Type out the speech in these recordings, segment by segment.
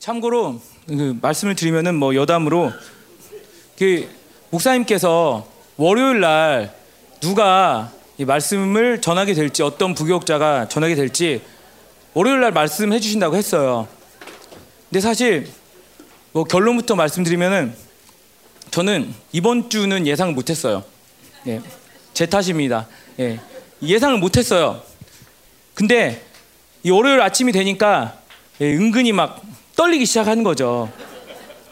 참고로 그 말씀을 드리면은 뭐 여담으로 그 목사님께서 월요일 날 누가 이 말씀을 전하게 될지 어떤 부교육자가 전하게 될지 월요일 날 말씀해 주신다고 했어요. 근데 사실 뭐 결론부터 말씀드리면은 저는 이번 주는 예상 못 했어요. 예, 제 탓입니다. 예, 예상을 못 했어요. 근데 이 월요일 아침이 되니까 예, 은근히 막 떨리기 시작하는 거죠.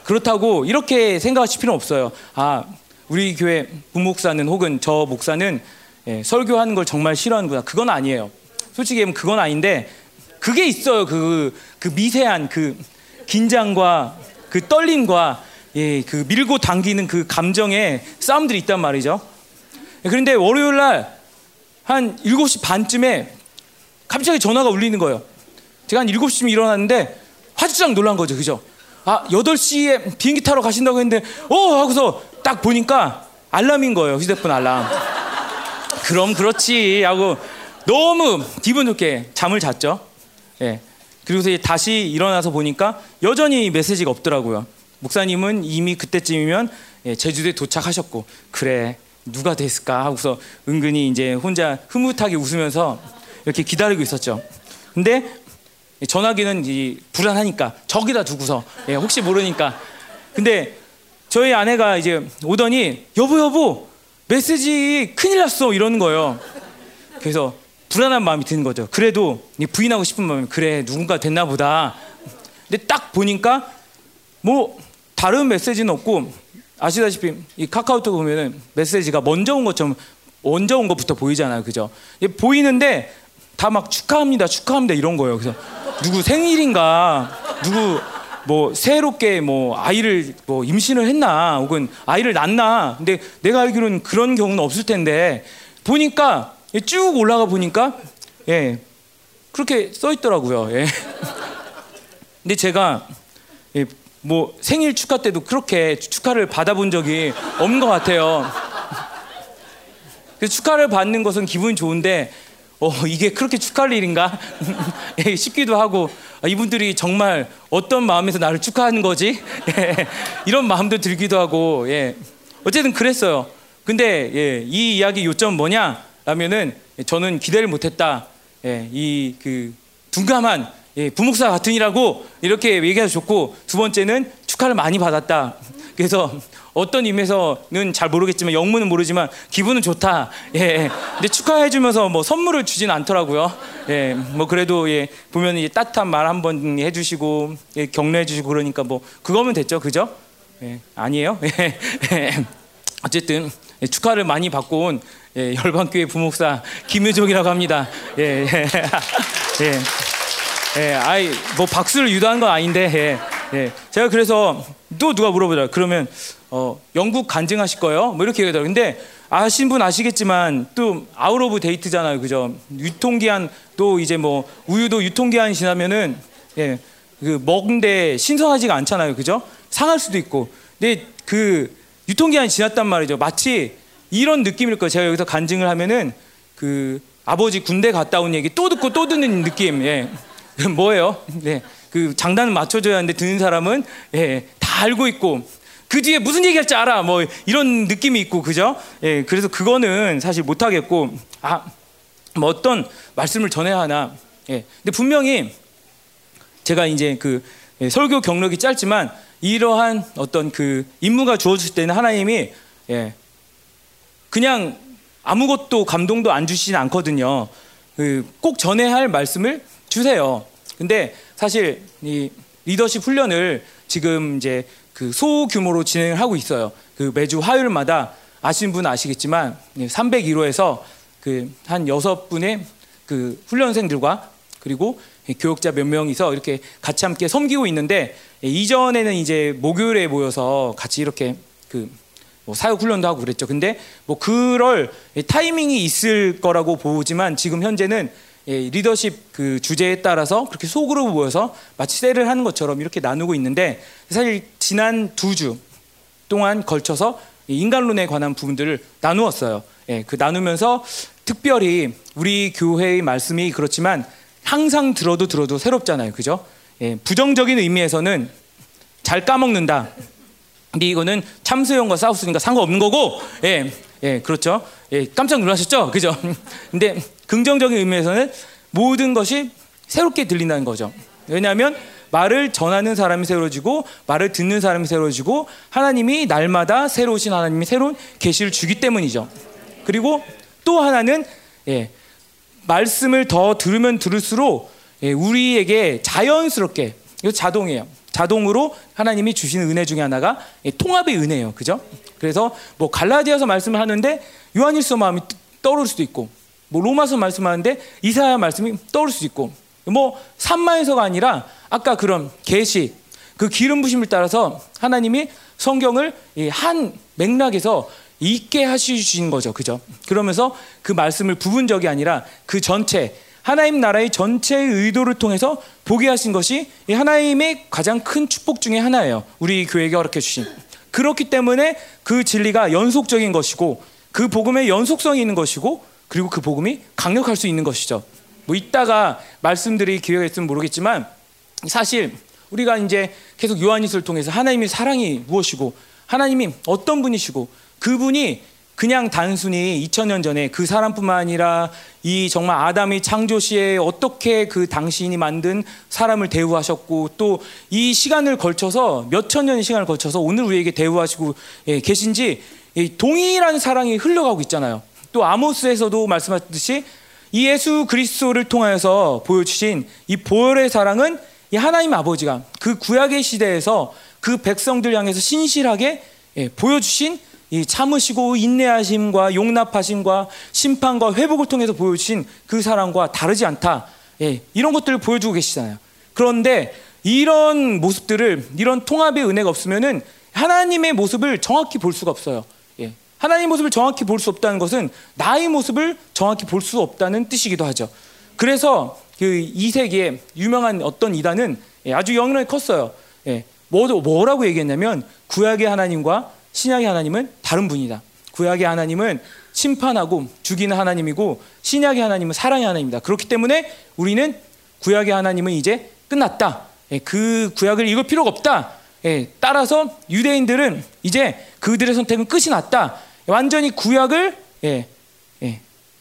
그렇다고 이렇게 생각하실 필요는 없어요. 아, 우리 교회 부목사는 혹은 저 목사는 예, 설교하는 걸 정말 싫어하는구나. 그건 아니에요. 솔직히 얘기하면 그건 아닌데 그게 있어요. 그, 그 미세한 그 긴장과 그 떨림과 예, 그 밀고 당기는 그 감정의 싸움들이 있단 말이죠. 그런데 월요일 날 한 7시 반쯤에 갑자기 전화가 울리는 거예요. 제가 한 7시쯤 일어났는데 화들짝 놀란 거죠. 그죠? 아, 8시에 비행기 타러 가신다고 했는데 어 하고서 딱 보니까 알람인 거예요. 휴대폰 알람. 그럼 그렇지 하고 너무 기분 좋게 잠을 잤죠. 예. 그리고서 다시 일어나서 보니까 여전히 메시지가 없더라고요. 목사님은 이미 그때쯤이면 예, 제주도에 도착하셨고 그래 누가 됐을까 하고서 은근히 이제 혼자 흐뭇하게 웃으면서 이렇게 기다리고 있었죠. 근데 전화기는 이 불안하니까 저기다 두고서 예, 혹시 모르니까. 근데 저희 아내가 이제 오더니 여보 여보 메시지 큰일 났어 이러는 거예요. 그래서 불안한 마음이 드는 거죠. 그래도 부인하고 싶은 마음이 그래 누군가 됐나 보다. 근데 딱 보니까 뭐 다른 메시지는 없고 아시다시피 이 카카오톡 보면은 메시지가 먼저 온 것처럼 먼저 온 것부터 보이잖아요, 그죠? 보이는데 다 막 축하합니다, 축하합니다 이런 거예요. 그래서 누구 생일인가, 누구 뭐 새롭게 뭐 아이를 뭐 임신을 했나, 혹은 아이를 낳나. 근데 내가 알기로는 그런 경우는 없을 텐데 보니까 쭉 올라가 보니까 예 그렇게 써 있더라고요. 예. 근데 제가 예, 뭐 생일 축하 때도 그렇게 축하를 받아본 적이 없는 것 같아요. 그 축하를 받는 것은 기분이 좋은데 어 이게 그렇게 축하할 일인가 예, 싶기도 하고 아, 이분들이 정말 어떤 마음에서 나를 축하하는 거지 예, 이런 마음도 들기도 하고 예. 어쨌든 그랬어요. 근데 예, 이 이야기 요점 뭐냐라면은 저는 기대를 못했다. 예, 이그 둔감한 예, 부목사 같으니라고 이렇게 얘기해서 좋고 두 번째는 축하를 많이 받았다. 그래서 어떤 의미에서는 잘 모르겠지만 영문은 모르지만 기분은 좋다. 예. 근데 축하해 주면서 뭐 선물을 주진 않더라고요. 예. 뭐 그래도 예 보면 이제 따뜻한 말 한 번 해 주시고 예, 격려해 주시고 그러니까 뭐 그거면 됐죠. 그죠? 예. 아니에요? 예. 예. 어쨌든 예, 축하를 많이 받고 온 예, 열방교회 부목사 김유종이라고 합니다. 예. 예. 예. 예, 아이 뭐 박수를 유도한 건 아닌데, 예, 예. 제가 그래서 또 누가 물어보더라. 그러면 어, 영국 간증하실 거예요? 뭐 이렇게 얘기하더라고요. 근데 아신 분 아시겠지만 또 out of date잖아요, 그죠? 유통기한 또 이제 뭐 우유도 유통기한이 지나면은 예, 그 먹는데 신선하지가 않잖아요, 그죠? 상할 수도 있고. 근데 그 유통기한이 지났단 말이죠. 마치 이런 느낌일 거예요. 제가 여기서 간증을 하면은 그 아버지 군대 갔다 온 얘기 또 듣고 또 듣는 느낌. 예. 뭐예요? 네. 그 장단을 맞춰줘야 하는데 듣는 사람은 예, 다 알고 있고 그 뒤에 무슨 얘기 할지 알아. 뭐 이런 느낌이 있고 그죠? 예, 그래서 그거는 사실 못 하겠고 아, 뭐 어떤 말씀을 전해야 하나. 예. 근데 분명히 제가 이제 그 예, 설교 경력이 짧지만 이러한 어떤 그 임무가 주어질 때는 하나님이 예, 그냥 아무것도 감동도 안 주시진 않거든요. 그 꼭 전해야 할 말씀을 주세요. 근데 사실 이 리더십 훈련을 지금 이제 그 소규모로 진행을 하고 있어요. 그 매주 화요일마다 아시는 분 아시겠지만 301호에서 그한 여섯 분의 그 훈련생들과 그리고 교육자 몇 명이서 이렇게 같이 함께 섬기고 있는데 이전에는 이제 목요일에 모여서 같이 이렇게 그 뭐 사역 훈련도 하고 그랬죠. 근데 뭐 그럴 타이밍이 있을 거라고 보지만 지금 현재는 예, 리더십 그 주제에 따라서 그렇게 속으로 모여서 마치 셀을 하는 것처럼 이렇게 나누고 있는데 사실 지난 두 주 동안 걸쳐서 인간론에 관한 부분들을 나누었어요. 예, 그 나누면서 특별히 우리 교회의 말씀이 그렇지만 항상 들어도 들어도 새롭잖아요. 그죠? 예, 부정적인 의미에서는 잘 까먹는다. 근데 이거는 참수형과 사우스니까 상관없는 거고, 예, 예, 그렇죠. 예, 깜짝 놀라셨죠, 그죠? 근데 긍정적인 의미에서는 모든 것이 새롭게 들린다는 거죠. 왜냐하면 말을 전하는 사람이 새로워지고 말을 듣는 사람이 새로워지고 하나님이 날마다 새로우신 하나님이 새로운 계시를 주기 때문이죠. 그리고 또 하나는 예, 말씀을 더 들으면 들을수록 예, 우리에게 자연스럽게 이거 자동이에요. 자동으로 하나님이 주시는 은혜 중에 하나가 예, 통합의 은혜예요. 그죠? 그래서 뭐 갈라디아서 말씀을 하는데 요한일서 마음이 떠오를 수도 있고 뭐 로마서 말씀하는데 이사야 말씀이 떠오를 수도 있고 뭐 산마에서가 아니라 아까 그런 계시 그 기름 부심을 따라서 하나님이 성경을 한 맥락에서 있게 하시신 거죠. 그죠? 그러면서 그 말씀을 부분적이 아니라 그 전체 하나님 나라의 전체의 의도를 통해서 보게 하신 것이 하나님의 가장 큰 축복 중의 하나예요. 우리 교회에게 허락해 주신. 그렇기 때문에 그 진리가 연속적인 것이고 그 복음의 연속성이 있는 것이고 그리고 그 복음이 강력할 수 있는 것이죠. 뭐 이따가 말씀드릴 기회가 있으면 모르겠지만 사실 우리가 이제 계속 요한일서를 통해서 하나님의 사랑이 무엇이고 하나님이 어떤 분이시고 그분이 그냥 단순히 2000년 전에 그 사람뿐만 아니라 이 정말 아담의 창조 시에 어떻게 그 당신이 만든 사람을 대우하셨고 또 이 시간을 걸쳐서 몇천 년의 시간을 거쳐서 오늘 우리에게 대우하시고 예, 계신지 동일한 사랑이 흘러가고 있잖아요. 또 아모스에서도 말씀하셨듯이 이 예수 그리스도를 통하여서 보여주신 이 보혈의 사랑은 이 하나님 아버지가 그 구약의 시대에서 그 백성들 향해서 신실하게 예, 보여주신 이 참으시고 인내하심과 용납하심과 심판과 회복을 통해서 보여주신 그 사랑과 다르지 않다. 예, 이런 것들을 보여주고 계시잖아요. 그런데 이런 모습들을 이런 통합의 은혜가 없으면은 하나님의 모습을 정확히 볼 수가 없어요. 예. 하나님의 모습을 정확히 볼 수 없다는 것은 나의 모습을 정확히 볼 수 없다는 뜻이기도 하죠. 그래서 그 2세기에 유명한 어떤 이단은 예, 아주 영향이 컸어요. 예. 뭐, 뭐라고 얘기했냐면 구약의 하나님과 신약의 하나님은 다른 분이다. 구약의 하나님은 심판하고 죽이는 하나님이고 신약의 하나님은 사랑의 하나님이다. 그렇기 때문에 우리는 구약의 하나님은 이제 끝났다. 예, 그 구약을 읽을 필요가 없다. 예, 따라서 유대인들은 이제 그들의 선택은 끝이 났다. 완전히 구약을 예,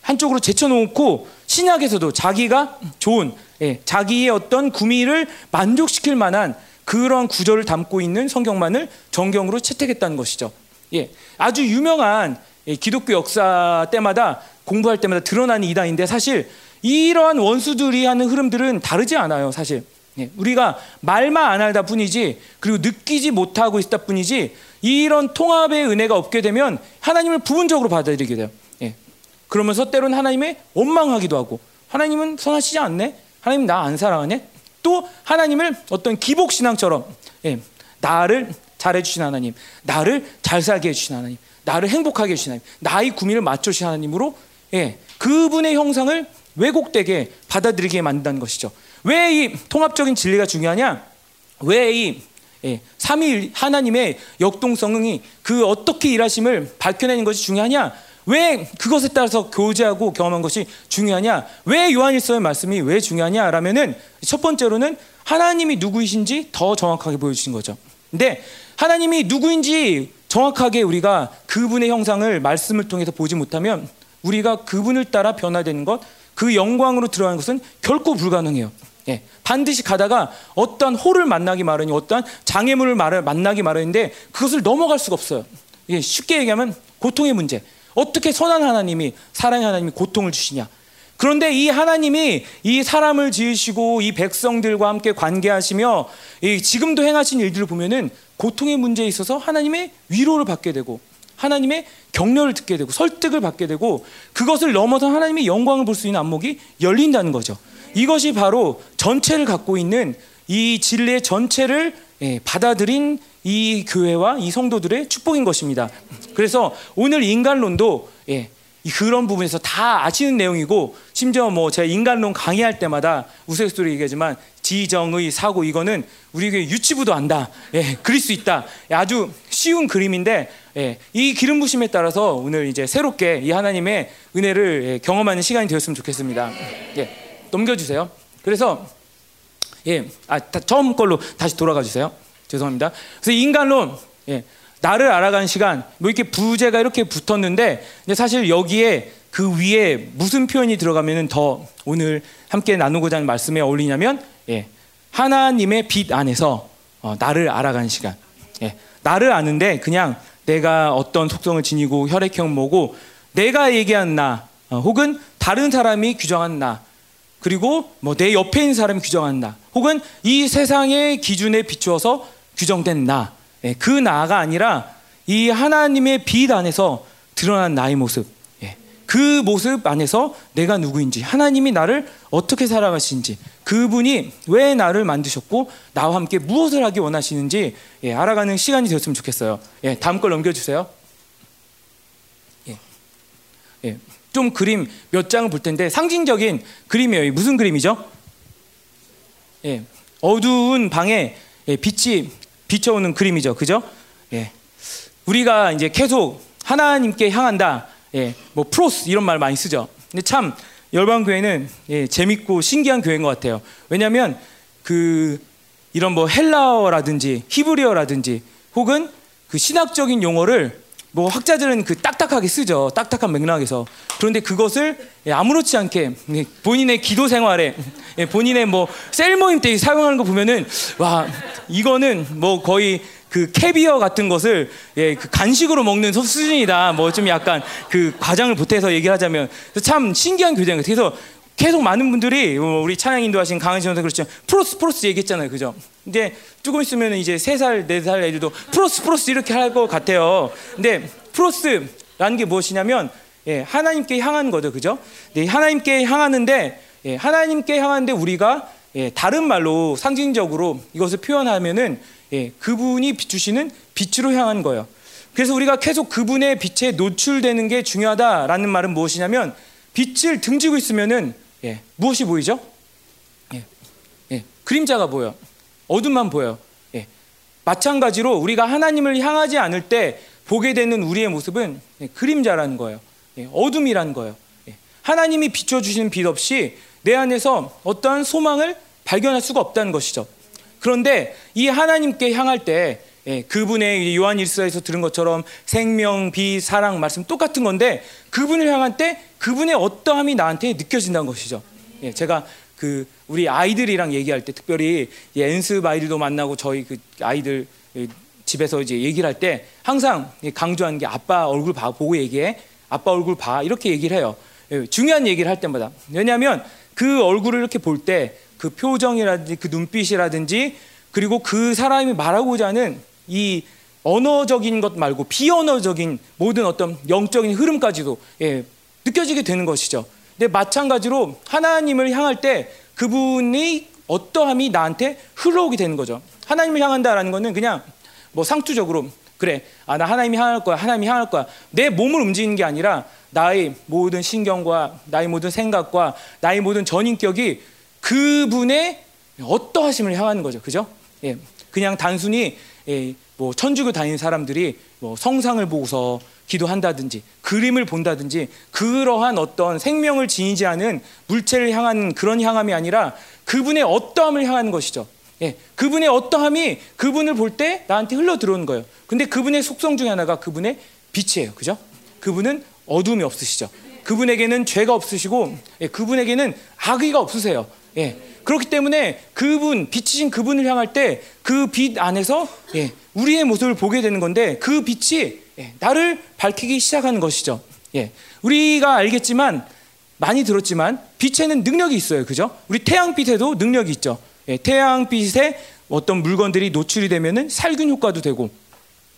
한쪽으로 제쳐놓고 신약에서도 자기가 좋은 자기의 어떤 구미를 만족시킬 만한 그런 구절을 담고 있는 성경만을 정경으로 채택했다는 것이죠. 예, 아주 유명한 기독교 역사 때마다 공부할 때마다 드러나는 이단인데 사실 이러한 원수들이 하는 흐름들은 다르지 않아요. 사실 예, 우리가 말만 안 하다 뿐이지 그리고 느끼지 못하고 있다 뿐이지 이런 통합의 은혜가 없게 되면 하나님을 부분적으로 받아들이게 돼요. 예, 그러면서 때로는 하나님의 원망하기도 하고 하나님은 선하시지 않네? 하나님 나 안 사랑하네? 또 하나님을 어떤 기복 신앙처럼 예, 나를 잘해 주신 하나님, 나를 잘 살게 해 주신 하나님, 나를 행복하게 해 주신 하나님, 나의 구미를 맞춰 주신 하나님으로 예, 그분의 형상을 왜곡되게 받아들이게 만든다는 것이죠. 왜 이 통합적인 진리가 중요하냐? 왜이 예, 삼위 하나님의 역동성이 그 어떻게 일하심을 밝혀내는 것이 중요하냐? 왜 그것에 따라서 교제하고 경험한 것이 중요하냐? 왜 요한일서의 말씀이 왜 중요하냐라면은 첫 번째로는 하나님이 누구이신지 더 정확하게 보여주신 거죠. 근데 하나님이 누구인지 정확하게 우리가 그분의 형상을 말씀을 통해서 보지 못하면 우리가 그분을 따라 변화되는 것, 그 영광으로 들어가는 것은 결코 불가능해요. 예, 반드시 가다가 어떠한 호를 만나기 마련이 어떠한 장애물을 만나기 마련인데 그것을 넘어갈 수가 없어요. 예, 쉽게 얘기하면 고통의 문제. 어떻게 선한 하나님이 사랑의 하나님이 고통을 주시냐? 그런데 이 하나님이 이 사람을 지으시고 이 백성들과 함께 관계하시며 지금도 행하신 일들을 보면은 고통의 문제에 있어서 하나님의 위로를 받게 되고 하나님의 격려를 듣게 되고 설득을 받게 되고 그것을 넘어서 하나님의 영광을 볼 수 있는 안목이 열린다는 거죠. 이것이 바로 전체를 갖고 있는 이 진리의 전체를 예, 받아들인 이 교회와 이 성도들의 축복인 것입니다. 그래서 오늘 인간론도 예, 그런 부분에서 다 아시는 내용이고 심지어 뭐 제가 인간론 강의할 때마다 우스갯소리 얘기하지만 지정의 사고 이거는 우리에게 유치부도 안다. 예, 그릴 수 있다. 아주 쉬운 그림인데 예, 이 기름 부심에 따라서 오늘 이제 새롭게 이 하나님의 은혜를 예, 경험하는 시간이 되었으면 좋겠습니다. 예, 넘겨주세요. 그래서 예, 아 다, 처음 걸로 다시 돌아가 주세요. 죄송합니다. 그래서 인간론, 예, 나를 알아가는 시간, 뭐 이렇게 부제가 이렇게 붙었는데, 근데 사실 여기에 그 위에 무슨 표현이 들어가면은 더 오늘 함께 나누고자 하는 말씀에 어울리냐면, 예, 하나님의 빛 안에서 어, 나를 알아가는 시간. 예, 나를 아는데 그냥 내가 어떤 속성을 지니고 혈액형 뭐고 내가 얘기한 나 어, 혹은 다른 사람이 규정한 나 그리고 뭐 내 옆에 있는 사람이 규정한 나 혹은 이 세상의 기준에 비추어서 규정된 나. 예, 그 나가 아니라 이 하나님의 빛 안에서 드러난 나의 모습. 예, 그 모습 안에서 내가 누구인지 하나님이 나를 어떻게 살아가시는지 그분이 왜 나를 만드셨고 나와 함께 무엇을 하기 원하시는지 예, 알아가는 시간이 되었으면 좋겠어요. 예, 다음 걸 넘겨주세요. 예, 예, 좀 그림 몇 장을 볼 텐데 상징적인 그림이에요. 무슨 그림이죠? 예, 어두운 방에 예, 빛이 비춰오는 그림이죠. 그죠? 예, 우리가 이제 계속 하나님께 향한다. 예, 뭐 프로스 이런 말 많이 쓰죠. 근데 참 열방 교회는 예, 재밌고 신기한 교회인 것 같아요. 왜냐하면 그 이런 뭐 헬라어라든지 히브리어라든지 혹은 그 신학적인 용어를 뭐 학자들은 그 딱딱하게 쓰죠. 딱딱한 맥락에서. 그런데 그것을 예, 아무렇지 않게 예, 본인의 기도 생활에 예, 본인의 뭐 셀 모임 때 사용하는 거 보면은 와 이거는 뭐 거의 그 캐비어 같은 것을 예, 그 간식으로 먹는 수준이다. 뭐 좀 약간 그 과장을 보태서 얘기하자면 참 신기한 교재인 것 같아요. 그래서 계속 많은 분들이 어, 우리 찬양 인도하신 강한신 선생 그렇죠. 프로스 프로스 얘기했잖아요. 그죠? 근데 조금 있으면 이제 세 살, 네 살 애들도 프로스 프로스 이렇게 할 것 같아요. 근데 프로스라는 게 무엇이냐면 예, 하나님께 향한 거죠. 그죠? 네, 하나님께 향하는데 예, 하나님께 향하는데 우리가 예, 다른 말로 상징적으로 이것을 표현하면은 예, 그분이 비추시는 빛으로 향한 거예요. 그래서 우리가 계속 그분의 빛에 노출되는 게 중요하다라는 말은 무엇이냐면 빛을 등지고 있으면은 예, 무엇이 보이죠? 예, 예, 그림자가 보여. 어둠만 보여. 예. 마찬가지로 우리가 하나님을 향하지 않을 때 보게 되는 우리의 모습은 예, 그림자라는 거예요. 예, 어둠이라는 거예요. 예. 하나님이 비춰주시는 빛 없이 내 안에서 어떠한 소망을 발견할 수가 없다는 것이죠. 그런데 이 하나님께 향할 때 예, 그분의 요한 일서에서 들은 것처럼 생명, 비, 사랑 말씀 똑같은 건데 그분을 향할 때 그분의 어떠함이 나한테 느껴진다는 것이죠. 예, 제가 그 우리 아이들이랑 얘기할 때 특별히 연습 아이들도 만나고 저희 그 아이들 집에서 이제 얘기를 할 때 항상 강조하는 게 아빠 얼굴 봐 보고 얘기해 아빠 얼굴 봐 이렇게 얘기를 해요. 예, 중요한 얘기를 할 때마다 왜냐하면 그 얼굴을 이렇게 볼 때 그 표정이라든지 그 눈빛이라든지 그리고 그 사람이 말하고자 하는 이 언어적인 것 말고 비언어적인 모든 어떤 영적인 흐름까지도 예, 느껴지게 되는 것이죠. 근데 마찬가지로 하나님을 향할 때 그분이 어떠함이 나한테 흘러오게 되는 거죠. 하나님을 향한다라는 것은 그냥 뭐 상투적으로 그래 아 나 하나님이 향할 거야 하나님이 향할 거야 내 몸을 움직이는 게 아니라 나의 모든 신경과 나의 모든 생각과 나의 모든 전인격이 그분의 어떠하심을 향하는 거죠. 그죠? 예. 그냥 단순히 예, 뭐 천주교 다니는 사람들이 뭐 성상을 보고서 기도한다든지 그림을 본다든지 그러한 어떤 생명을 지니지 않은 물체를 향한 그런 향함이 아니라 그분의 어떠함을 향하는 것이죠. 예, 그분의 어떠함이 그분을 볼 때 나한테 흘러 들어오는 거예요. 근데 그분의 속성 중에 하나가 그분의 빛이에요. 그죠? 그분은 어둠이 없으시죠. 그분에게는 죄가 없으시고 예, 그분에게는 악의가 없으세요. 예. 그렇기 때문에 그분 빛이신 그분을 향할 때 그 빛 안에서 예, 우리의 모습을 보게 되는 건데 그 빛이 예, 나를 밝히기 시작하는 것이죠. 예. 우리가 알겠지만 많이 들었지만 빛에는 능력이 있어요. 그죠? 우리 태양빛에도 능력이 있죠. 예, 태양빛에 어떤 물건들이 노출이 되면은 살균 효과도 되고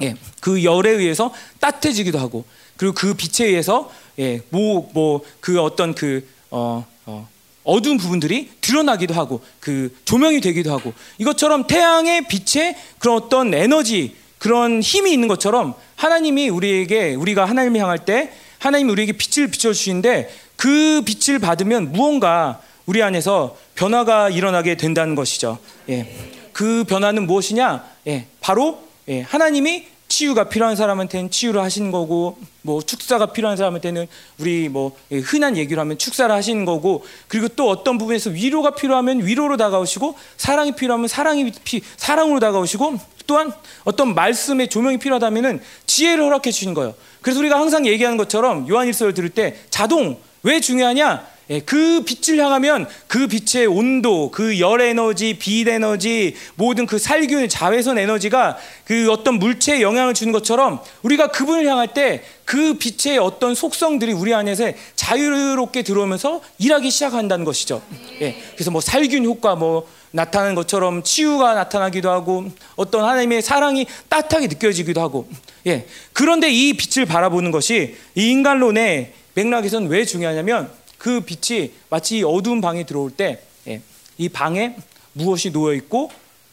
예, 그 열에 의해서 따뜻해지기도 하고 그리고 그 빛에 의해서 예, 뭐 뭐 그 어떤 그 어, 어, 어두운 부분들이 드러나기도 하고 그 조명이 되기도 하고 이것처럼 태양의 빛에 그런 어떤 에너지 그런 힘이 있는 것처럼 하나님이 우리에게 우리가 하나님을 향할 때 하나님이 우리에게 빛을 비춰 주시는데 그 빛을 받으면 무언가 우리 안에서 변화가 일어나게 된다는 것이죠. 예. 그 변화는 무엇이냐? 예. 바로 예. 하나님이 치유가 필요한 사람한테는 치유를 하시는 거고 뭐 축사가 필요한 사람한테는 우리 뭐 흔한 얘기로 하면 축사를 하시는 거고 그리고 또 어떤 부분에서 위로가 필요하면 위로로 다가오시고 사랑이 필요하면 사랑이 피, 사랑으로 다가오시고 또한 어떤 말씀의 조명이 필요하다면은 지혜를 허락해 주시는 거예요. 그래서 우리가 항상 얘기하는 것처럼 요한 일서를 들을 때 자동 왜 중요하냐? 예, 그 빛을 향하면 그 빛의 온도, 그 열 에너지, 빛 에너지, 모든 그 살균, 자외선 에너지가 그 어떤 물체에 영향을 주는 것처럼 우리가 그분을 향할 때 그 빛의 어떤 속성들이 우리 안에서 자유롭게 들어오면서 일하기 시작한다는 것이죠. 예, 그래서 뭐 살균 효과 뭐 나타나는 것처럼 치유가 나타나기도 하고 어떤 하나님의 사랑이 따뜻하게 느껴지기도 하고 예, 그런데 이 빛을 바라보는 것이 이 인간론의 맥락에서는 왜 중요하냐면 그 빛이 마치 어두운 방에 들어올 때이 예, 방에 무엇이 놓여 있고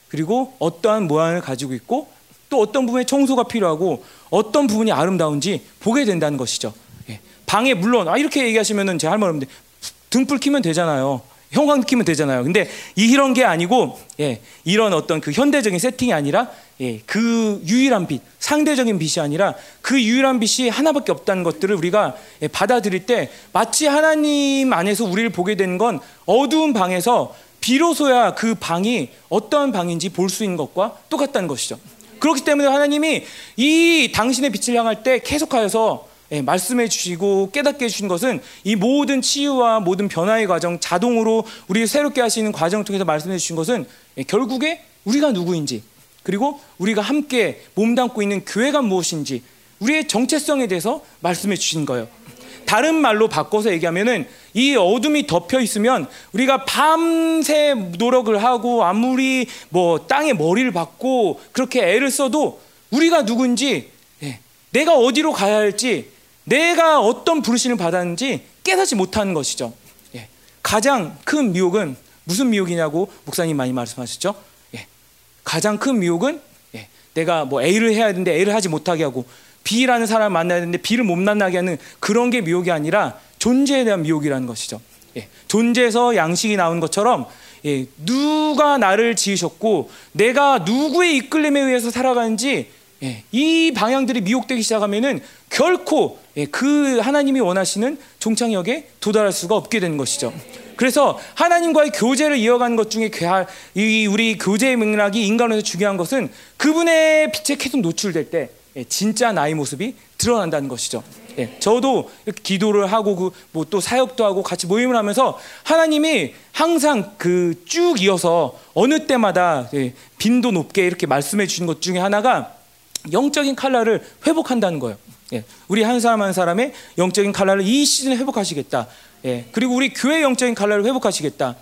그리고 어떠한 모양을 가지고 있고 또 어떤 부분에 청소가 필요하고 어떤 부분이 아름다운지 보게 된다는 것이죠. 예, 방에 물론 아 이렇게 얘기하시면은 제가 할말 없는데 등불 키면 되잖아요. 형광 키면 되잖아요. 근데 이런 게 아니고 예, 이런 어떤 그 현대적인 세팅이 아니라 예, 그 유일한 빛, 상대적인 빛이 아니라 그 유일한 빛이 하나밖에 없다는 것들을 우리가 예, 받아들일 때 마치 하나님 안에서 우리를 보게 되는 건 어두운 방에서 비로소야 그 방이 어떠한 방인지 볼 수 있는 것과 똑같다는 것이죠. 그렇기 때문에 하나님이 이 당신의 빛을 향할 때 계속하여서 예, 말씀해 주시고 깨닫게 해주신 것은 이 모든 치유와 모든 변화의 과정, 자동으로 우리 새롭게 하시는 과정을 통해서 말씀해 주신 것은 예, 결국에 우리가 누구인지 그리고 우리가 함께 몸담고 있는 교회가 무엇인지 우리의 정체성에 대해서 말씀해 주신 거예요. 다른 말로 바꿔서 얘기하면은 이 어둠이 덮여 있으면 우리가 밤새 노력을 하고 아무리 뭐 땅에 머리를 박고 그렇게 애를 써도 우리가 누군지 예, 내가 어디로 가야 할지 내가 어떤 부르심을 받았는지 깨닫지 못하는 것이죠. 예, 가장 큰 미혹은 무슨 미혹이냐고 목사님 많이 말씀하셨죠. 가장 큰 미혹은 예, 내가 뭐 A를 해야 되는데 A를 하지 못하게 하고 B라는 사람을 만나야 되는데 B를 못 만나게 하는 그런 게 미혹이 아니라 존재에 대한 미혹이라는 것이죠. 예, 존재에서 양식이 나온 것처럼 예, 누가 나를 지으셨고 내가 누구의 이끌림에 의해서 살아가는지 예, 이 방향들이 미혹되기 시작하면은 결코 예, 그 하나님이 원하시는 종착역에 도달할 수가 없게 되는 것이죠. 그래서 하나님과의 교제를 이어가는 것 중에 이 우리 교제의 맥락이 인간에서 중요한 것은 그분의 빛에 계속 노출될 때 예, 진짜 나의 모습이 드러난다는 것이죠. 예, 저도 기도를 하고 그 뭐 또 사역도 하고 같이 모임을 하면서 하나님이 항상 그 쭉 이어서 어느 때마다 예, 빈도 높게 이렇게 말씀해 주신 것 중에 하나가 영적인 칼날을 회복한다는 거예요. 예, 우리 한 사람 한 사람의 영적인 칼날을 이 시즌에 회복하시겠다. 예, 그리고 우리 교회 영적인 칼날을 회복하시겠다.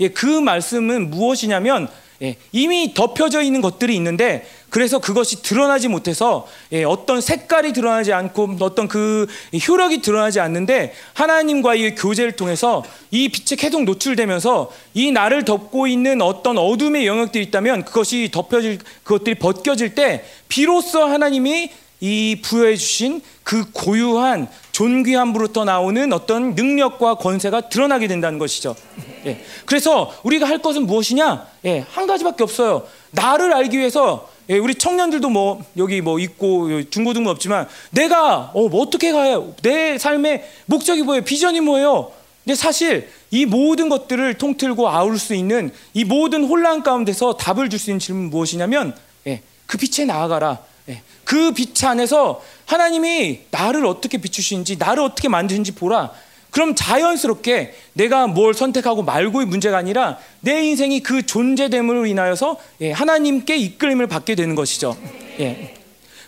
예, 그 말씀은 무엇이냐면 예, 이미 덮여져 있는 것들이 있는데 그래서 그것이 드러나지 못해서 예, 어떤 색깔이 드러나지 않고 어떤 그 효력이 드러나지 않는데 하나님과의 교제를 통해서 이 빛에 계속 노출되면서 이 나를 덮고 있는 어떤 어둠의 영역들이 있다면 그것이 덮여질 그것들이 벗겨질 때 비로소 하나님이 이 부여해 주신 그 고유한 존귀함으로부터 나오는 어떤 능력과 권세가 드러나게 된다는 것이죠. 예. 그래서 우리가 할 것은 무엇이냐? 예, 한 가지밖에 없어요. 나를 알기 위해서 예, 우리 청년들도 뭐 여기 뭐 있고 중고등부 없지만 내가 어, 뭐 어떻게 가요? 내 삶의 목적이 뭐예요? 비전이 뭐예요? 근데 사실 이 모든 것들을 통틀고 아울 수 있는 이 모든 혼란 가운데서 답을 줄 수 있는 질문은 무엇이냐면 예, 그 빛에 나아가라. 예, 그빛 안에서 하나님이 나를 어떻게 비추시는지 나를 어떻게 만드는지 보라. 그럼 자연스럽게 내가 뭘 선택하고 말고의 문제가 아니라 내 인생이 그 존재됨으로 인하여서 예, 하나님께 이끌림을 받게 되는 것이죠. 예.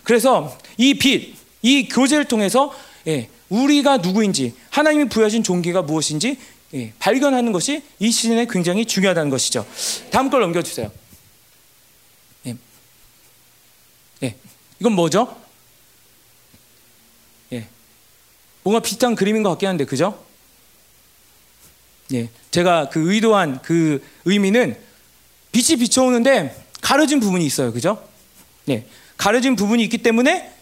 그래서 이 빛, 이 교제를 통해서 예, 우리가 누구인지 하나님이 부여하신 종기가 무엇인지 예, 발견하는 것이 이 시즌에 굉장히 중요하다는 것이죠. 다음 걸 넘겨주세요. 예. 예. 이건 뭐죠? 예. 뭔가 비슷한 그림인 것 같긴 한데, 그죠? 예. 제가 그 의도한 그 의미는 빛이 비춰오는데 가려진 부분이 있어요. 그죠? 예. 가려진 부분이 있기 때문에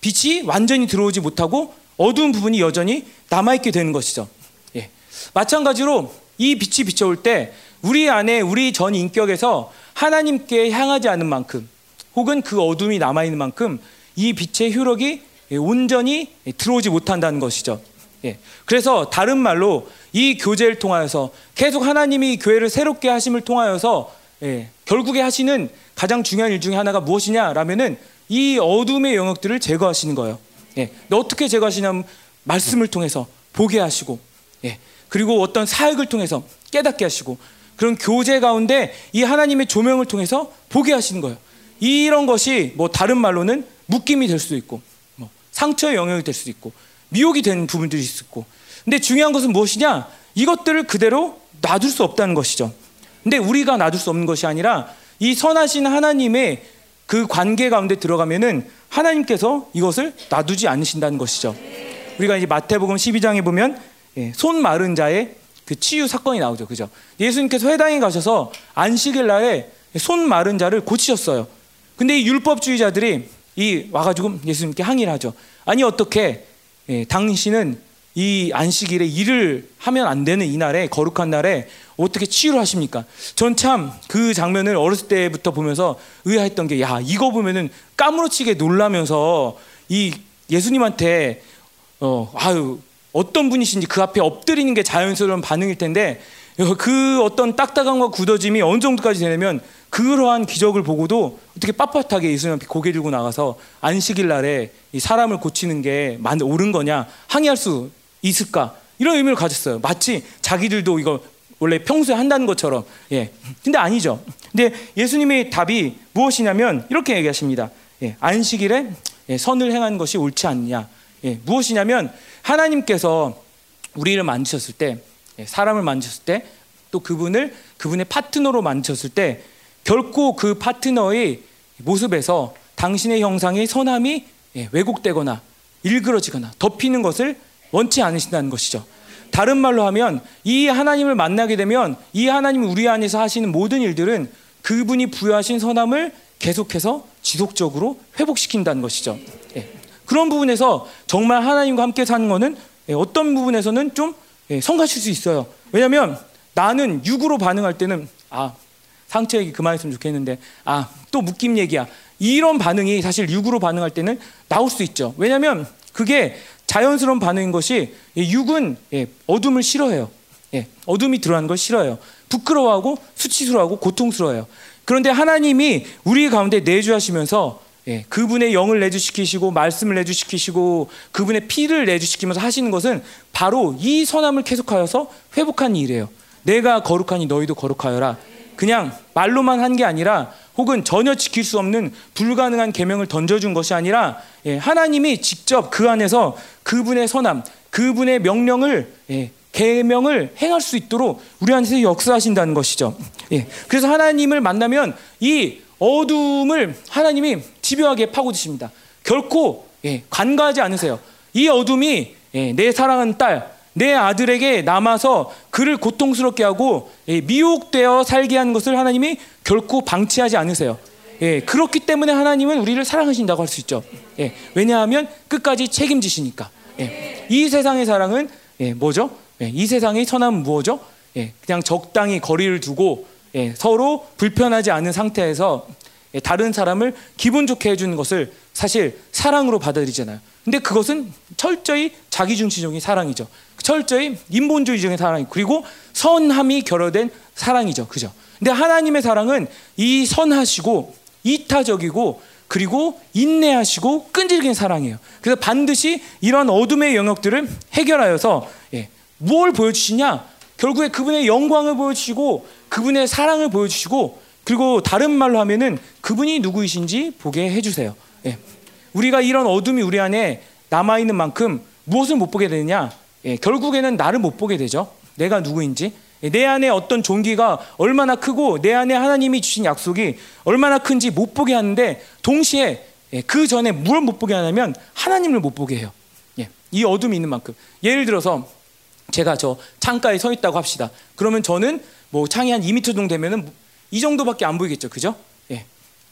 빛이 완전히 들어오지 못하고 어두운 부분이 여전히 남아있게 되는 것이죠. 예. 마찬가지로 이 빛이 비춰올 때 우리 안에 우리 전 인격에서 하나님께 향하지 않은 만큼 혹은 그 어둠이 남아 있는 만큼 이 빛의 효력이 온전히 들어오지 못한다는 것이죠. 예. 그래서 다른 말로 이 교제를 통하여서 계속 하나님이 교회를 새롭게 하심을 통하여서 예, 결국에 하시는 가장 중요한 일 중에 하나가 무엇이냐라면은 이 어둠의 영역들을 제거하시는 거예요. 예. 어떻게 제거하시냐면 말씀을 통해서 보게 하시고, 예. 그리고 어떤 사역을 통해서 깨닫게 하시고, 그런 교제 가운데 이 하나님의 조명을 통해서 보게 하시는 거예요. 이런 것이 뭐 다른 말로는 묶임이 될 수도 있고, 뭐 상처의 영역이 될 수도 있고, 미혹이 되는 부분들이 있고. 근데 중요한 것은 무엇이냐? 이것들을 그대로 놔둘 수 없다는 것이죠. 근데 우리가 놔둘 수 없는 것이 아니라 이 선하신 하나님의 그 관계 가운데 들어가면은 하나님께서 이것을 놔두지 않으신다는 것이죠. 우리가 이제 마태복음 12장에 보면 예, 손 마른 자의 그 치유 사건이 나오죠. 그죠? 예수님께서 회당에 가셔서 안식일 날에 손 마른 자를 고치셨어요. 근데 이 율법주의자들이 이 와가지고 예수님께 항의를 하죠. 아니 어떻게 예, 당신은 이 안식일에 일을 하면 안 되는 이 날에 거룩한 날에 어떻게 치유를 하십니까? 전 참 그 장면을 어렸을 때부터 보면서 의아했던 게 야 이거 보면은 까무러치게 놀라면서 이 예수님한테 어 아유 어떤 분이신지 그 앞에 엎드리는 게 자연스러운 반응일 텐데 그 어떤 딱딱함과 굳어짐이 어느 정도까지 되냐면 그러한 기적을 보고도 어떻게 빳빳하게 예수님 앞에 고개 들고 나가서 안식일 날에 이 사람을 고치는 게 옳은 거냐 항의할 수 있을까 이런 의미를 가졌어요. 마치 자기들도 이거 원래 평소에 한다는 것처럼 예. 근데 아니죠. 근데 예수님의 답이 무엇이냐면 이렇게 얘기하십니다. 예. 안식일에 예. 선을 행하는 것이 옳지 않냐. 예. 무엇이냐면 하나님께서 우리를 만드셨을 때 예. 사람을 만드셨을 때 또 그분을 그분의 파트너로 만드셨을 때 결코 그 파트너의 모습에서 당신의 형상의 선함이 예, 왜곡되거나 일그러지거나 덮이는 것을 원치 않으신다는 것이죠. 다른 말로 하면 이 하나님을 만나게 되면 이 하나님이 우리 안에서 하시는 모든 일들은 그분이 부여하신 선함을 계속해서 지속적으로 회복시킨다는 것이죠. 예. 그런 부분에서 정말 하나님과 함께 사는 것은 예, 어떤 부분에서는 좀 예, 성가실 수 있어요. 왜냐하면 나는 육으로 반응할 때는 아 상처 얘기 그만했으면 좋겠는데 아 또 묶임 얘기야 이런 반응이 사실 육으로 반응할 때는 나올 수 있죠. 왜냐하면 그게 자연스러운 반응인 것이 육은 예, 어둠을 싫어해요. 예, 어둠이 들어가는 걸 싫어해요. 부끄러워하고 수치스러워하고 고통스러워요. 그런데 하나님이 우리 가운데 내주하시면서 예, 그분의 영을 내주시키시고 말씀을 내주시키시고 그분의 피를 내주시키면서 하시는 것은 바로 이 선함을 계속하여서 회복하는 일이에요. 내가 거룩하니 너희도 거룩하여라. 그냥 말로만 한 게 아니라 혹은 전혀 지킬 수 없는 불가능한 계명을 던져준 것이 아니라 예, 하나님이 직접 그 안에서 그분의 선함, 그분의 명령을 예, 계명을 행할 수 있도록 우리 안에서 역사하신다는 것이죠. 예, 그래서 하나님을 만나면 이 어둠을 하나님이 집요하게 파고드십니다. 결코 예, 간과하지 않으세요. 이 어둠이 예, 내 사랑하는 딸, 내 아들에게 남아서 그를 고통스럽게 하고 예, 미혹되어 살게 하는 것을 하나님이 결코 방치하지 않으세요. 예, 그렇기 때문에 하나님은 우리를 사랑하신다고 할 수 있죠. 예, 왜냐하면 끝까지 책임지시니까. 예, 이 세상의 사랑은 예, 뭐죠? 예, 이 세상의 선함은 무엇죠? 예, 그냥 적당히 거리를 두고 예, 서로 불편하지 않은 상태에서 예, 다른 사람을 기분 좋게 해주는 것을 사실 사랑으로 받아들이잖아요. 근데 그것은 철저히 자기중심적인 사랑이죠. 철저히 인본주의적인 사랑 그리고 선함이 결여된 사랑이죠. 그죠? 근데 하나님의 사랑은 이 선하시고 이타적이고 그리고 인내하시고 끈질긴 사랑이에요. 그래서 반드시 이런 어둠의 영역들을 해결하여서 예, 뭘 보여주시냐? 결국에 그분의 영광을 보여주시고 그분의 사랑을 보여주시고 그리고 다른 말로 하면은 그분이 누구이신지 보게 해주세요. 예. 우리가 이런 어둠이 우리 안에 남아 있는 만큼 무엇을 못 보게 되느냐? 예, 결국에는 나를 못 보게 되죠. 내가 누구인지. 예, 내 안에 어떤 종기가 얼마나 크고 내 안에 하나님이 주신 약속이 얼마나 큰지 못 보게 하는데 동시에 예, 그 전에 뭘 못 보게 하냐면 하나님을 못 보게 해요. 예, 이 어둠이 있는 만큼. 예를 들어서 제가 저 창가에 서 있다고 합시다. 그러면 저는 뭐 창이 한 2m 정도 되면은 이 정도밖에 안 보이겠죠. 그죠? 예.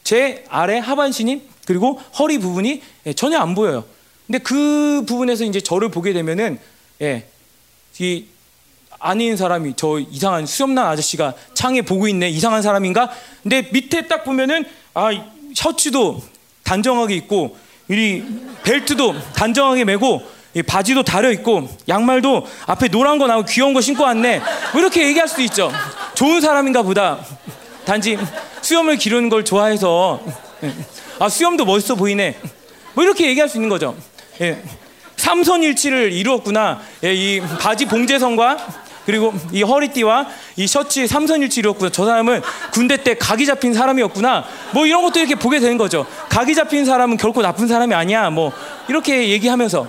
제 아래 하반신이 그리고 허리 부분이 예, 전혀 안 보여요. 근데 그 부분에서 이제 저를 보게 되면은 예, 이 아닌 사람이 저 이상한 수염난 아저씨가 창에 보고 있네 이상한 사람인가? 근데 밑에 딱 보면은 아 셔츠도 단정하게 입고 이 벨트도 단정하게 매고 이 바지도 다려 입고 양말도 앞에 노란 거 나오고 귀여운 거 신고 왔네. 뭐 이렇게 얘기할 수도 있죠. 좋은 사람인가 보다. 단지 수염을 기르는 걸 좋아해서 아 수염도 멋있어 보이네. 뭐 이렇게 얘기할 수 있는 거죠. 예. 삼선일치를 이루었구나. 예, 이 바지 봉제선과 그리고 이 허리띠와 이 셔츠의 삼선일치 이루었구나. 저 사람은 군대 때 각이 잡힌 사람이었구나. 뭐 이런 것도 이렇게 보게 되는 거죠. 각이 잡힌 사람은 결코 나쁜 사람이 아니야. 뭐 이렇게 얘기하면서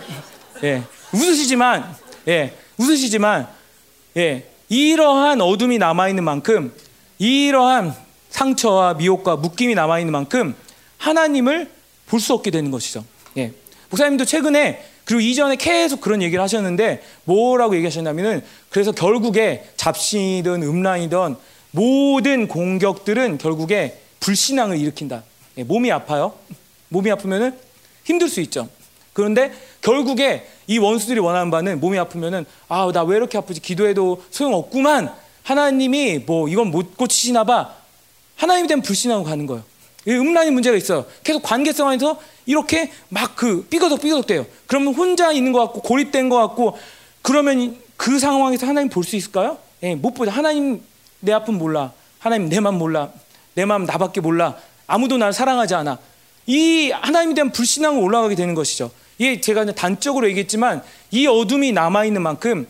예, 웃으시지만 예, 웃으시지만 예, 이러한 어둠이 남아 있는 만큼 이러한 상처와 미혹과 묶임이 남아 있는 만큼 하나님을 볼 수 없게 되는 것이죠. 예. 목사님도 최근에 그리고 이전에 계속 그런 얘기를 하셨는데 뭐라고 얘기하셨냐면은 그래서 결국에 잡신이든 음란이든 모든 공격들은 결국에 불신앙을 일으킨다. 예, 몸이 아파요. 몸이 아프면은 힘들 수 있죠. 그런데 결국에 이 원수들이 원하는 바는 몸이 아프면은 아 나 왜 이렇게 아프지 기도해도 소용 없구만 하나님이 뭐 이건 못 고치시나 봐 하나님에 대한 불신하고 가는 거예요. 음란이 문제가 있어요. 계속 관계성 안에서 이렇게 막 그 삐거덕 삐거덕 돼요. 그러면 혼자 있는 것 같고 고립된 것 같고 그러면 그 상황에서 하나님 볼 수 있을까요? 예, 못 보죠. 하나님 내 아픔 몰라. 하나님 내 맘 몰라. 내 마음 나밖에 몰라. 아무도 날 사랑하지 않아. 이 하나님에 대한 불신앙으로 올라가게 되는 것이죠. 이게 제가 단적으로 얘기했지만 이 어둠이 남아 있는 만큼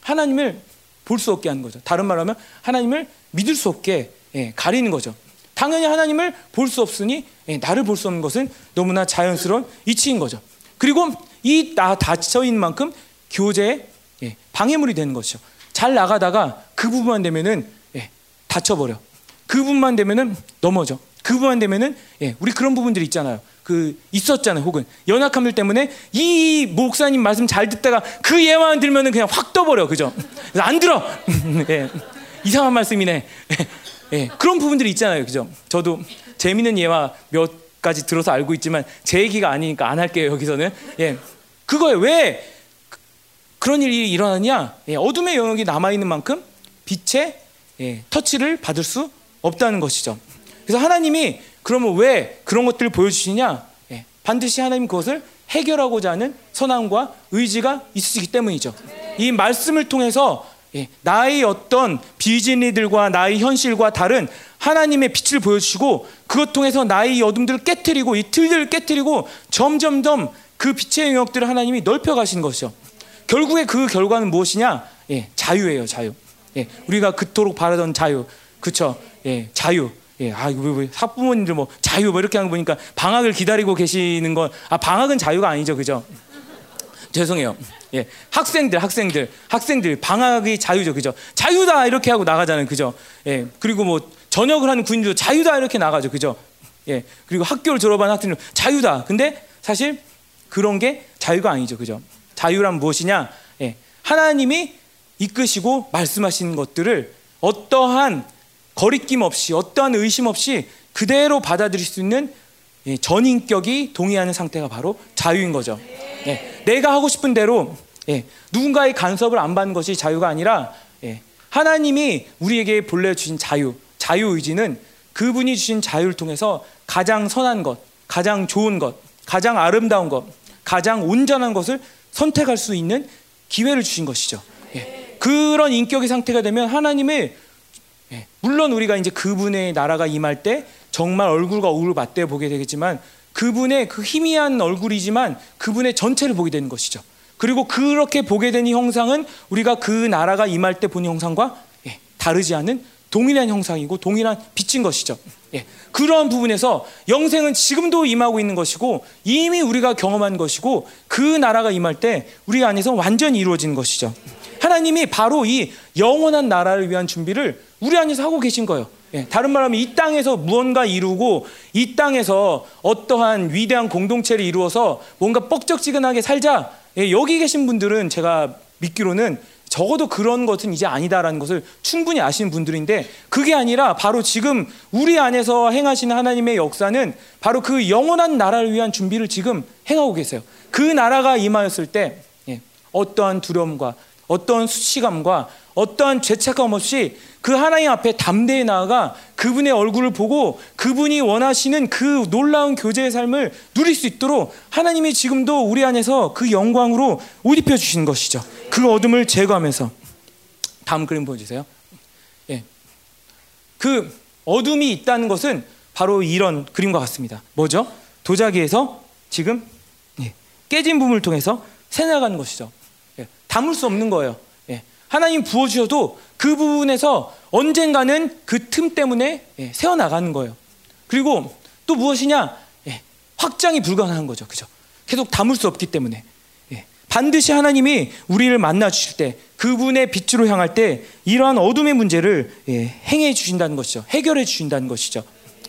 하나님을 볼 수 없게 하는 거죠. 다른 말로 하면 하나님을 믿을 수 없게 예, 가리는 거죠. 당연히 하나님을 볼 수 없으니 예, 나를 볼 수 없는 것은 너무나 자연스러운 이치인 거죠. 그리고 이 나 닫혀 있는 만큼 교제에 예, 방해물이 되는 것이죠. 잘 나가다가 그 부분만 되면은 예, 다쳐버려. 그 부분만 되면은 넘어져. 그 부분만 되면은 예, 우리 그런 부분들이 있잖아요. 그 있었잖아요. 혹은 연약함들 때문에 이 목사님 말씀 잘 듣다가 그 예만 들면은 그냥 확 떠버려. 그죠? 안 들어. 예, 이상한 말씀이네. 예, 그런 부분들이 있잖아요. 그죠? 저도 재밌는 예화 몇 가지 들어서 알고 있지만 제 얘기가 아니니까 안 할게요. 여기서는. 예. 그거에 왜 그런 일이 일어나냐? 예, 어둠의 영역이 남아 있는 만큼 빛의 예, 터치를 받을 수 없다는 것이죠. 그래서 하나님이 그러면 왜 그런 것들을 보여주시냐? 예, 반드시 하나님 그것을 해결하고자 하는 선함과 의지가 있으시기 때문이죠. 이 말씀을 통해서 예, 나의 어떤 비진리들과 나의 현실과 다른 하나님의 빛을 보여주시고 그것 통해서 나의 어둠들을 깨뜨리고 이 틀들을 깨뜨리고 점점점 그 빛의 영역들을 하나님이 넓혀 가시는 것이죠. 결국에 그 결과는 무엇이냐? 예, 자유예요, 자유. 예, 우리가 그토록 바라던 자유, 그쵸? 예, 자유. 예, 아, 왜, 왜, 학부모님들 뭐 자유 뭐 이렇게 하는 거 보니까 방학을 기다리고 계시는 건, 아, 방학은 자유가 아니죠, 그죠? 죄송해요. 예, 학생들, 학생들, 학생들 방학이 자유죠, 그죠? 자유다 이렇게 하고 나가잖아요, 그죠? 예, 그리고 뭐 전역을 하는 군인도 자유다 이렇게 나가죠, 그죠? 예, 그리고 학교를 졸업한 학생들 자유다. 근데 사실 그런 게 자유가 아니죠, 그죠? 자유란 무엇이냐? 예, 하나님이 이끄시고 말씀하시는 것들을 어떠한 거리낌 없이, 어떠한 의심 없이 그대로 받아들일 수 있는 예, 전인격이 동의하는 상태가 바로 자유인 거죠. 예, 내가 하고 싶은 대로 예, 누군가의 간섭을 안 받는 것이 자유가 아니라 예, 하나님이 우리에게 본래 주신 자유, 자유 의지는 그분이 주신 자유를 통해서 가장 선한 것, 가장 좋은 것, 가장 아름다운 것, 가장 온전한 것을 선택할 수 있는 기회를 주신 것이죠. 예, 그런 인격의 상태가 되면 하나님의 예, 물론 우리가 이제 그분의 나라가 임할 때 정말 얼굴과 얼굴을 맞대어 보게 되겠지만 그분의 그 희미한 얼굴이지만 그분의 전체를 보게 되는 것이죠. 그리고 그렇게 보게 되는 형상은 우리가 그 나라가 임할 때 본 형상과 예, 다르지 않은 동일한 형상이고 동일한 빛인 것이죠. 예, 그러한 부분에서 영생은 지금도 임하고 있는 것이고 이미 우리가 경험한 것이고 그 나라가 임할 때 우리 안에서 완전히 이루어진 것이죠. 하나님이 바로 이 영원한 나라를 위한 준비를 우리 안에서 하고 계신 거예요. 예, 다른 말하면 이 땅에서 무언가 이루고 이 땅에서 어떠한 위대한 공동체를 이루어서 뭔가 뻑적지근하게 살자. 예, 여기 계신 분들은 제가 믿기로는 적어도 그런 것은 이제 아니다라는 것을 충분히 아시는 분들인데 그게 아니라 바로 지금 우리 안에서 행하시는 하나님의 역사는 바로 그 영원한 나라를 위한 준비를 지금 행하고 계세요. 그 나라가 임하였을 때 예, 어떠한 두려움과 어떤 수치감과 어떠한 죄책감 없이 그 하나님 앞에 담대히 나아가 그분의 얼굴을 보고 그분이 원하시는 그 놀라운 교제의 삶을 누릴 수 있도록 하나님이 지금도 우리 안에서 그 영광으로 옷 입혀 주시는 것이죠. 그 어둠을 제거하면서 다음 그림 보여주세요. 예, 그 어둠이 있다는 것은 바로 이런 그림과 같습니다. 뭐죠? 도자기에서 지금 예, 깨진 부분을 통해서 새나가는 것이죠. 예, 담을 수 없는 거예요. 예, 하나님 부어주셔도 그 부분에서 언젠가는 그 틈 때문에 예, 새어나가는 거예요. 그리고 또 무엇이냐? 예, 확장이 불가능한 거죠. 그죠? 계속 담을 수 없기 때문에. 예, 반드시 하나님이 우리를 만나 주실 때 그분의 빛으로 향할 때 이러한 어둠의 문제를 예, 행해 주신다는 것이죠. 해결해 주신다는 것이죠.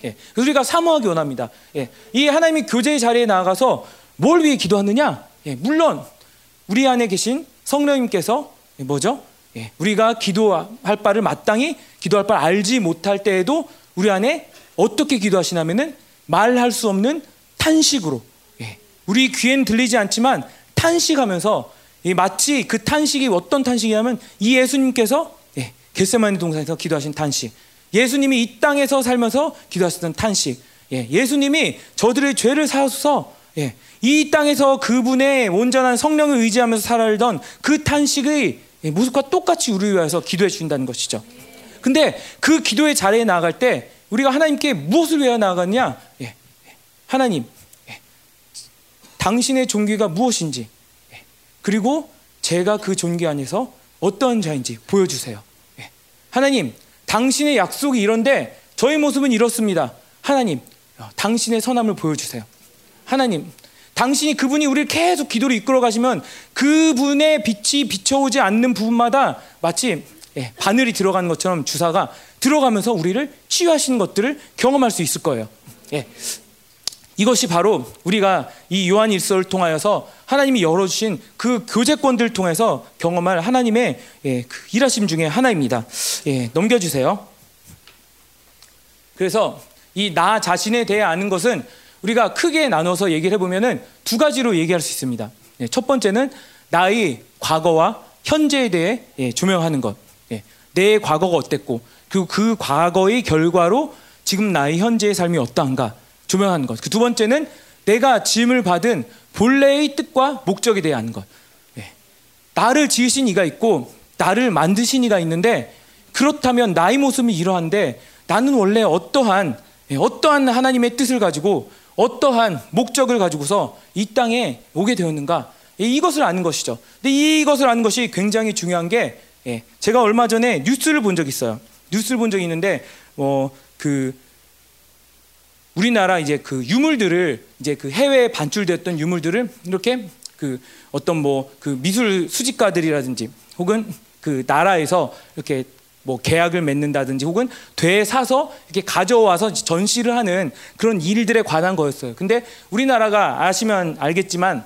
예, 우리가 사모하기 원합니다. 예, 이 하나님이 교제의 자리에 나아가서 뭘 위해 기도하느냐? 예, 물론 우리 안에 계신 성령님께서 뭐죠? 예, 우리가 기도할 바를 마땅히 기도할 바를 알지 못할 때에도 우리 안에 어떻게 기도하시냐면은 말할 수 없는 탄식으로 예, 우리 귀엔 들리지 않지만 탄식하면서 예, 마치 그 탄식이 어떤 탄식이냐면 이 예수님께서 예, 겟세마니 동산에서 기도하신 탄식 예수님이 이 땅에서 살면서 기도하시던 탄식 예, 예수님이 저들의 죄를 사하소서 예, 이 땅에서 그분의 온전한 성령을 의지하면서 살아던 그 탄식의 모습과 똑같이 우리 위해서 기도해 주신다는 것이죠. 근데 그 기도의 자리에 나아갈 때 우리가 하나님께 무엇을 위해 나아갔냐? 예, 하나님, 예, 당신의 종기가 무엇인지, 예, 그리고 제가 그 종기 안에서 어떤 자인지 보여주세요. 예, 하나님, 당신의 약속이 이런데 저희 모습은 이렇습니다. 하나님, 어, 당신의 선함을 보여주세요. 하나님, 당신이 그분이 우리를 계속 기도로 이끌어 가시면 그분의 빛이 비춰오지 않는 부분마다 마치 예, 바늘이 들어가는 것처럼 주사가 들어가면서 우리를 치유하시는 것들을 경험할 수 있을 거예요. 예. 이것이 바로 우리가 이 요한 일서를 통하여서 하나님이 열어주신 그 교제권들을 통해서 경험할 하나님의 예, 그 일하심 중에 하나입니다. 예, 넘겨주세요. 그래서 이 나 자신에 대해 아는 것은 우리가 크게 나눠서 얘기를 해보면은 두 가지로 얘기할 수 있습니다. 예, 첫 번째는 나의 과거와 현재에 대해 예, 조명하는 것. 예, 내 과거가 어땠고 그리고 그 과거의 결과로 지금 나의 현재의 삶이 어떠한가 조명하는 것. 그 두 번째는 내가 짐을 받은 본래의 뜻과 목적에 아는 것. 나를 지으신 이가 있고 나를 만드신 이가 있는데 그렇다면 나의 모습이 이러한데 나는 원래 어떠한 어떠한 하나님의 뜻을 가지고 어떠한 목적을 가지고서 이 땅에 오게 되었는가 이것을 아는 것이죠. 근데 이것을 아는 것이 굉장히 중요한 게 예, 제가 얼마 전에 뉴스를 본 적이 있어요. 뉴스를 본 적이 있는데 뭐그 우리나라 이제 그 유물들을 이제 그 해외에 반출됐던 유물들을 이렇게 그 어떤 뭐 그 미술 수집가들이라든지 혹은 그 나라에서 이렇게 뭐 계약을 맺는다든지 혹은 되 사서 이렇게 가져와서 전시를 하는 그런 일들에 관한 거였어요. 근데 우리나라가 아시면 알겠지만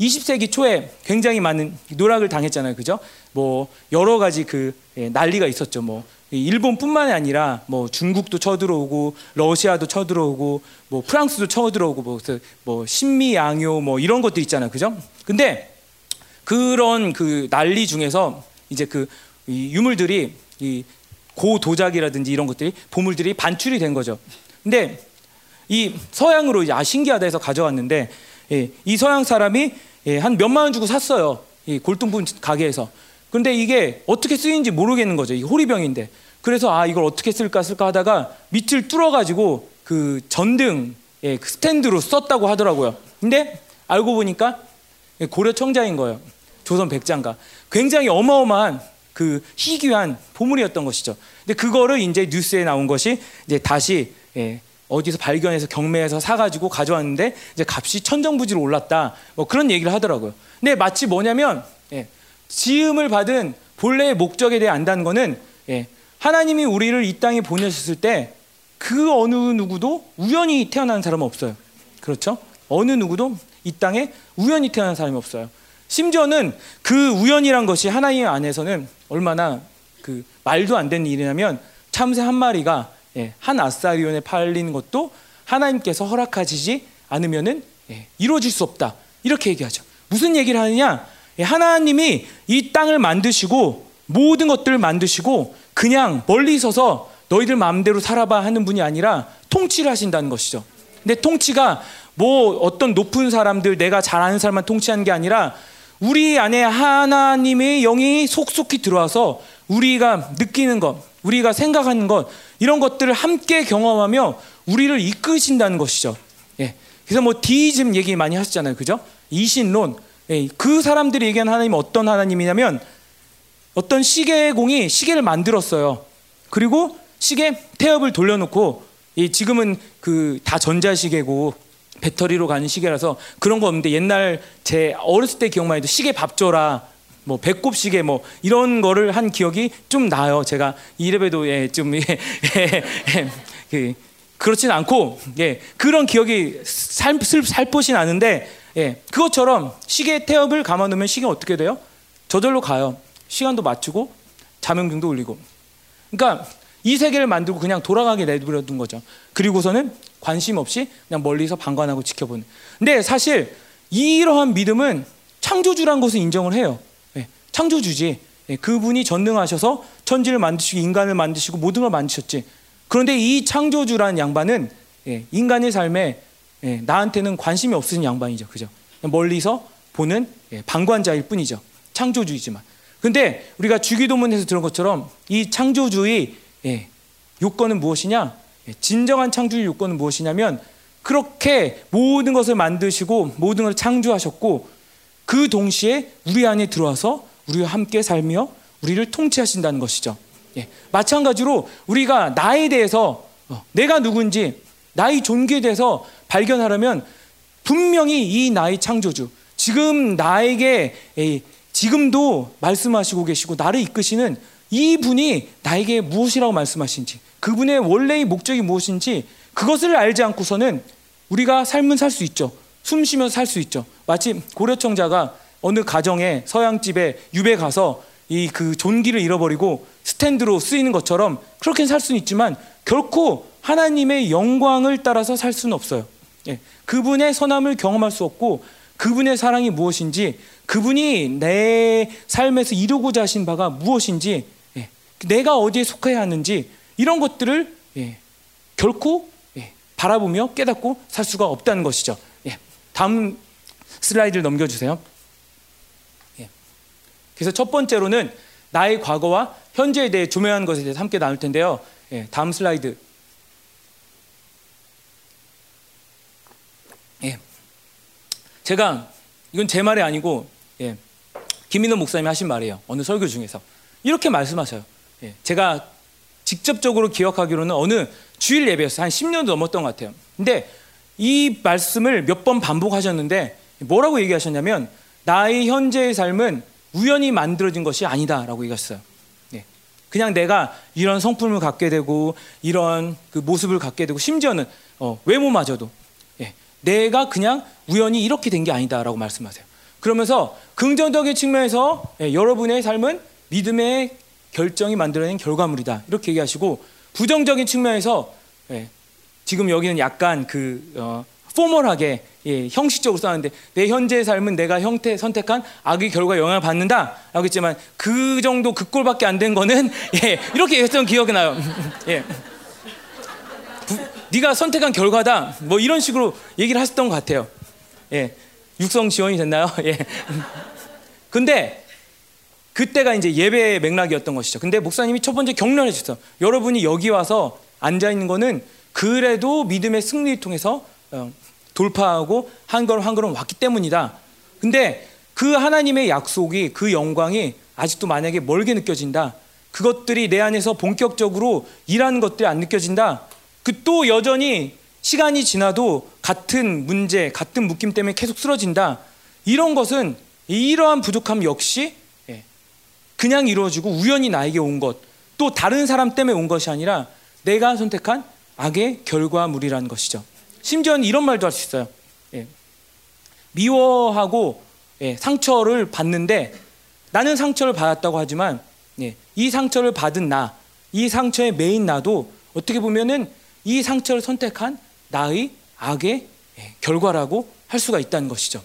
20세기 초에 굉장히 많은 노락을 당했잖아요. 그죠? 뭐 여러 가지 그 예, 난리가 있었죠. 뭐 일본뿐만이 아니라 뭐 중국도 쳐들어오고 러시아도 쳐들어오고 뭐 프랑스도 쳐들어오고 뭐, 뭐 신미양요 뭐 이런 것들 있잖아요. 그죠? 근데 그런 그 난리 중에서 이제 그 유물들이 이 고도자기라든지 이런 것들이 보물들이 반출이 된 거죠. 근데 이 서양으로 이제 아 신기하다 해서 가져왔는데 예, 이 서양 사람이 예, 한 몇만 원 주고 샀어요. 이 골동품 가게에서. 근데 이게 어떻게 쓰이는지 모르겠는 거죠. 이 호리병인데. 그래서 아 이걸 어떻게 쓸까 쓸까 하다가 밑을 뚫어 가지고 그 전등 예, 그 스탠드로 썼다고 하더라고요. 근데 알고 보니까 고려 청자인 거예요. 조선 백장가. 굉장히 어마어마한 그 희귀한 보물이었던 것이죠. 근데 그거를 이제 뉴스에 나온 것이 이제 다시 예, 어디서 발견해서 경매해서 사가지고 가져왔는데 이제 값이 천정부지로 올랐다. 뭐 그런 얘기를 하더라고요. 근데 마치 뭐냐면 예, 지음을 받은 본래의 목적에 대해 안다는 거는 예, 하나님이 우리를 이 땅에 보내셨을 때 그 어느 누구도 우연히 태어난 사람은 없어요. 그렇죠? 어느 누구도 이 땅에 우연히 태어난 사람이 없어요. 심지어는 그 우연이란 것이 하나님 안에서는 얼마나 그 말도 안 되는 일이냐면 참새 한 마리가 예, 한 아사리온에 팔리는 것도 하나님께서 허락하시지 않으면은 예, 이루어질 수 없다. 이렇게 얘기하죠. 무슨 얘기를 하느냐? 예, 하나님이 이 땅을 만드시고 모든 것들을 만드시고 그냥 멀리 서서 너희들 마음대로 살아봐 하는 분이 아니라 통치를 하신다는 것이죠. 근데 통치가 뭐 어떤 높은 사람들 내가 잘 아는 사람만 통치하는 게 아니라 우리 안에 하나님의 영이 속속히 들어와서 우리가 느끼는 것, 우리가 생각하는 것 이런 것들을 함께 경험하며 우리를 이끄신다는 것이죠. 예. 그래서 뭐 디이즘 얘기 많이 하시잖아요, 그죠? 이신론. 예. 그 사람들이 얘기하는 하나님은 어떤 하나님이냐면 어떤 시계공이 시계를 만들었어요. 그리고 시계 태엽을 돌려놓고 이 지금은 그 다 전자시계고 배터리로 가는 시계라서 그런 거 없는데 옛날 제 어렸을 때 기억만 해도 시계 밥 줘라 뭐 배꼽 시계 뭐 이런 거를 한 기억이 좀 나요. 제가 이래봬도 예, 좀 예, 예, 예, 그, 그렇진 않고 예, 그런 기억이 살, 살포시 나는데 예, 그것처럼 시계 태엽을 감아 놓으면 시계 어떻게 돼요? 저절로 가요. 시간도 맞추고 자명등도 울리고. 그러니까 이 세계를 만들고 그냥 돌아가게 내버려둔 거죠. 그리고서는 관심 없이 그냥 멀리서 방관하고 지켜보는. 근데 사실 이러한 믿음은 창조주란 것을 인정을 해요. 네, 창조주지. 네, 그분이 전능하셔서 천지를 만드시고 인간을 만드시고 모든 걸 만드셨지. 그런데 이 창조주란 양반은 예, 인간의 삶에 예, 나한테는 관심이 없으신 양반이죠. 그죠? 멀리서 보는 예, 방관자일 뿐이죠. 창조주이지만. 근데 우리가 주기도문에서 들은 것처럼 이 창조주의 예, 요건은 무엇이냐? 예, 진정한 창조의 요건은 무엇이냐면 그렇게 모든 것을 만드시고 모든 것을 창조하셨고 그 동시에 우리 안에 들어와서 우리와 함께 살며 우리를 통치하신다는 것이죠. 예, 마찬가지로 우리가 나에 대해서 어, 내가 누군지 나의 존귀에 대해서 발견하려면 분명히 이 나의 창조주 지금 나에게 지금도 말씀하시고 계시고 나를 이끄시는 이 분이 나에게 무엇이라고 말씀하신지 그분의 원래의 목적이 무엇인지 그것을 알지 않고서는 우리가 삶은 살 수 있죠. 숨 쉬면서 살 수 있죠. 마치 고려청자가 어느 가정에 서양집에 유배 가서 이 그 존귀를 잃어버리고 스탠드로 쓰이는 것처럼 그렇게 살 수는 있지만 결코 하나님의 영광을 따라서 살 수는 없어요. 예. 그분의 선함을 경험할 수 없고 그분의 사랑이 무엇인지 그분이 내 삶에서 이루고자 하신 바가 무엇인지 예, 내가 어디에 속해야 하는지 이런 것들을 예, 결코 예, 바라보며 깨닫고 살 수가 없다는 것이죠. 예, 다음 슬라이드를 넘겨주세요. 예. 그래서 첫 번째로는 나의 과거와 현재에 대해 조명한 것에 대해서 함께 나눌 텐데요. 예, 다음 슬라이드. 제가 이건 제 말이 아니고 예, 김민호 목사님이 하신 말이에요. 어느 설교 중에서 이렇게 말씀하셔요. 예, 제가 직접적으로 기억하기로는 어느 주일 예배였어요. 한 10년도 넘었던 것 같아요. 근데 이 말씀을 몇 번 반복하셨는데 뭐라고 얘기하셨냐면 나의 현재의 삶은 우연히 만들어진 것이 아니다라고 얘기하셨어요. 예, 그냥 내가 이런 성품을 갖게 되고 이런 그 모습을 갖게 되고 심지어는 어, 외모마저도 예, 내가 그냥 우연히 이렇게 된 게 아니다라고 말씀하세요. 그러면서 긍정적인 측면에서 예, 여러분의 삶은 믿음의 결정이 만들어낸 결과물이다. 이렇게 얘기하시고 부정적인 측면에서 예, 지금 여기는 약간 그 어, 포멀하게 예, 형식적으로 써는데 내 현재의 삶은 내가 형태 선택한 악의 결과 영향을 받는다라고 했지만 그 정도 그 꼴밖에 안 된 거는 예, 이렇게 했던 기억이 나요. 네가 선택한 결과다. 뭐 이런 식으로 얘기를 하셨던 것 같아요. 예. 육성 지원이 됐나요? 예. 근데 그때가 이제 예배의 맥락이었던 것이죠. 근데 목사님이 첫 번째 격려해 주셨어. 여러분이 여기 와서 앉아 있는 거는 그래도 믿음의 승리를 통해서 어, 돌파하고 한 걸음 한 걸음 왔기 때문이다. 근데 그 하나님의 약속이 그 영광이 아직도 만약에 멀게 느껴진다. 그것들이 내 안에서 본격적으로 일하는 것들이 안 느껴진다. 그 또 여전히 시간이 지나도 같은 문제, 같은 묶임 때문에 계속 쓰러진다. 이런 것은 이러한 부족함 역시 예, 그냥 이루어지고 우연히 나에게 온 것, 또 다른 사람 때문에 온 것이 아니라 내가 선택한 악의 결과물이라는 것이죠. 심지어는 이런 말도 할 수 있어요. 예, 미워하고 예, 상처를 받는데 나는 상처를 받았다고 하지만 이 상처를 받은 나, 이 상처에 매인 나도 어떻게 보면은 이 상처를 선택한 나의 악의 예, 결과라고 할 수가 있다는 것이죠.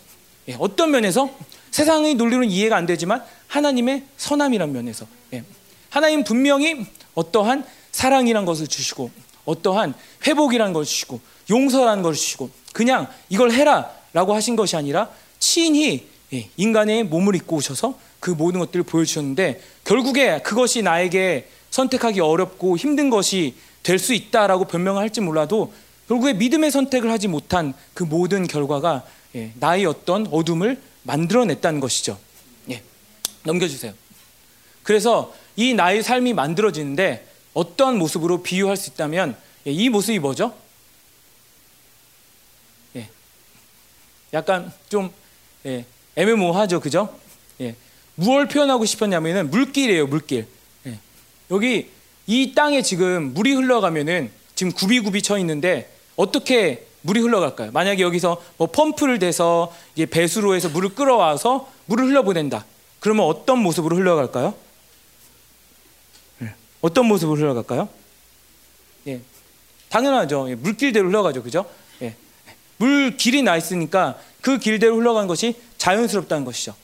예, 어떤 면에서 세상의 논리는 이해가 안 되지만 하나님의 선함이란 면에서 예. 하나님 분명히 어떠한 사랑이란 것을 주시고 어떠한 회복이란 것을 주시고 용서라는 것을 주시고 그냥 이걸 해라라고 하신 것이 아니라 친히 예, 인간의 몸을 입고 오셔서 그 모든 것들을 보여주셨는데 결국에 그것이 나에게 선택하기 어렵고 힘든 것이 될 수 있다라고 변명할지 몰라도 결국에 믿음의 선택을 하지 못한 그 모든 결과가 예, 나의 어떤 어둠을 만들어냈다는 것이죠. 예, 넘겨주세요. 그래서 이 나의 삶이 만들어지는데 어떠한 모습으로 비유할 수 있다면 예, 이 모습이 뭐죠? 예, 약간 좀 예, 애매모호하죠, 그죠? 예, 무엇을 표현하고 싶었냐면은 물길이에요, 물길. 예, 여기 이 땅에 지금 물이 흘러가면은 지금 굽이굽이 쳐 있는데 어떻게 물이 흘러갈까요? 만약에 여기서 뭐 펌프를 대서 이제 배수로 해서 물을 끌어와서 물을 흘려보낸다. 그러면 어떤 모습으로 흘러갈까요? 예, 어떤 모습으로 흘러갈까요? 예, 당연하죠. 예, 물길대로 흘러가죠, 그죠? 예, 물길이 나 있으니까 그 길대로 흘러가는 것이 자연스럽다는 것이죠.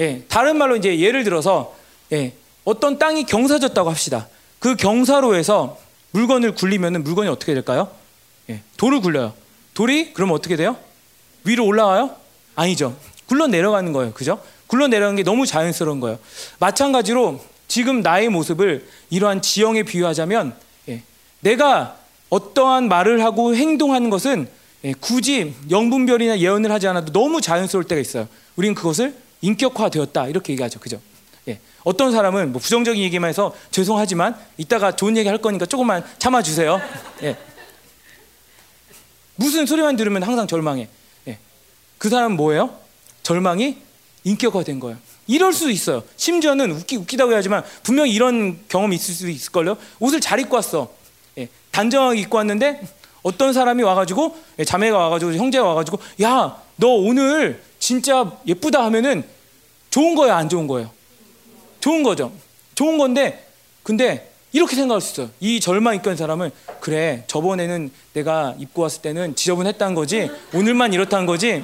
예, 다른 말로 이제 예를 들어서 예, 어떤 땅이 경사졌다고 합시다. 그 경사로에서 물건을 굴리면 물건이 어떻게 될까요? 예, 돌을 굴려요. 돌이 그러면 어떻게 돼요? 위로 올라와요? 아니죠. 굴러 내려가는 거예요. 그죠? 굴러 내려가는 게 너무 자연스러운 거예요. 마찬가지로 지금 나의 모습을 이러한 지형에 비유하자면 예, 내가 어떠한 말을 하고 행동하는 것은 예, 굳이 영분별이나 예언을 하지 않아도 너무 자연스러울 때가 있어요. 우리는 그것을 인격화되었다 이렇게 얘기하죠. 그죠? 예, 어떤 사람은 뭐 부정적인 얘기만 해서 죄송하지만 이따가 좋은 얘기 할 거니까 조금만 참아주세요. 예. 무슨 소리만 들으면 항상 절망해. 예. 그 사람은 뭐예요? 절망이 인격화된 거예요. 이럴 수도 있어요. 심지어는 웃기, 웃기다고 해야지만 분명히 이런 경험이 있을 수 있을걸요. 옷을 잘 입고 왔어. 예. 단정하게 입고 왔는데 어떤 사람이 와가지고 예, 자매가 와가지고 형제가 와가지고 야 너 오늘 진짜 예쁘다 하면은 좋은 거야 안 좋은 거예요? 좋은 거죠. 좋은 건데 근데 이렇게 생각할 수 있어요. 이 절망 있던 사람은 그래 저번에는 내가 입고 왔을 때는 지저분했다는 거지 오늘만 이렇다는 거지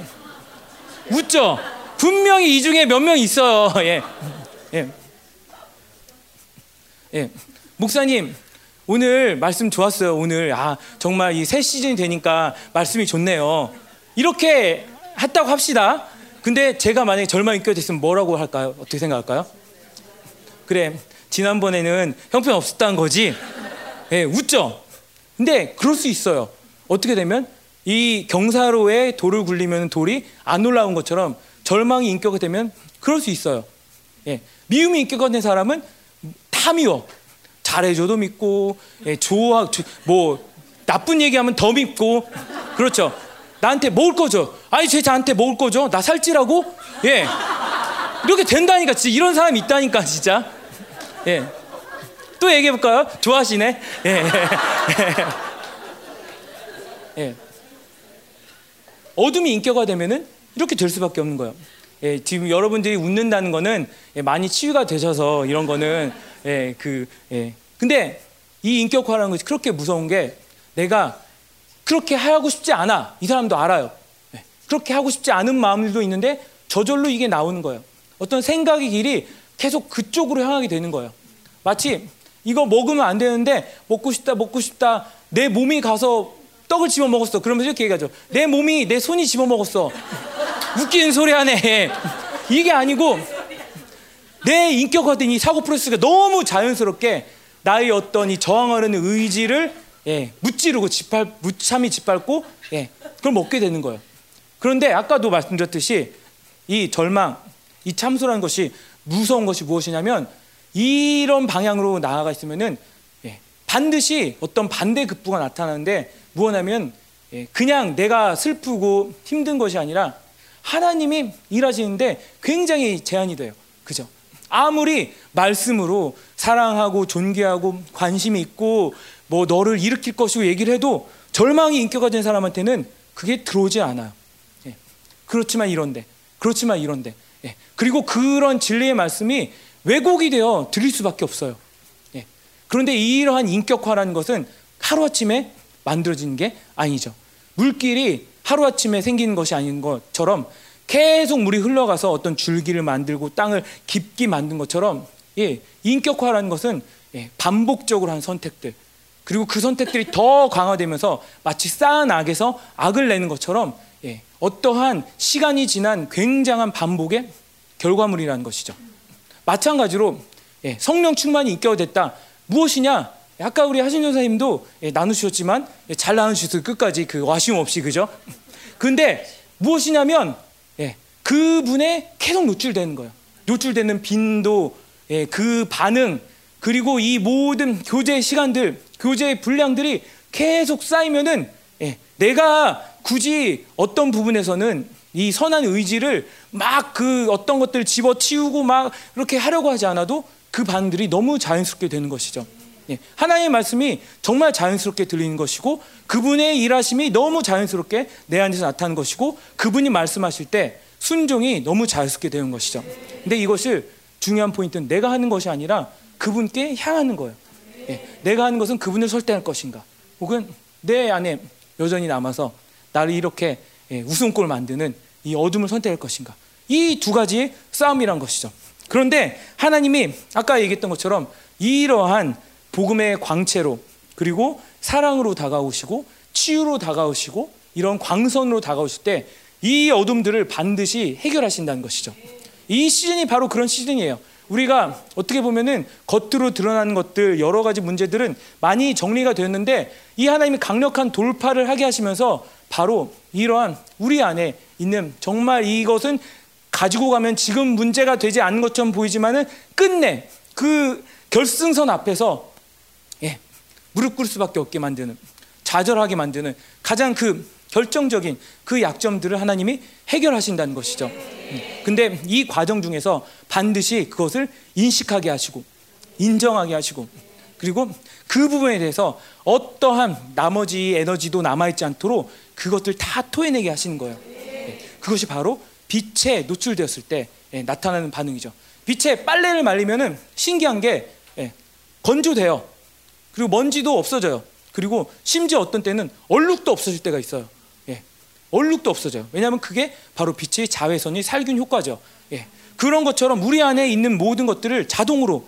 웃죠. 분명히 이 중에 몇 명 있어요. 예. 예. 예. 목사님 오늘 말씀 좋았어요. 오늘 아 정말 이 새 시즌이 되니까 말씀이 좋네요. 이렇게 했다고 합시다. 근데 제가 만약에 절망이 껴졌으면 뭐라고 할까요? 어떻게 생각할까요? 그래 지난번에는 형편 없었다는 거지. 예, 웃죠. 근데 그럴 수 있어요. 어떻게 되면 이 경사로에 돌을 굴리면 돌이 안 올라온 것처럼 절망이 인격화 되면 그럴 수 있어요. 예, 미움이 인격화 된 사람은 다 미워. 잘해줘도 믿고, 예, 좋아, 뭐 나쁜 얘기하면 더 믿고, 그렇죠. 나한테 먹을 거죠. 아니 쟤 저한테 먹을 거죠. 나 살찌라고? 예. 이렇게 된다니까 진짜 이런 사람이 있다니까 진짜. 예. 또 얘기해 볼까요? 좋아하시네. 예. 예. 예. 어둠이 인격화 되면은 이렇게 될 수밖에 없는 거예요. 예, 지금 여러분들이 웃는다는 거는 예, 많이 치유가 되셔서 이런 거는 예, 그 예. 근데 이 인격화라는 것이 그렇게 무서운 게 내가 그렇게 하고 싶지 않아. 이 사람도 알아요. 네. 그렇게 하고 싶지 않은 마음들도 있는데 저절로 이게 나오는 거예요. 어떤 생각의 길이 계속 그쪽으로 향하게 되는 거예요. 마치 이거 먹으면 안 되는데 먹고 싶다, 먹고 싶다. 내 몸이 가서 떡을 집어 먹었어. 그러면서 이렇게 얘기하죠. 내 몸이 내 손이 집어 먹었어. 웃기는 소리 하네. 이게 아니고 내 인격화된 이 사고 프로세스가 너무 자연스럽게 나의 어떤 이 저항하는 의지를 예, 무찌르고 짓밟, 무참히 짓밟고 예, 그걸 먹게 되는 거예요. 그런데 아까도 말씀드렸듯이 이 절망, 이 참소라는 것이 무서운 것이 무엇이냐면 이런 방향으로 나아가 있으면은 예, 반드시 어떤 반대급부가 나타나는데 무엇하면 예, 그냥 내가 슬프고 힘든 것이 아니라 하나님이 일하시는데 굉장히 제한이 돼요. 그죠? 아무리 말씀으로 사랑하고 존귀하고 관심이 있고 뭐 너를 일으킬 것이고 얘기를 해도 절망이 인격화 된 사람한테는 그게 들어오지 않아요. 예. 그렇지만 이런데, 그렇지만 이런데. 예. 그리고 그런 진리의 말씀이 왜곡이 되어 들릴 수밖에 없어요. 예. 그런데 이러한 인격화라는 것은 하루아침에 만들어지는 게 아니죠. 물길이 하루아침에 생기는 것이 아닌 것처럼 계속 물이 흘러가서 어떤 줄기를 만들고 땅을 깊게 만든 것처럼 예, 인격화라는 것은 예, 반복적으로 한 선택들 그리고 그 선택들이 더 강화되면서 마치 쌓은 악에서 악을 내는 것처럼 예, 어떠한 시간이 지난 굉장한 반복의 결과물이라는 것이죠. 마찬가지로 예, 성령 충만이 인격화됐다. 무엇이냐? 아까 우리 하신 전사님도 예, 나누셨지만 예, 잘 나누셨어요. 끝까지 그 아쉬움 없이 그죠? 근데 무엇이냐면 예, 그분에 계속 노출되는 거예요. 노출되는 빈도, 예, 그 반응, 그리고 이 모든 교제 시간들, 교제 분량들이 계속 쌓이면은 예, 내가 굳이 어떤 부분에서는 이 선한 의지를 막 그 어떤 것들 집어치우고 막 이렇게 하려고 하지 않아도 그 반응들이 너무 자연스럽게 되는 것이죠. 예, 하나님의 말씀이 정말 자연스럽게 들리는 것이고 그분의 일하심이 너무 자연스럽게 내 안에서 나타나는 것이고 그분이 말씀하실 때 순종이 너무 자연스럽게 되는 것이죠. 근데 이것을 중요한 포인트는 내가 하는 것이 아니라 그분께 향하는 거예요. 예, 내가 하는 것은 그분을 설득할 것인가, 혹은 내 안에 여전히 남아서 나를 이렇게 예, 웃음꼴 만드는 이 어둠을 선택할 것인가. 이 두 가지의 싸움이란 것이죠. 그런데 하나님이 아까 얘기했던 것처럼 이러한 복음의 광채로 그리고 사랑으로 다가오시고 치유로 다가오시고 이런 광선으로 다가오실 때 이 어둠들을 반드시 해결하신다는 것이죠. 이 시즌이 바로 그런 시즌이에요. 우리가 어떻게 보면은 겉으로 드러나는 것들 여러 가지 문제들은 많이 정리가 되었는데 이 하나님이 강력한 돌파를 하게 하시면서 바로 이러한 우리 안에 있는 정말 이것은 가지고 가면 지금 문제가 되지 않는 것처럼 보이지만은 끝내 그 결승선 앞에서 예, 무릎 꿇을 수밖에 없게 만드는 좌절하게 만드는 가장 그 결정적인 그 약점들을 하나님이 해결하신다는 것이죠. 음, 근데 이 과정 중에서 반드시 그것을 인식하게 하시고 인정하게 하시고 그리고 그 부분에 대해서 어떠한 나머지 에너지도 남아있지 않도록 그것들 다 토해내게 하시는 거예요. 예, 그것이 바로 빛에 노출되었을 때 예, 나타나는 반응이죠. 빛에 빨래를 말리면은 신기한 게 예, 건조돼요. 그리고 먼지도 없어져요. 그리고 심지어 어떤 때는 얼룩도 없어질 때가 있어요. 예, 얼룩도 없어져요. 왜냐하면 그게 바로 빛의 자외선이 살균 효과죠. 예, 그런 것처럼 우리 안에 있는 모든 것들을 자동으로 예,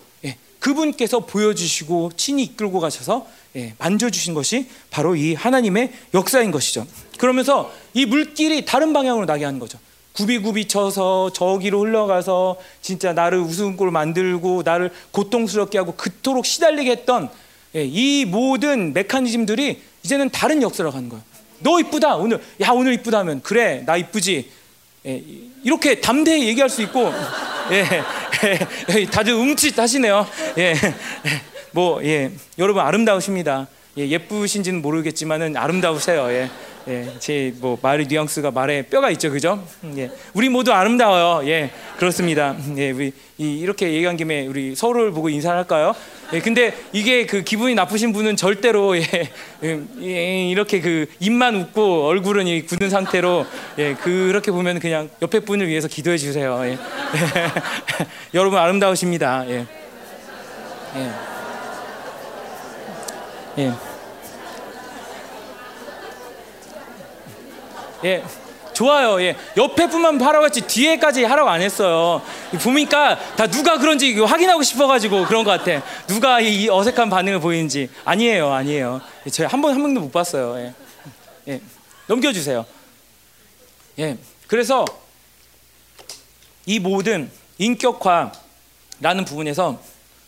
그분께서 보여주시고 친히 이끌고 가셔서 예, 만져주신 것이 바로 이 하나님의 역사인 것이죠. 그러면서 이 물길이 다른 방향으로 나게 하는 거죠. 굽이굽이 쳐서 저기로 흘러가서 진짜 나를 우스운꼴 만들고 나를 고통스럽게 하고 그토록 시달리게 했던 예, 이 모든 메커니즘들이 이제는 다른 역사로 가는 거예요. 너 이쁘다 오늘 야 오늘 이쁘다면 그래 나 이쁘지 예, 이렇게 담대히 얘기할 수 있고 예, 예, 다들 음칫 하시네요. 예, 뭐 예, 여러분 아름다우십니다. 예, 예쁘신지는 모르겠지만은 아름다우세요. 예. 예, 제뭐 말의 뉘앙스가 말에 뼈가 있죠, 그죠? 음, 예, 우리 모두 아름다워요. 예, 그렇습니다. 음, 예, 우리 이, 이렇게 얘기한 김에 우리 서로를 보고 인사를 할까요? 예, 근데 이게 그 기분이 나쁘신 분은 절대로 예, 예, 예, 이렇게 그 입만 웃고 얼굴은 이 굳은 상태로 예, 그렇게 보면 그냥 옆에 분을 위해서 기도해 주세요. 예. 여러분 아름다우십니다. 예. 예. 예. 예. 좋아요. 예. 옆에 분만 하라고 했지 뒤에까지 하라고 안 했어요. 보니까 다 누가 그런지 확인하고 싶어가지고 그런 것 같아. 누가 이 어색한 반응을 보이는지 아니에요, 아니에요. 예, 저희 한번한 명도 못 봤어요. 예. 예. 넘겨주세요. 예. 그래서 이 모든 인격화라는 부분에서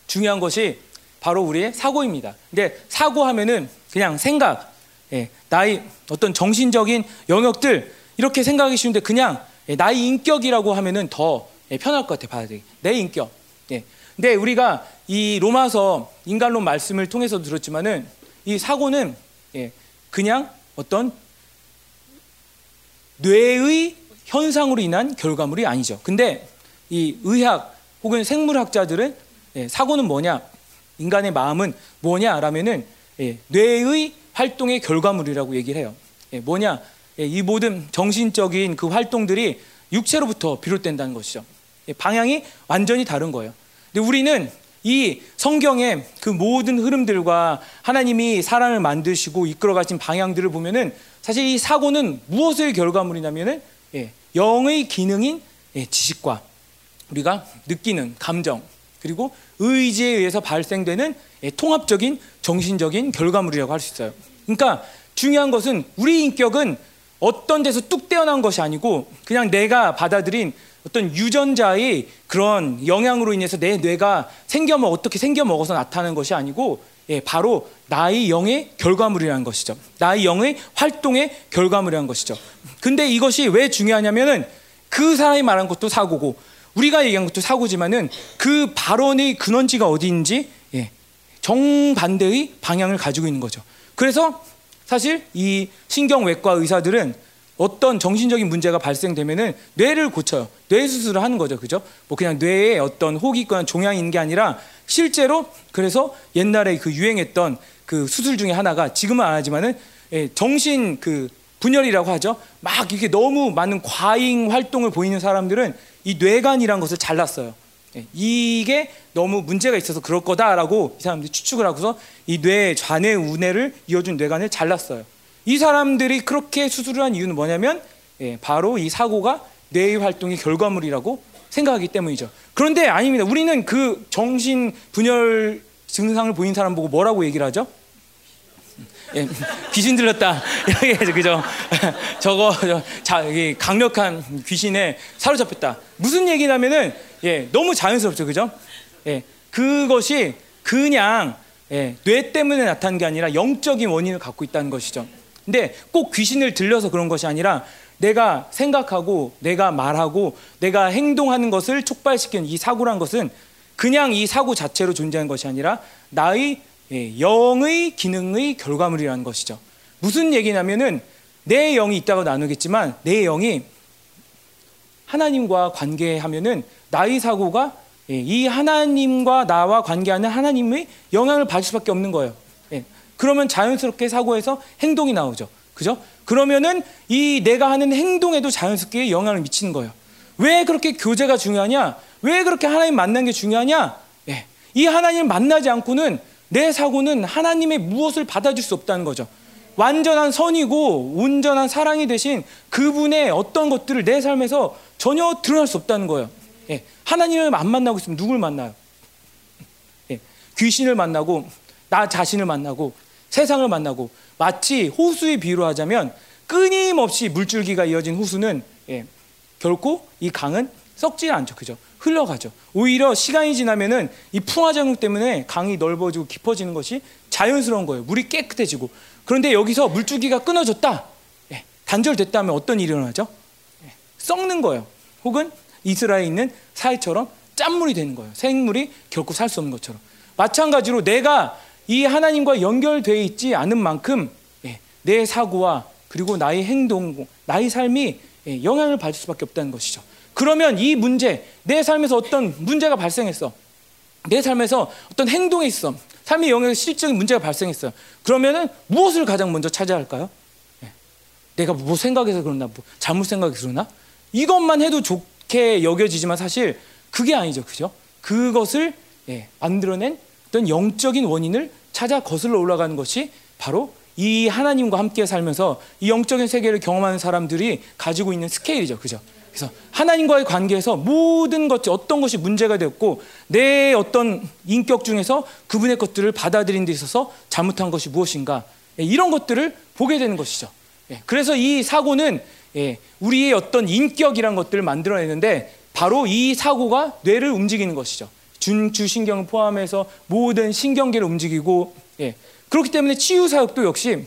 중요한 것이 바로 우리의 사고입니다. 근데 사고하면은 그냥 생각, 예, 나의 어떤 정신적인 영역들 이렇게 생각하기 쉬운데 그냥 예, 나의 인격이라고 하면은 더 예, 편할 것 같아 돼. 내 인격. 예. 근데 우리가 이 로마서 인간론 말씀을 통해서 들었지만은 이 사고는 예, 그냥 어떤 뇌의 현상으로 인한 결과물이 아니죠. 근데 이 의학 혹은 생물학자들은 예, 사고는 뭐냐? 인간의 마음은 뭐냐라면은 예, 뇌의 활동의 결과물이라고 얘기를 해요. 예, 뭐냐? 예, 이 모든 정신적인 그 활동들이 육체로부터 비롯된다는 것이죠. 예, 방향이 완전히 다른 거예요. 근데 우리는 이 성경의 그 모든 흐름들과 하나님이 사람을 만드시고 이끌어 가신 방향들을 보면은 사실 이 사고는 무엇의 결과물이냐면은 예, 영의 기능인 예, 지식과 우리가 느끼는 감정 그리고 의지에 의해서 발생되는 예, 통합적인 정신적인 결과물이라고 할 수 있어요. 그러니까 중요한 것은 우리 인격은 어떤 데서 뚝 떼어난 것이 아니고 그냥 내가 받아들인 어떤 유전자의 그런 영향으로 인해서 내 뇌가 생겨먹 어떻게 생겨먹어서 나타나는 것이 아니고 예, 바로 나의 영의 결과물이라는 것이죠. 나의 영의 활동의 결과물이라는 것이죠. 근데 이것이 왜 중요하냐면은 그 사람이 말한 것도 사고고 우리가 얘기한 것도 사고지만은 그 발언의 근원지가 어디인지 예, 정반대의 방향을 가지고 있는 거죠. 그래서 사실 이 신경외과 의사들은 어떤 정신적인 문제가 발생되면은 뇌를 고쳐요. 뇌 수술을 하는 거죠. 그죠? 뭐 그냥 뇌에 어떤 혹이 있거나 종양이 있는 게 아니라 실제로 그래서 옛날에 그 유행했던 그 수술 중에 하나가 지금은 안 하지만은 예, 정신 그 분열이라고 하죠. 막 이렇게 너무 많은 과잉 활동을 보이는 사람들은 이 뇌관이라는 것을 잘랐어요. 예, 이게 너무 문제가 있어서 그럴 거다라고 이 사람들이 추측을 하고서 이 뇌 좌뇌 우뇌를 이어준 뇌관을 잘랐어요. 이 사람들이 그렇게 수술을 한 이유는 뭐냐면 예, 바로 이 사고가 뇌의 활동의 결과물이라고 생각하기 때문이죠. 그런데 아닙니다. 우리는 그 정신 분열 증상을 보인 사람 보고 뭐라고 얘기를 하죠? 예, 귀신 들렸다 이렇게 해서 그죠? 저거 저, 자, 이 강력한 귀신에 사로잡혔다. 무슨 얘기냐면은 예, 너무 자연스럽죠, 그죠? 예, 그것이 그냥 예, 뇌 때문에 나타난 게 아니라 영적인 원인을 갖고 있다는 것이죠. 근데 꼭 귀신을 들려서 그런 것이 아니라 내가 생각하고 내가 말하고 내가 행동하는 것을 촉발시키는 이 사고란 것은 그냥 이 사고 자체로 존재하는 것이 아니라 나의 예, 영의 기능의 결과물이라는 것이죠. 무슨 얘기냐면은 내 영이 있다고 나누겠지만 내 영이 하나님과 관계하면은 나의 사고가 예, 이 하나님과 나와 관계하는 하나님의 영향을 받을 수밖에 없는 거예요. 예, 그러면 자연스럽게 사고에서 행동이 나오죠. 그죠? 그러면은 이 내가 하는 행동에도 자연스럽게 영향을 미치는 거예요. 왜 그렇게 교제가 중요하냐? 왜 그렇게 하나님 만난 게 중요하냐? 예, 이 하나님 만나지 않고는 내 사고는 하나님의 무엇을 받아줄 수 없다는 거죠. 완전한 선이고 온전한 사랑이 대신 그분의 어떤 것들을 내 삶에서 전혀 드러날 수 없다는 거예요. 예, 하나님을 안 만나고 있으면 누굴 만나요? 예, 귀신을 만나고 나 자신을 만나고 세상을 만나고 마치 호수의 비유로 하자면 끊임없이 물줄기가 이어진 호수는 예, 결코 이 강은 썩지 않죠. 그죠? 흘러가죠. 오히려 시간이 지나면은 이 풍화 작용 때문에 강이 넓어지고 깊어지는 것이 자연스러운 거예요. 물이 깨끗해지고. 그런데 여기서 물줄기가 끊어졌다. 예, 단절됐다면 어떤 일이 일어나죠? 예, 썩는 거예요. 혹은 이스라엘에 있는 사회처럼 짠물이 되는 거예요. 생물이 결코 살 수 없는 것처럼. 마찬가지로 내가 이 하나님과 연결되어 있지 않은 만큼 예, 내 사고와 그리고 나의 행동, 나의 삶이 예, 영향을 받을 수밖에 없다는 것이죠. 그러면 이 문제, 내 삶에서 어떤 문제가 발생했어. 내 삶에서 어떤 행동에 있어. 삶의 영역에 실질적인 문제가 발생했어요. 그러면은 무엇을 가장 먼저 찾아야 할까요? 예. 내가 뭐 생각해서 그러나, 뭐 잘못 생각해서 그러나? 이것만 해도 좋게 여겨지지만 사실 그게 아니죠. 그죠? 그것을 예, 만들어낸 어떤 영적인 원인을 찾아 거슬러 올라가는 것이 바로 이 하나님과 함께 살면서 이 영적인 세계를 경험하는 사람들이 가지고 있는 스케일이죠. 그죠? 그래서 하나님과의 관계에서 모든 것이 어떤 것이 문제가 되었고 내 어떤 인격 중에서 그분의 것들을 받아들인 데 있어서 잘못한 것이 무엇인가 예, 이런 것들을 보게 되는 것이죠. 예, 그래서 이 사고는 예, 우리의 어떤 인격이란 것들을 만들어내는데 바로 이 사고가 뇌를 움직이는 것이죠. 준주신경을 포함해서 모든 신경계를 움직이고 그렇기 때문에 치유 사역도 역시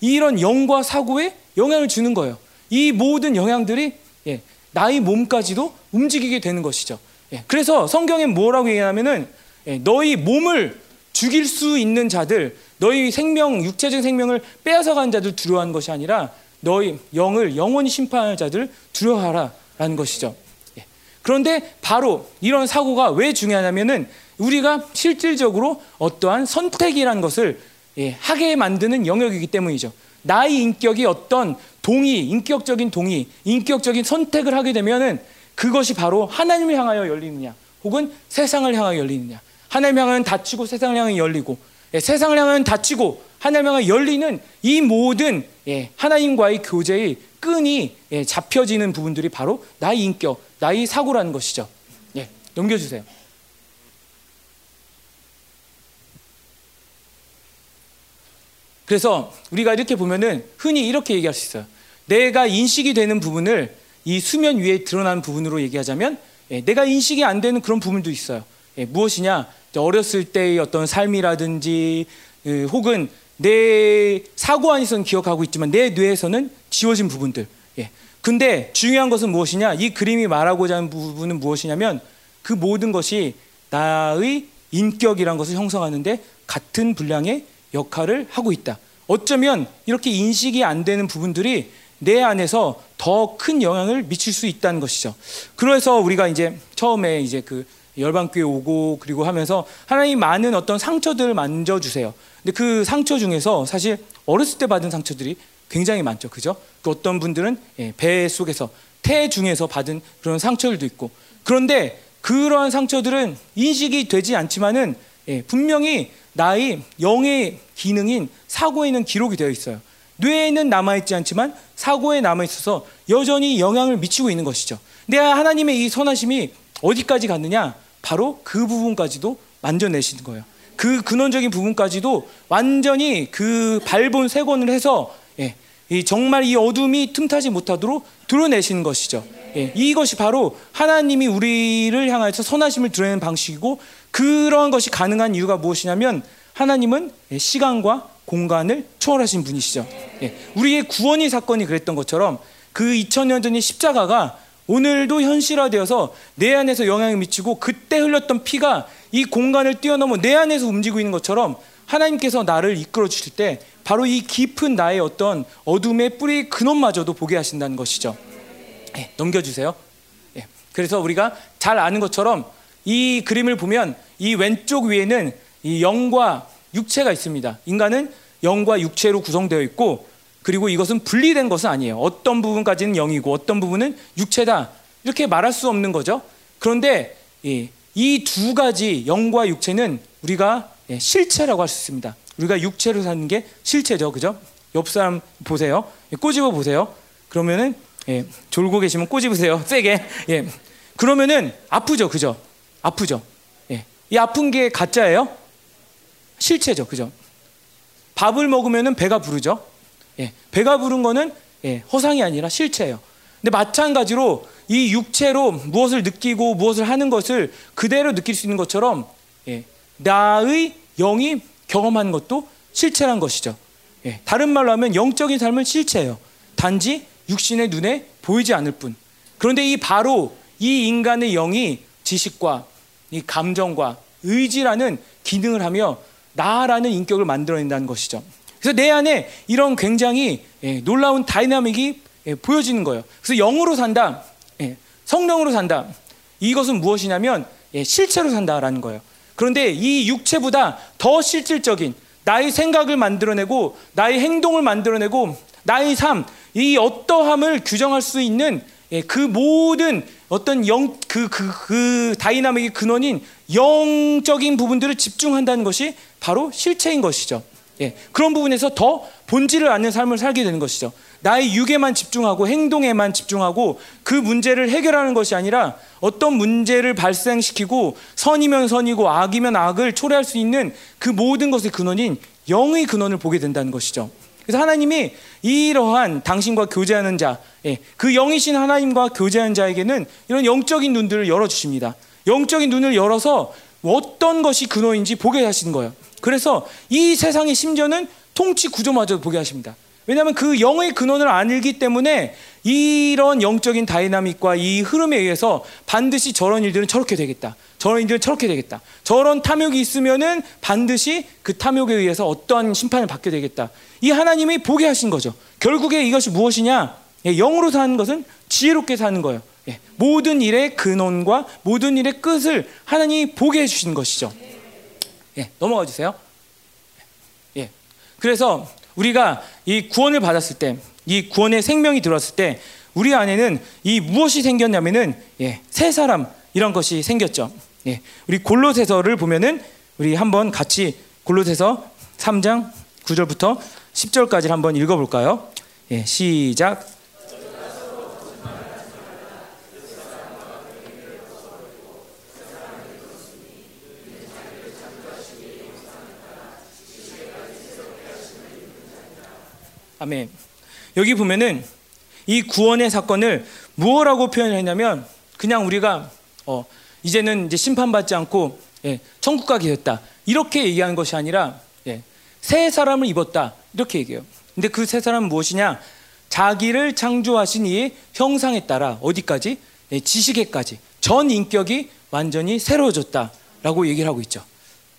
이런 영과 사고에 영향을 주는 거예요. 이 모든 영향들이 예, 나의 몸까지도 움직이게 되는 것이죠. 예, 그래서 성경에 뭐라고 얘기하면은 예, 너희 몸을 죽일 수 있는 자들, 너희 생명, 육체적 생명을 빼앗아간 자들 두려워하는 것이 아니라 너희 영을 영원히 심판할 자들 두려워하라라는 것이죠. 예. 그런데 바로 이런 사고가 왜 중요하냐면은 우리가 실질적으로 어떠한 선택이라는 것을 예, 하게 만드는 영역이기 때문이죠. 나의 인격이 어떤 동의, 인격적인 동의, 인격적인 선택을 하게 되면은 그것이 바로 하나님을 향하여 열리느냐, 혹은 세상을 향하여 열리느냐. 하나님 향하여 닫히고 세상을 향하여 열리고, 예, 세상을 향하여 닫히고 하나님과 열리는 이 모든 예, 하나님과의 교제의 끈이 예, 잡혀지는 부분들이 바로 나의 인격, 나의 사고라는 것이죠. 예, 넘겨주세요. 그래서 우리가 이렇게 보면은 흔히 이렇게 얘기할 수 있어요. 내가 인식이 되는 부분을 이 수면 위에 드러나는 부분으로 얘기하자면 예, 내가 인식이 안 되는 그런 부분도 있어요. 예, 무엇이냐? 어렸을 때의 어떤 삶이라든지 그, 혹은 내 사고 안에서는 기억하고 있지만 내 뇌에서는 지워진 부분들. 예. 근데 중요한 것은 무엇이냐? 이 그림이 말하고자 하는 부분은 무엇이냐면 그 모든 것이 나의 인격이란 것을 형성하는데 같은 분량의 역할을 하고 있다. 어쩌면 이렇게 인식이 안 되는 부분들이 내 안에서 더 큰 영향을 미칠 수 있다는 것이죠. 그래서 우리가 이제 처음에 이제 그 열방교회 오고 그리고 하면서 하나님 많은 어떤 상처들을 만져주세요. 근데 그 상처 중에서 사실 어렸을 때 받은 상처들이 굉장히 많죠. 그죠? 그 어떤 분들은 예, 배 속에서 태 중에서 받은 그런 상처들도 있고 그런데 그러한 상처들은 인식이 되지 않지만은 예, 분명히 나의 영의 기능인 사고에는 기록이 되어 있어요. 뇌에는 남아있지 않지만 사고에 남아있어서 여전히 영향을 미치고 있는 것이죠. 내가 하나님의 이 선하심이 어디까지 갔느냐? 바로 그 부분까지도 만져내시는 거예요. 그 근원적인 부분까지도 완전히 그 발본 세권을 해서 예, 이 정말 이 어둠이 틈타지 못하도록 드러내시는 것이죠. 예, 이것이 바로 하나님이 우리를 향해서 선하심을 드러내는 방식이고 그런 것이 가능한 이유가 무엇이냐면 하나님은 예, 시간과 공간을 초월하신 분이시죠. 예, 우리의 구원의 사건이 그랬던 것처럼 그 2000년 전의 십자가가 오늘도 현실화되어서 내 안에서 영향을 미치고 그때 흘렸던 피가 이 공간을 뛰어넘어 내 안에서 움직이고 있는 것처럼 하나님께서 나를 이끌어 주실 때 바로 이 깊은 나의 어떤 어둠의 뿌리 근원마저도 보게 하신다는 것이죠. 예, 넘겨주세요. 예, 그래서 우리가 잘 아는 것처럼 이 그림을 보면 이 왼쪽 위에는 이 영과 육체가 있습니다. 인간은 영과 육체로 구성되어 있고 그리고 이것은 분리된 것은 아니에요. 어떤 부분까지는 영이고 어떤 부분은 육체다. 이렇게 말할 수 없는 거죠. 그런데 이 두 가지 영과 육체는 우리가 예, 실체라고 할 수 있습니다. 우리가 육체로 사는 게 실체죠. 그죠? 옆 사람 보세요. 예, 꼬집어 보세요. 그러면은 예, 졸고 계시면 꼬집으세요. 세게. 예. 그러면은 아프죠. 그죠? 아프죠. 예. 이 아픈 게 가짜예요? 실체죠. 그죠? 밥을 먹으면은 배가 부르죠. 예, 배가 부른 거는 예, 허상이 아니라 실체예요. 근데 마찬가지로 이 육체로 무엇을 느끼고 무엇을 하는 것을 그대로 느낄 수 있는 것처럼 예, 나의 영이 경험하는 것도 실체란 것이죠. 예, 다른 말로 하면 영적인 삶은 실체예요. 단지 육신의 눈에 보이지 않을 뿐. 그런데 이 바로 이 인간의 영이 지식과 이 감정과 의지라는 기능을 하며 나라는 인격을 만들어낸다는 것이죠. 그래서 내 안에 이런 굉장히 예, 놀라운 dynamic이 예, 보여지는 거예요. 그래서 영으로 산다, 예, 성령으로 산다. 이것은 무엇이냐면 예, 실체로 산다라는 거예요. 그런데 이 육체보다 더 실질적인 나의 생각을 만들어내고 나의 행동을 만들어내고 나의 삶, 이 어떠함을 규정할 수 있는 예, 그 모든 어떤 영, 그, 그, 그 dynamic의 근원인 영적인 부분들을 집중한다는 것이 바로 실체인 것이죠. 예, 그런 부분에서 더 본질을 아는 삶을 살게 되는 것이죠. 나의 육에만 집중하고 행동에만 집중하고 그 문제를 해결하는 것이 아니라 어떤 문제를 발생시키고 선이면 선이고 악이면 악을 초래할 수 있는 그 모든 것의 근원인 영의 근원을 보게 된다는 것이죠. 그래서 하나님이 이러한 당신과 교제하는 자, 예, 그 영이신 하나님과 교제하는 자에게는 이런 영적인 눈들을 열어주십니다. 영적인 눈을 열어서 어떤 것이 근원인지 보게 하시는 거예요. 그래서 이 세상의 심지어는 통치 구조마저 보게 하십니다. 왜냐하면 그 영의 근원을 알기 때문에 이런 영적인 다이나믹과 이 흐름에 의해서 반드시 저런 일들은 저렇게 되겠다. 저런 일들은 저렇게 되겠다. 저런 탐욕이 있으면은 반드시 그 탐욕에 의해서 어떠한 심판을 받게 되겠다. 이 하나님이 보게 하신 거죠. 결국에 이것이 무엇이냐? 예, 영으로 사는 것은 지혜롭게 사는 거예요. 예, 모든 일의 근원과 모든 일의 끝을 하나님이 보게 해주신 것이죠. 예, 넘어가 주세요. 예. 그래서 우리가 이 구원을 받았을 때, 이 구원의 생명이 들어왔을 때, 우리 안에는 이 무엇이 생겼냐면은 예, 새 사람 이런 것이 생겼죠. 예. 우리 골로새서를 보면은 우리 한번 같이 골로새서 3장 9절부터 10절까지 한번 읽어볼까요? 예, 시작. 아멘. 여기 보면은 이 구원의 사건을 무엇라고 표현했냐면 그냥 우리가 어, 이제는 이제 심판받지 않고 예, 천국 가게 됐다 이렇게 얘기하는 것이 아니라 예, 새 사람을 입었다 이렇게 얘기해요. 근데 그 새 사람은 무엇이냐? 자기를 창조하신 이의 형상에 따라 어디까지? 예, 지식에까지 전 인격이 완전히 새로워졌다라고 얘기를 하고 있죠.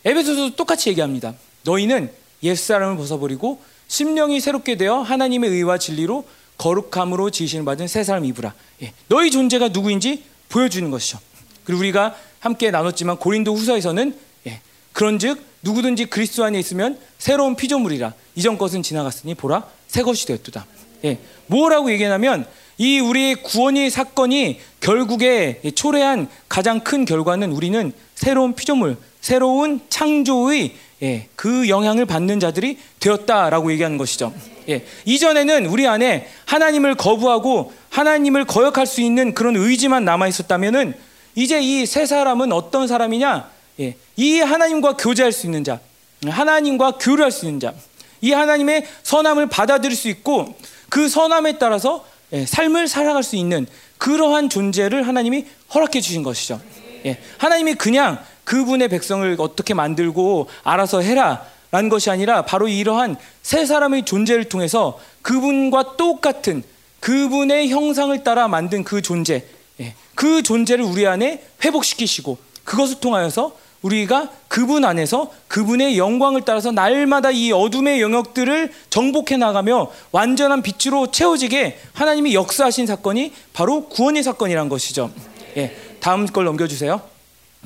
에베소서도 똑같이 얘기합니다. 너희는 옛 사람을 벗어버리고 심령이 새롭게 되어 하나님의 의와 진리로 거룩함으로 지으시는 받은 새 사람 입으라. 예, 너희 존재가 누구인지 보여주는 것이죠. 그리고 우리가 함께 나눴지만 고린도 후서에서는 예, 그런즉 누구든지 그리스도 안에 있으면 새로운 피조물이라 이전 것은 지나갔으니 보라 새 것이 되었도다. 예, 뭐라고 얘기하냐면 이 우리의 구원의 사건이 결국에 초래한 가장 큰 결과는 우리는 새로운 피조물, 새로운 창조의 예, 그 영향을 받는 자들이 되었다라고 얘기하는 것이죠. 예, 이전에는 우리 안에 하나님을 거부하고 하나님을 거역할 수 있는 그런 의지만 남아 있었다면은 이제 이 세 사람은 어떤 사람이냐? 예, 이 하나님과 교제할 수 있는 자, 하나님과 교류할 수 있는 자, 이 하나님의 선함을 받아들일 수 있고 그 선함에 따라서 예, 삶을 살아갈 수 있는 그러한 존재를 하나님이 허락해 주신 것이죠. 예, 하나님이 그냥 그분의 백성을 어떻게 만들고 알아서 해라. 라는 것이 아니라 바로 이러한 세 사람의 존재를 통해서 그분과 똑같은 그분의 형상을 따라 만든 그 존재, 예, 그 존재를 우리 안에 회복시키시고 그것을 통하여서 우리가 그분 안에서 그분의 영광을 따라서 날마다 이 어둠의 영역들을 정복해 나가며 완전한 빛으로 채워지게 하나님이 역사하신 사건이 바로 구원의 사건이란 것이죠. 예, 다음 걸 넘겨주세요.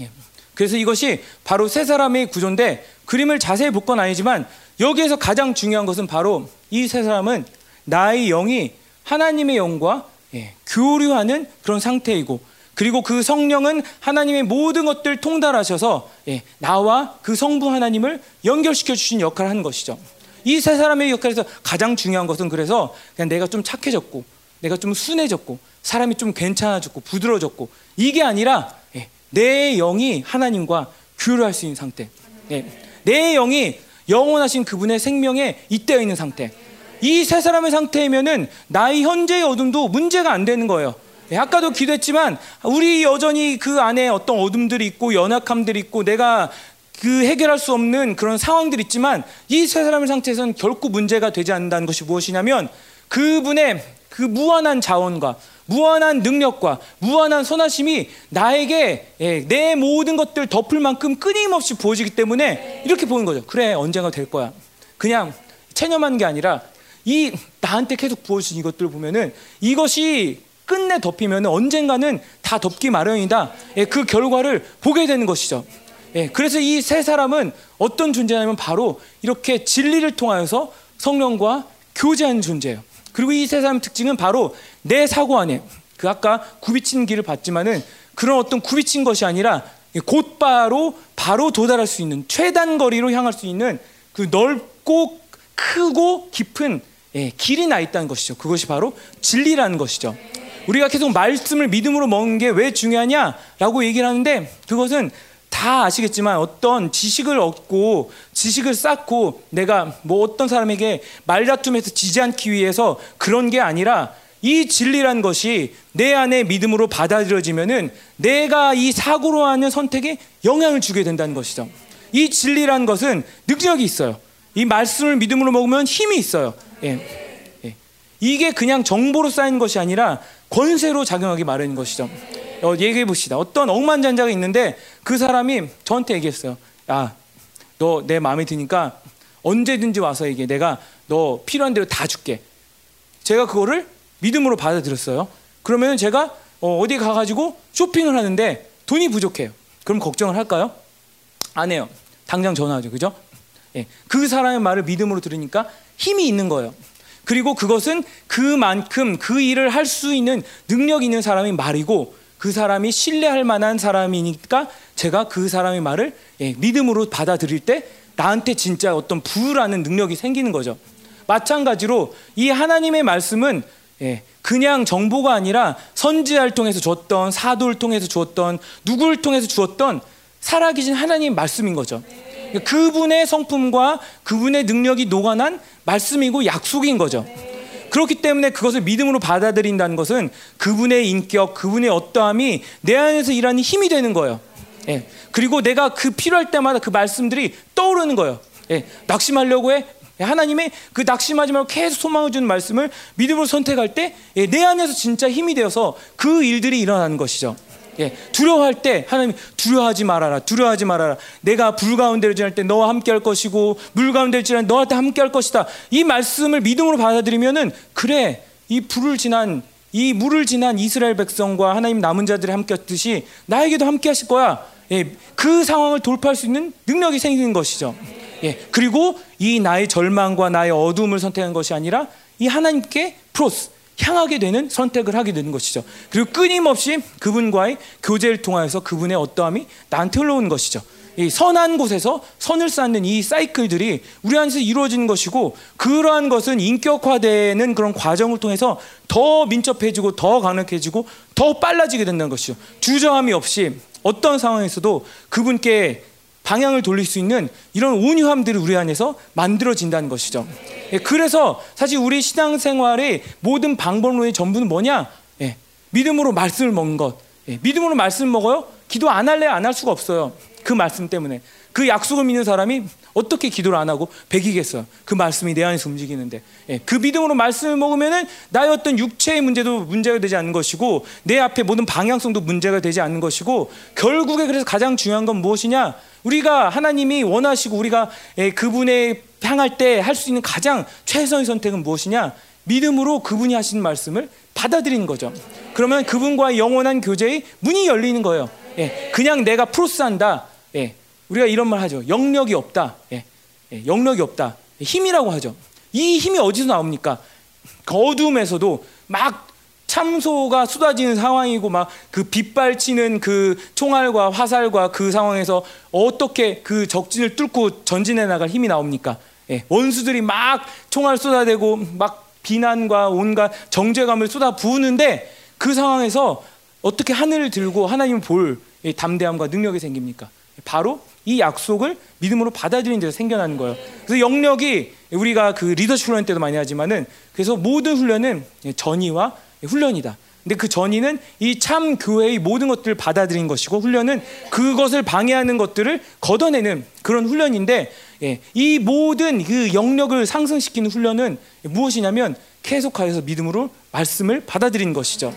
예. 그래서 이것이 바로 세 사람의 구조인데 그림을 자세히 볼 건 아니지만 여기에서 가장 중요한 것은 바로 이 세 사람은 나의 영이 하나님의 영과 예, 교류하는 그런 상태이고 그리고 그 성령은 하나님의 모든 것들 통달하셔서 예, 나와 그 성부 하나님을 연결시켜 주신 역할을 하는 것이죠. 이 세 사람의 역할에서 가장 중요한 것은 그래서 그냥 내가 좀 착해졌고 내가 좀 순해졌고 사람이 좀 괜찮아졌고 부드러워졌고 이게 아니라 예, 내 영이 하나님과 교류할 수 있는 상태. 예, 내 영이 영원하신 그분의 생명에 잇대어 있는 상태. 이 세 사람의 상태이면은 나의 현재의 어둠도 문제가 안 되는 거예요. 예, 아까도 기도했지만 우리 여전히 그 안에 어떤 어둠들이 있고 연약함들이 있고 내가 그 해결할 수 없는 그런 상황들이 있지만 이 세 사람의 상태에서는 결코 문제가 되지 않는다는 것이 무엇이냐면 그분의 그 무한한 자원과 무한한 능력과 무한한 선하심이 나에게 예, 내 모든 것들 덮을 만큼 끊임없이 부어지기 때문에 이렇게 보는 거죠. 그래 언젠가 될 거야. 그냥 체념한 게 아니라 이 나한테 계속 부어진 이것들을 보면은 이것이 끝내 덮이면 언젠가는 다 덮기 마련이다. 예, 그 결과를 보게 되는 것이죠. 예, 그래서 이 세 사람은 어떤 존재냐면 바로 이렇게 진리를 통하여서 성령과 교제하는 존재예요. 그리고 이 세 사람 특징은 바로 내 사고 안에 그 아까 굽이친 길을 봤지만은 그런 어떤 굽이친 것이 아니라 곧바로 바로 도달할 수 있는 최단 거리로 향할 수 있는 그 넓고 크고 깊은 예, 길이 나 있다는 것이죠. 그것이 바로 진리라는 것이죠. 우리가 계속 말씀을 믿음으로 먹는 게 왜 중요하냐라고 얘기를 하는데 그것은 다 아시겠지만 어떤 지식을 얻고 지식을 쌓고 내가 뭐 어떤 사람에게 말다툼에서 지지 않기 위해서 그런 게 아니라 이 진리란 것이 내 안에 믿음으로 받아들여지면은 내가 이 사고로 하는 선택에 영향을 주게 된다는 것이죠. 이 진리란 것은 능력이 있어요. 이 말씀을 믿음으로 먹으면 힘이 있어요. 예. 예. 이게 그냥 정보로 쌓인 것이 아니라 권세로 작용하기 마련인 것이죠. 어, 얘기해 봅시다. 어떤 억만장자가 있는데 그 사람이 저한테 얘기했어요. 야, 너 내 마음에 드니까 언제든지 와서 얘기해. 내가 너 필요한 대로 다 줄게. 제가 그거를 믿음으로 받아들였어요. 그러면 제가 어, 디 가가지고 쇼핑을 하는데 돈이 부족해요. 그럼 걱정을 할까요? 안 해요. 당장 전화하죠. 그죠? 예. 그 사람의 말을 믿음으로 들으니까 힘이 있는 거예요. 그리고 그것은 그만큼 그 일을 할 수 있는 능력 있는 사람의 말이고 그 사람이 신뢰할 만한 사람이니까 제가 그 사람의 말을 예, 믿음으로 받아들일 때 나한테 진짜 어떤 부라는 능력이 생기는 거죠. 마찬가지로 이 하나님의 말씀은 예, 그냥 정보가 아니라 선지자를 통해서 줬던 사도를 통해서 주었던 누구를 통해서 주었던 살아계신 하나님의 말씀인 거죠. 그분의 성품과 그분의 능력이 녹아난 말씀이고 약속인 거죠. 그렇기 때문에 그것을 믿음으로 받아들인다는 것은 그분의 인격, 그분의 어떠함이 내 안에서 일하는 힘이 되는 거예요. 예. 그리고 내가 그 필요할 때마다 그 말씀들이 떠오르는 거예요. 예. 낙심하려고 해. 하나님의 그 낙심하지 말고 계속 소망을 주는 말씀을 믿음으로 선택할 때내 예, 안에서 진짜 힘이 되어서 그 일들이 일어나는 것이죠. 예, 두려워할 때 하나님 두려워하지 말아라. 두려워하지 말아라. 내가 불 가운데를 지날 때 너와 함께 할 것이고 물 가운데를 지날 너한테 함께 할 것이다. 이 말씀을 믿음으로 받아들이면은 그래. 이 불을 지난 이 물을 지난 이스라엘 백성과 하나님 남은 자들이 함께 했듯이 나에게도 함께 하실 거야. 예, 그 상황을 돌파할 수 있는 능력이 생기는 것이죠. 예, 그리고 이 나의 절망과 나의 어둠을 선택한 것이 아니라 이 하나님께 프로스 향하게 되는 선택을 하게 되는 것이죠. 그리고 끊임없이 그분과의 교제를 통하여서 그분의 어떠함이 나한테 흘러오는 것이죠. 이 선한 곳에서 선을 쌓는 이 사이클들이 우리 안에서 이루어지는 것이고 그러한 것은 인격화되는 그런 과정을 통해서 더 민첩해지고 더 강력해지고 더 빨라지게 된다는 것이죠. 주저함이 없이 어떤 상황에서도 그분께 방향을 돌릴 수 있는 이런 온유함들이 우리 안에서 만들어진다는 것이죠. 예, 그래서 사실 우리 신앙생활의 모든 방법론의 전부는 뭐냐? 예, 믿음으로 말씀을 먹는 것. 예, 믿음으로 말씀 먹어요? 기도 안 할래 안 할 수가 없어요. 그 말씀 때문에. 그 약속을 믿는 사람이 어떻게 기도를 안 하고 배기겠어요? 그 말씀이 내 안에서 움직이는데 예, 그 믿음으로 말씀을 먹으면은 나의 어떤 육체의 문제도 문제가 되지 않는 것이고 내 앞에 모든 방향성도 문제가 되지 않는 것이고 결국에 그래서 가장 중요한 건 무엇이냐? 우리가 하나님이 원하시고 우리가 예, 그분에 향할 때 할 수 있는 가장 최선의 선택은 무엇이냐? 믿음으로 그분이 하신 말씀을 받아들이는 거죠. 그러면 그분과의 영원한 교제의 문이 열리는 거예요. 예, 그냥 내가 프로스한다. 예, 우리가 이런 말 하죠. 영력이 없다. 예, 예, 영력이 없다. 힘이라고 하죠. 이 힘이 어디서 나옵니까? 그 어둠에서도 막 참소가 쏟아지는 상황이고 막 그 빗발치는 그 총알과 화살과 그 상황에서 어떻게 그 적진을 뚫고 전진해 나갈 힘이 나옵니까? 예, 원수들이 막 총알 쏟아대고 막 비난과 온갖 정죄감을 쏟아 부으는데 그 상황에서 어떻게 하늘을 들고 하나님을 볼 담대함과 능력이 생깁니까? 바로 이 약속을 믿음으로 받아들이는 데서 생겨나는 거예요. 그래서 영력이 우리가 그 리더십 훈련 때도 많이 하지만은 그래서 모든 훈련은 전의와 훈련이다. 근데 그 전의는 이 참 교회의 모든 것들을 받아들인 것이고 훈련은 그것을 방해하는 것들을 걷어내는 그런 훈련인데 예, 이 모든 그 영력을 상승시키는 훈련은 무엇이냐면 계속하여서 믿음으로 말씀을 받아들인 것이죠.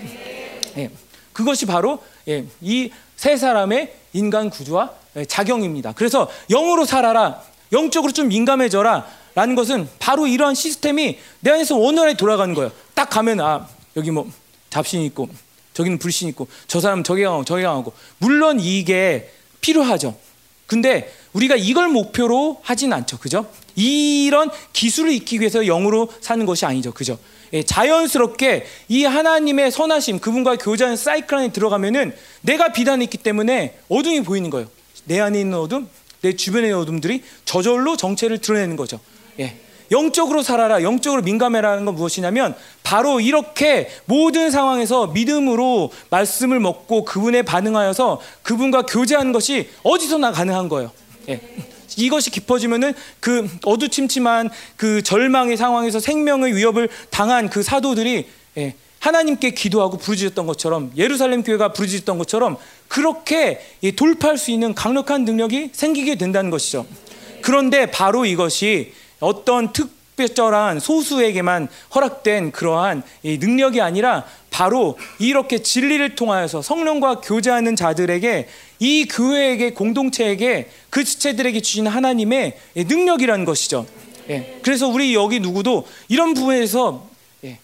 예, 그것이 바로 예, 이세 사람의 인간 구조와 작용입니다. 그래서 영으로 살아라, 영적으로 좀 민감해져라. 라는 것은 바로 이러한 시스템이 내 안에서 원활하게 돌아가는 거예요. 딱 가면 아 여기 뭐 잡신 있고 저기는 불신 있고 저 사람 저기 강하고 저기 강하고 물론 이게 필요하죠. 근데 우리가 이걸 목표로 하진 않죠. 그죠? 이런 기술을 익히기 위해서 영으로 사는 것이 아니죠. 그죠? 예, 자연스럽게 이 하나님의 선하심, 그분과 교제하는 사이클 안에 들어가면은 내가 비단이 있기 때문에 어둠이 보이는 거예요. 내 안에 있는 어둠, 내 주변의 어둠들이 저절로 정체를 드러내는 거죠. 예. 영적으로 살아라, 영적으로 민감해라는 건 무엇이냐면 바로 이렇게 모든 상황에서 믿음으로 말씀을 먹고 그분에 반응하여서 그분과 교제하는 것이 어디서나 가능한 거예요. 예. 이것이 깊어지면은 그 어두침침한 그 절망의 상황에서 생명의 위협을 당한 그 사도들이 예, 하나님께 기도하고 부르짖었던 것처럼 예루살렘 교회가 부르짖었던 것처럼 그렇게 돌파할 수 있는 강력한 능력이 생기게 된다는 것이죠. 그런데 바로 이것이 어떤 특별한 소수에게만 허락된 그러한 능력이 아니라 바로 이렇게 진리를 통하여서 성령과 교제하는 자들에게 이 교회에게 공동체에게 그 지체들에게 주신 하나님의 능력이라는 것이죠. 예. 그래서 우리 여기 누구도 이런 부분에서 예.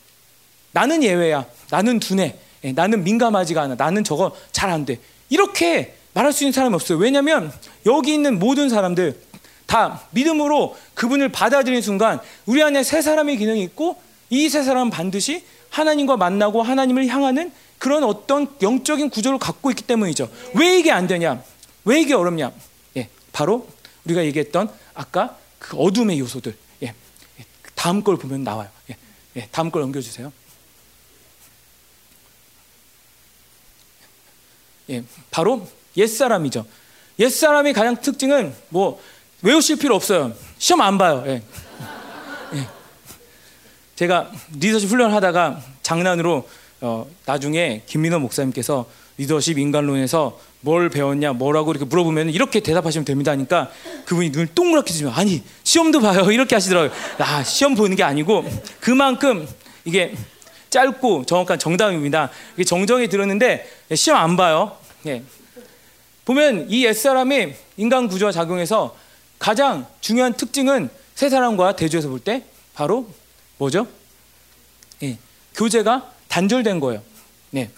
나는 예외야, 나는 두뇌, 예. 나는 민감하지가 않아, 나는 저거 잘 안 돼. 이렇게 말할 수 있는 사람이 없어요. 왜냐하면 여기 있는 모든 사람들 다 믿음으로 그분을 받아들이는 순간 우리 안에 세 사람의 기능이 있고 이 세 사람은 반드시 하나님과 만나고 하나님을 향하는 그런 어떤 영적인 구조를 갖고 있기 때문이죠. 왜 이게 안 되냐? 왜 이게 어렵냐? 예, 바로 우리가 얘기했던 아까 그 어둠의 요소들. 예. 예. 다음 걸 보면 나와요. 예. 예. 다음 걸 넘겨주세요. 예. 바로 옛 사람이죠. 옛 사람의 가장 특징은 뭐 외우실 필요 없어요. 시험 안 봐요. 예. 예. 제가 리더십 훈련을 하다가 장난으로 어, 나중에 김민호 목사님께서 리더십 인간론에서 뭘 배웠냐, 뭐라고 이렇게 물어보면 이렇게 대답하시면 됩니다 하니까 그분이 눈을 동그랗게 뜨면 아니 시험도 봐요 이렇게 하시더라고요. 아 시험 보는 게 아니고 그만큼 이게 짧고 정확한 정답입니다. 이게 정정이 들었는데 시험 안 봐요. 예. 보면 이 옛사람이 인간 구조와 작용해서 가장 중요한 특징은 새 사람과 대조해서 볼 때 바로 뭐죠? 예, 교제가 단절된 거예요. 네.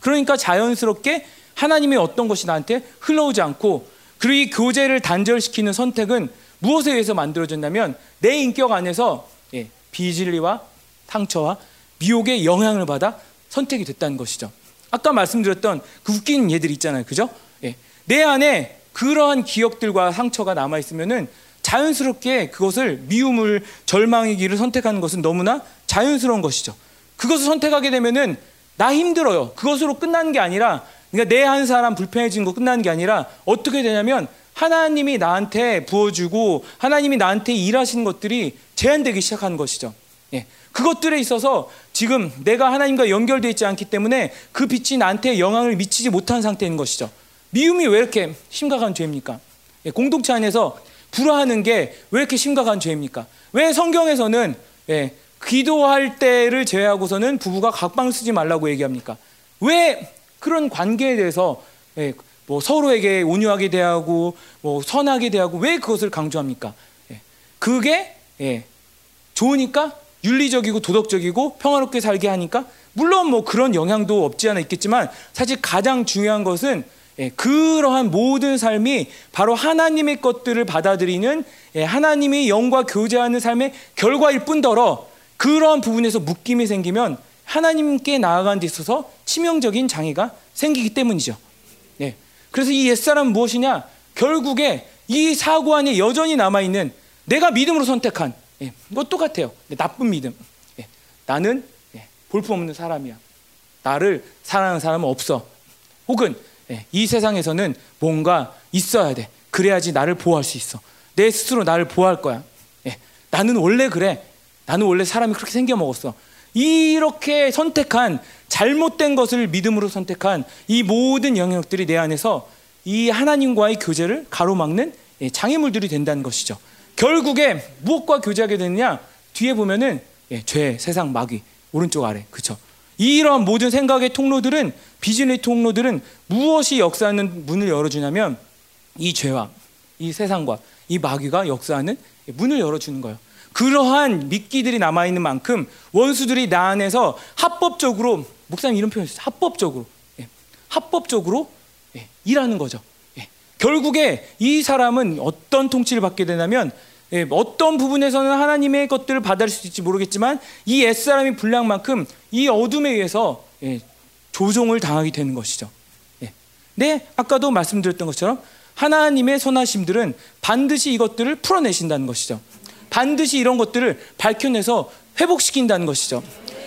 그러니까 자연스럽게 하나님의 어떤 것이 나한테 흘러오지 않고 그리고 이 교제를 단절시키는 선택은 무엇에 의해서 만들어졌냐면 내 인격 안에서 예, 비진리와 상처와 미혹의 영향을 받아 선택이 됐다는 것이죠. 아까 말씀드렸던 그 웃긴 예들 있잖아요. 그죠? 예, 내 안에 그러한 기억들과 상처가 남아 있으면은 자연스럽게 그것을 미움을 절망의 길을 선택하는 것은 너무나 자연스러운 것이죠. 그것을 선택하게 되면은 나 힘들어요. 그것으로 끝나는 게 아니라 그러니까 내 한 사람 불편해진 거 끝나는 게 아니라 어떻게 되냐면 하나님이 나한테 부어주고 하나님이 나한테 일하시는 것들이 제한되기 시작하는 것이죠. 예. 그것들에 있어서 지금 내가 하나님과 연결되어 있지 않기 때문에 그 빛이 나한테 영향을 미치지 못한 상태인 것이죠. 미움이 왜 이렇게 심각한 죄입니까? 예, 공동체 안에서 불화하는 게 왜 이렇게 심각한 죄입니까? 왜 성경에서는 예, 기도할 때를 제외하고서는 부부가 각방 쓰지 말라고 얘기합니까? 왜 그런 관계에 대해서 예, 뭐 서로에게 온유하게 대하고 뭐 선하게 대하고 왜 그것을 강조합니까? 예, 그게 예, 좋으니까 윤리적이고 도덕적이고 평화롭게 살게 하니까 물론 뭐 그런 영향도 없지 않아 있겠지만 사실 가장 중요한 것은 예, 그러한 모든 삶이 바로 하나님의 것들을 받아들이는 예, 하나님의 영과 교제하는 삶의 결과일 뿐더러 그러한 부분에서 묶임이 생기면 하나님께 나아가는 데 있어서 치명적인 장애가 생기기 때문이죠. 예, 그래서 이 옛사람은 무엇이냐? 결국에 이 사고 안에 여전히 남아있는 내가 믿음으로 선택한 예, 뭐 똑같아요. 나쁜 믿음. 예, 나는 예, 볼품없는 사람이야. 나를 사랑하는 사람은 없어. 혹은 예, 이 세상에서는 뭔가 있어야 돼. 그래야지 나를 보호할 수 있어. 내 스스로 나를 보호할 거야. 예, 나는 원래 그래. 나는 원래 사람이 그렇게 생겨 먹었어. 이렇게 선택한 잘못된 것을 믿음으로 선택한 이 모든 영역들이 내 안에서 이 하나님과의 교제를 가로막는 예, 장애물들이 된다는 것이죠. 결국에 무엇과 교제하게 되느냐? 뒤에 보면은 죄, 세상, 마귀 오른쪽 아래 그렇죠. 이러한 모든 생각의 통로들은 비즈니스 통로들은 무엇이 역사하는 문을 열어주냐면 이 죄와 이 세상과 이 마귀가 역사하는 문을 열어주는 거예요. 그러한 미끼들이 남아 있는 만큼 원수들이 나 안에서 합법적으로 목사님 이런 표현. 합법적으로 예, 합법적으로 예, 일하는 거죠. 예, 결국에 이 사람은 어떤 통치를 받게 되냐면 예, 어떤 부분에서는 하나님의 것들을 받을 수 있을지 모르겠지만 이 옛사람이 불량 만큼 이 어둠에 의해서 예, 조종을 당하게 되는 것이죠. 예. 네, 아까도 말씀드렸던 것처럼 하나님의 선하심들은 반드시 이것들을 풀어내신다는 것이죠. 반드시 이런 것들을 밝혀내서 회복시킨다는 것이죠.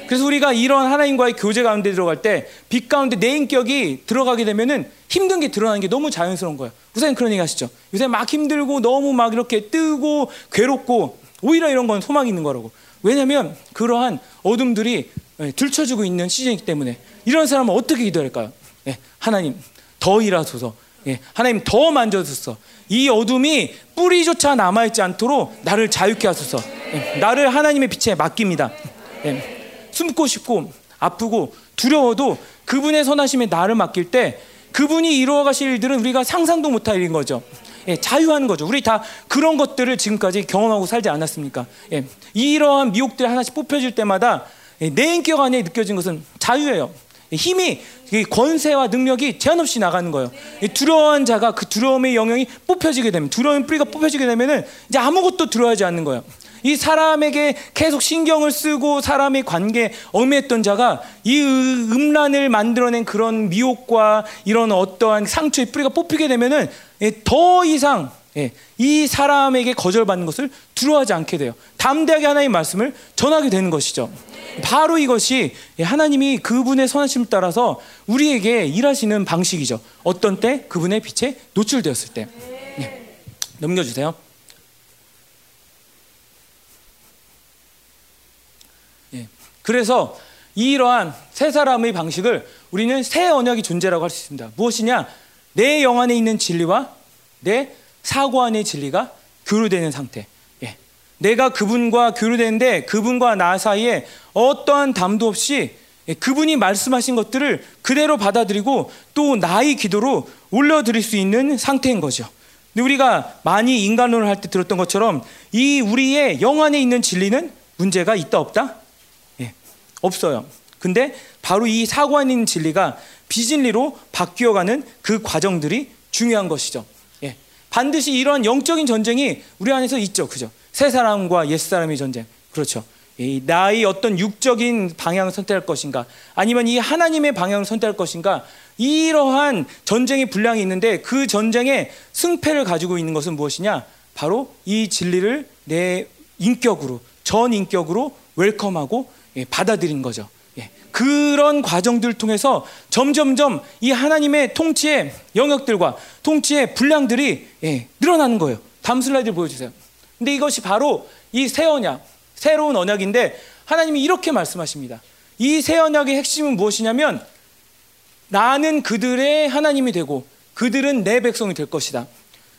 그래서 우리가 이런 하나님과의 교제 가운데 들어갈 때 빛 가운데 내 인격이 들어가게 되면은 힘든 게 드러나는 게 너무 자연스러운 거예요. 요새 그런 얘기 하시죠. 요새 막 힘들고 너무 막 이렇게 뜨고 괴롭고 오히려 이런 건 소망이 있는 거라고. 왜냐하면 그러한 어둠들이 예, 들춰지고 있는 시즌이기 때문에 이런 사람은 어떻게 기도할까요? 예, 하나님 더 일하소서. 예, 하나님 더 만져주소서. 이 어둠이 뿌리조차 남아있지 않도록 나를 자유케 하소서. 예, 나를 하나님의 빛에 맡깁니다. 예, 숨고 싶고 아프고 두려워도 그분의 선하심에 나를 맡길 때 그분이 이루어 가실 일들은 우리가 상상도 못할 일인 거죠. 예, 자유하는 거죠. 우리 다 그런 것들을 지금까지 경험하고 살지 않았습니까? 예, 이러한 미혹들 하나씩 뽑혀질 때마다 예, 내 인격 안에 느껴진 것은 자유예요. 힘이 권세와 능력이 제한 없이 나가는 거예요. 두려워한 자가 그 두려움의 영역이 뽑혀지게 되면 두려움의 뿌리가 뽑혀지게 되면은 이제 아무것도 두려워하지 않는 거예요. 이 사람에게 계속 신경을 쓰고 사람의 관계에 얽매했던 자가 이 음란을 만들어낸 그런 미혹과 이런 어떠한 상처의 뿌리가 뽑히게 되면은 더 이상 예, 이 사람에게 거절받는 것을 두려워하지 않게 돼요. 담대하게 하나님 말씀을 전하게 되는 것이죠. 바로 이것이 예, 하나님이 그분의 선하심을 따라서 우리에게 일하시는 방식이죠. 어떤 때 그분의 빛에 노출되었을 때. 예, 넘겨주세요. 예, 그래서 이러한 세 사람의 방식을 우리는 새 언약의 존재라고 할 수 있습니다. 무엇이냐? 내 영 안에 있는 진리와 내 사고 안의 진리가 교류되는 상태. 예. 내가 그분과 교류되는데 그분과 나 사이에 어떠한 담도 없이 예, 그분이 말씀하신 것들을 그대로 받아들이고 또 나의 기도로 올려드릴 수 있는 상태인 거죠. 우리가 많이 인간론을 할 때 들었던 것처럼 이 우리의 영 안에 있는 진리는 문제가 있다 없다? 예, 없어요. 근데 바로 이 있는 진리가 비진리로 바뀌어가는 그 과정들이 중요한 것이죠. 예, 반드시 이런 영적인 전쟁이 우리 안에서 있죠, 그죠? 새 사람과 옛 사람의 전쟁, 그렇죠. 이 나의 어떤 육적인 방향을 선택할 것인가, 아니면 이 하나님의 방향을 선택할 것인가, 이러한 전쟁의 분량이 있는데 그 전쟁의 승패를 가지고 있는 것은 무엇이냐? 바로 이 진리를 내 인격으로, 전 인격으로 웰컴하고 예, 받아들인 거죠. 예, 그런 과정들 통해서 점점점 이 하나님의 통치의 영역들과 통치의 분량들이 예, 늘어나는 거예요. 다음 슬라이드 보여주세요. 근데 이것이 바로 이 새 언약, 새로운 언약인데 하나님이 이렇게 말씀하십니다. 이 새 언약의 핵심은 무엇이냐면 나는 그들의 하나님이 되고 그들은 내 백성이 될 것이다.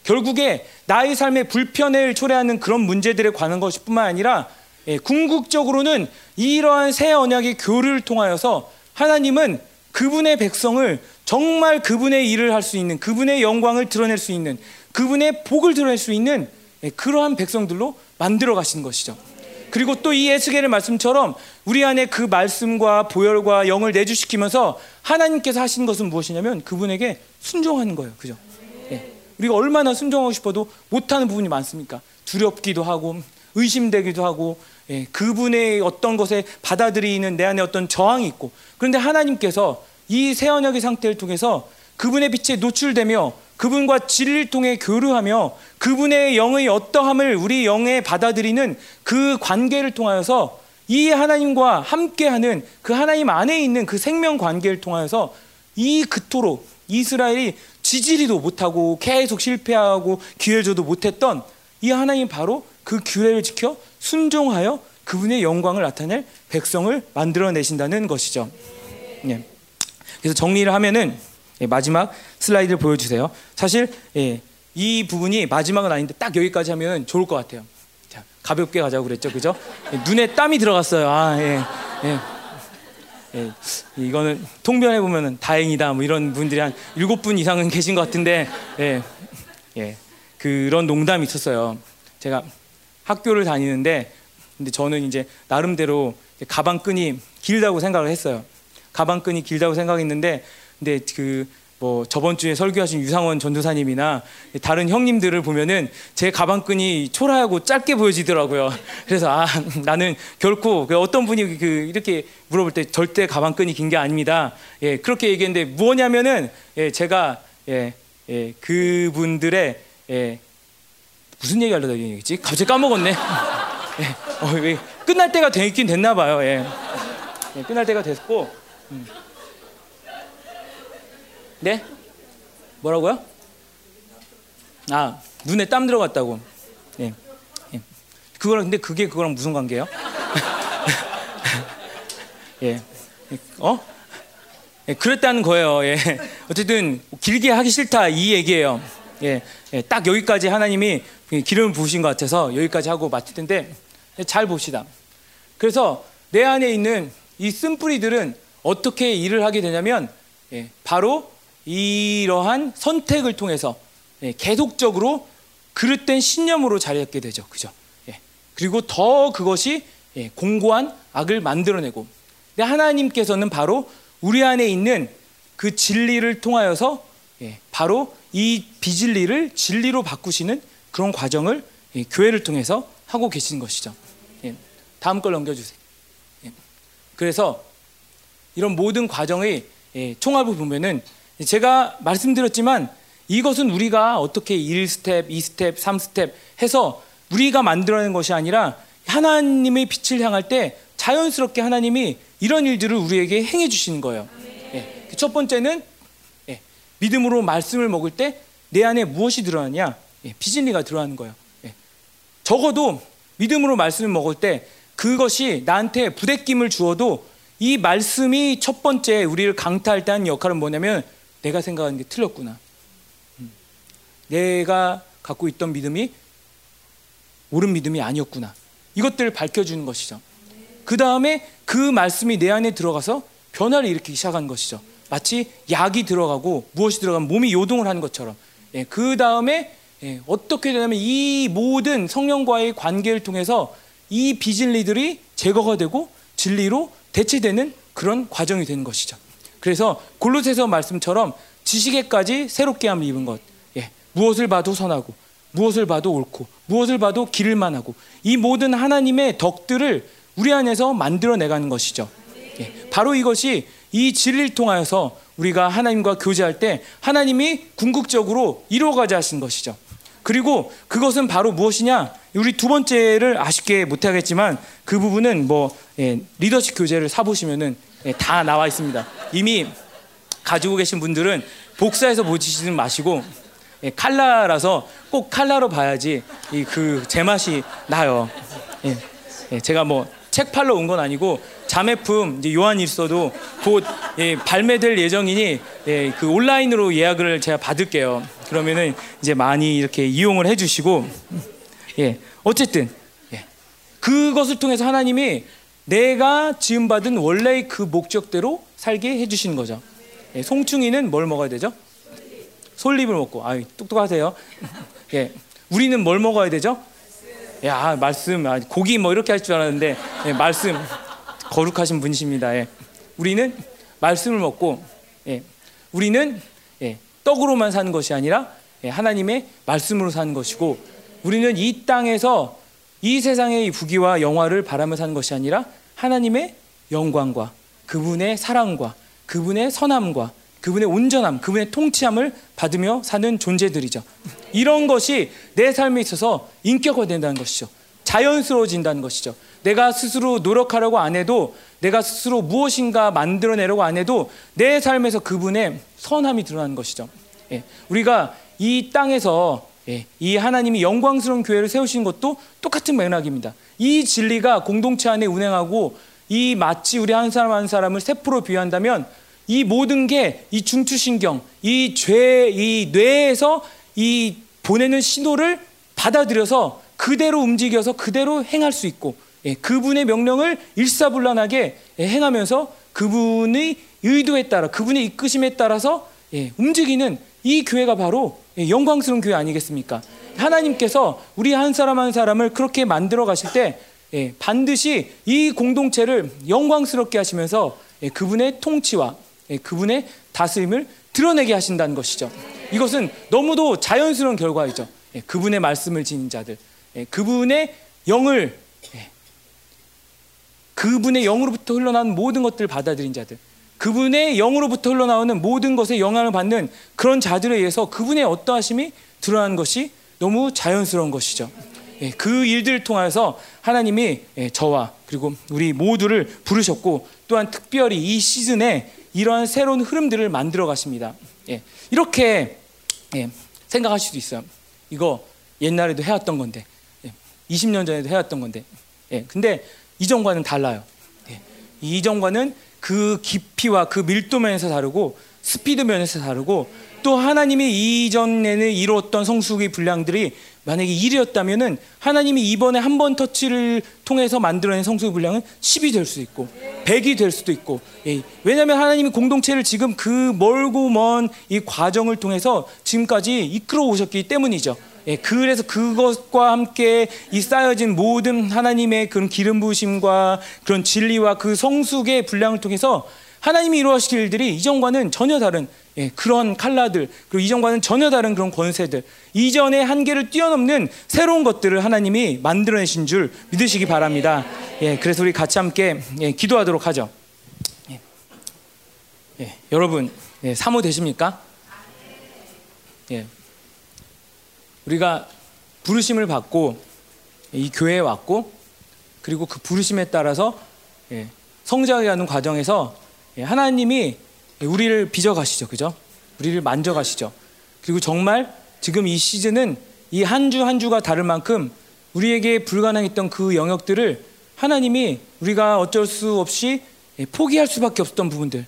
결국에 나의 삶에 불편을 초래하는 그런 문제들에 관한 것뿐만 아니라 예, 궁극적으로는 이러한 새 언약의 교류를 통하여서 하나님은 그분의 백성을 정말 그분의 일을 할 수 있는 그분의 영광을 드러낼 수 있는 그분의 복을 드러낼 수 있는 예, 그러한 백성들로 만들어 가신 것이죠. 그리고 또 이 에스겔의 말씀처럼 우리 안에 그 말씀과 보혈과 영을 내주시키면서 하나님께서 하신 것은 무엇이냐면 그분에게 순종하는 거예요. 그죠? 예. 우리가 얼마나 순종하고 싶어도 못하는 부분이 많습니까? 두렵기도 하고 의심되기도 하고 예, 그분의 어떤 것에 받아들이는 내 안에 어떤 저항이 있고 그런데 하나님께서 이 새 언약의 상태를 통해서 그분의 빛에 노출되며 그분과 진리를 통해 교류하며 그분의 영의 어떠함을 우리 영에 받아들이는 그 관계를 통하여서 이 하나님과 함께하는 그 하나님 안에 있는 그 생명 관계를 통하여서 이 그토록 이스라엘이 지지리도 못하고 계속 실패하고 기회를 줘도 못했던 이 하나님 바로 그 규례를 지켜 순종하여 그분의 영광을 나타낼 백성을 만들어내신다는 것이죠. 예. 그래서 정리를 하면은 예, 마지막 슬라이드를 보여주세요. 사실 예, 이 부분이 마지막은 아닌데 딱 여기까지 하면 좋을 것 같아요. 자, 가볍게 가자고 그랬죠, 그죠? 예, 눈에 땀이 들어갔어요. 아, 예, 예. 예, 이거는 통변해 보면은 다행이다. 뭐 이런 분들이 한 일곱 분 이상은 계신 것 같은데, 예, 예, 그런 농담이 있었어요. 제가 학교를 다니는데, 근데 저는 이제 나름대로 가방끈이 길다고 생각을 했어요. 가방끈이 길다고 생각했는데, 근데 그 뭐 저번 주에 설교하신 유상원 전도사님이나 다른 형님들을 보면은 제 가방끈이 초라하고 짧게 보여지더라고요. 그래서 아 나는 결코 그 어떤 분이 그 이렇게 물어볼 때 절대 가방끈이 긴 게 아닙니다. 예 그렇게 얘기했는데 무엇냐면은 예 제가 예, 예 그분들의 예 무슨 얘기 하려다 얘기했지? 갑자기 까먹었네. 예, 어, 왜 끝날 때가 되긴 됐나 봐요. 예. 예 끝날 때가 됐고. 음. 네? 뭐라고요? 아 눈에 땀 들어갔다고. 예. 예. 그거랑 근데 그게 그거랑 무슨 관계예요? 예. 어? 예, 그랬다는 거예요. 예. 어쨌든 길게 하기 싫다 이 얘기예요. 예. 예. 딱 여기까지 하나님이 기름을 부으신 것 같아서 여기까지 하고 마칠 텐데 잘 봅시다. 그래서 내 안에 있는 이 쓴뿌리들은 어떻게 일을 하게 되냐면 예, 바로 이러한 선택을 통해서 예, 계속적으로 그릇된 신념으로 자리잡게 되죠. 그죠? 예. 그리고 더 그것이 예, 공고한 악을 만들어내고 하나님께서는 바로 우리 안에 있는 그 진리를 통하여서 바로 이 비진리를 진리로 바꾸시는 그런 과정을 교회를 통해서 하고 계시는 것이죠. 다음 걸 넘겨주세요. 그래서 이런 모든 과정의 총합을 보면은 제가 말씀드렸지만 이것은 우리가 어떻게 1 step, 2 step, 3 step 해서 우리가 만들어낸 것이 아니라 하나님의 빛을 향할 때 자연스럽게 하나님이 이런 일들을 우리에게 행해 주시는 거예요. 예. 첫 번째는 예. 믿음으로 말씀을 먹을 때 내 안에 무엇이 들어가냐? 예. 비진리가 들어가는 거예요. 예. 적어도 믿음으로 말씀을 먹을 때 그것이 나한테 부대낌을 주어도 이 말씀이 첫 번째 우리를 강타할 때 하는 역할은 뭐냐면 내가 생각하는 게 틀렸구나. 음. 내가 갖고 있던 믿음이 옳은 믿음이 아니었구나. 이것들을 밝혀주는 것이죠. 그 다음에 그 말씀이 내 안에 들어가서 변화를 일으키기 시작한 것이죠. 마치 약이 들어가고 무엇이 들어가면 몸이 요동을 하는 것처럼. 예, 그 다음에 예, 어떻게 되냐면 이 모든 성령과의 관계를 통해서 이 비진리들이 제거가 되고 진리로 대체되는 그런 과정이 되는 것이죠. 그래서 골로새서 말씀처럼 지식에까지 새롭게 함을 입은 것. 예, 무엇을 봐도 선하고 무엇을 봐도 옳고 무엇을 봐도 기를 만하고 이 모든 하나님의 덕들을 우리 안에서 만들어내가는 것이죠. 예, 바로 이것이 이 진리를 통하여서 우리가 하나님과 교제할 때 하나님이 궁극적으로 이루어가자 하신 것이죠. 그리고 그것은 바로 무엇이냐? 우리 두 번째를 아쉽게 못하겠지만 그 부분은 뭐 예, 리더십 교재를 사보시면은 예, 다 나와 있습니다. 이미 가지고 계신 분들은 복사해서 보시지 마시고 예, 칼라라서 꼭 칼라로 봐야지 이 그 제맛이 나요. 예, 예, 제가 뭐 책 팔러 온 건 아니고 자매품 이제 요한일서도 곧 예, 발매될 예정이니 예, 그 온라인으로 예약을 제가 받을게요. 그러면은 이제 많이 이렇게 이용을 해주시고 예, 어쨌든 예, 그것을 통해서 하나님이 내가 지음 받은 원래의 그 목적대로 살게 해주시는 거죠. 예, 송충이는 뭘 먹어야 되죠? 솔잎을 먹고 아 똑똑하세요. 예, 우리는 뭘 먹어야 되죠? 야 말씀 아, 고기 뭐 이렇게 할 줄 알았는데 예, 말씀 거룩하신 분이십니다. 예. 우리는 말씀을 먹고 예, 우리는 예, 떡으로만 사는 것이 아니라 예, 하나님의 말씀으로 사는 것이고 우리는 이 땅에서 이 세상의 부귀와 영화를 바라며 사는 것이 아니라 하나님의 영광과 그분의 사랑과 그분의 선함과 그분의 온전함, 그분의 통치함을 받으며 사는 존재들이죠. 이런 것이 내 삶에 있어서 인격화된다는 것이죠. 자연스러워진다는 것이죠. 내가 스스로 노력하려고 안 해도 내가 스스로 무엇인가 만들어내려고 안 해도 내 삶에서 그분의 선함이 드러나는 것이죠. 예, 우리가 이 땅에서 예, 이 하나님이 영광스러운 교회를 세우신 것도 똑같은 맥락입니다. 이 진리가 공동체 안에 운행하고 이 마치 우리 한 사람 한 사람을 세포로 비유한다면 이 모든 게 이 중추신경, 이 죄, 이 뇌에서 이 보내는 신호를 받아들여서 그대로 움직여서 그대로 행할 수 있고 예, 그분의 명령을 일사불란하게 예, 행하면서 그분의 의도에 따라 그분의 이끄심에 따라서 예, 움직이는 이 교회가 바로 예, 영광스러운 교회 아니겠습니까? 하나님께서 우리 한 사람 한 사람을 그렇게 만들어 가실 때 예, 반드시 이 공동체를 영광스럽게 하시면서 예, 그분의 통치와 예, 그분의 다스림을 드러내게 하신다는 것이죠. 이것은 너무도 자연스러운 결과이죠. 예, 그분의 말씀을 지닌 자들, 예, 그분의 영을 그분의 영으로부터 흘러나오는 모든 것들을 받아들인 자들, 그분의 영으로부터 흘러나오는 모든 것에 영향을 받는 그런 자들에 의해서 그분의 어떠하심이 드러나는 것이 너무 자연스러운 것이죠. 그 일들을 통해서 하나님이 저와 그리고 우리 모두를 부르셨고 또한 특별히 이 시즌에 이러한 새로운 흐름들을 만들어 가십니다. 예, 이렇게 예, 생각하실 수도 있어요. 이거 옛날에도 해왔던 건데, 예, 20년 전에도 해왔던 건데, 예, 근데 이전과는 달라요. 예, 이전과는 그 깊이와 그 밀도 면에서 다르고 스피드 면에서 다르고 또 하나님이 이전에는 이루었던 성숙의 분량들이 만약에 1이었다면은 하나님이 이번에 한 번 터치를 통해서 만들어낸 성숙의 분량은 10이 될수 있고 100이 될 수도 있고 예. 왜냐하면 하나님이 공동체를 지금 그 멀고 먼 이 과정을 통해서 지금까지 이끌어 오셨기 때문이죠. 예, 그래서 그것과 함께 이 쌓여진 모든 하나님의 그런 기름 부으심과 그런 진리와 그 성숙의 분량을 통해서 하나님이 이루어시킬 일들이 이전과는 전혀 다른 예, 그런 칼라들 그리고 이전과는 전혀 다른 그런 권세들 이전의 한계를 뛰어넘는 새로운 것들을 하나님이 만들어내신 줄 믿으시기 바랍니다. 예, 그래서 우리 같이 함께 예, 기도하도록 하죠. 예, 예 여러분 예, 사모 되십니까? 예. 우리가 부르심을 받고 이 교회에 왔고 그리고 그 부르심에 따라서 예, 성장해가는 과정에서 예, 하나님이 우리를 빚어가시죠, 그죠? 우리를 만져가시죠. 그리고 정말 지금 이 시즌은 이 한 주한 주가 다를 만큼 우리에게 불가능했던 그 영역들을 하나님이 우리가 어쩔 수 없이 예, 포기할 수밖에 없었던 부분들,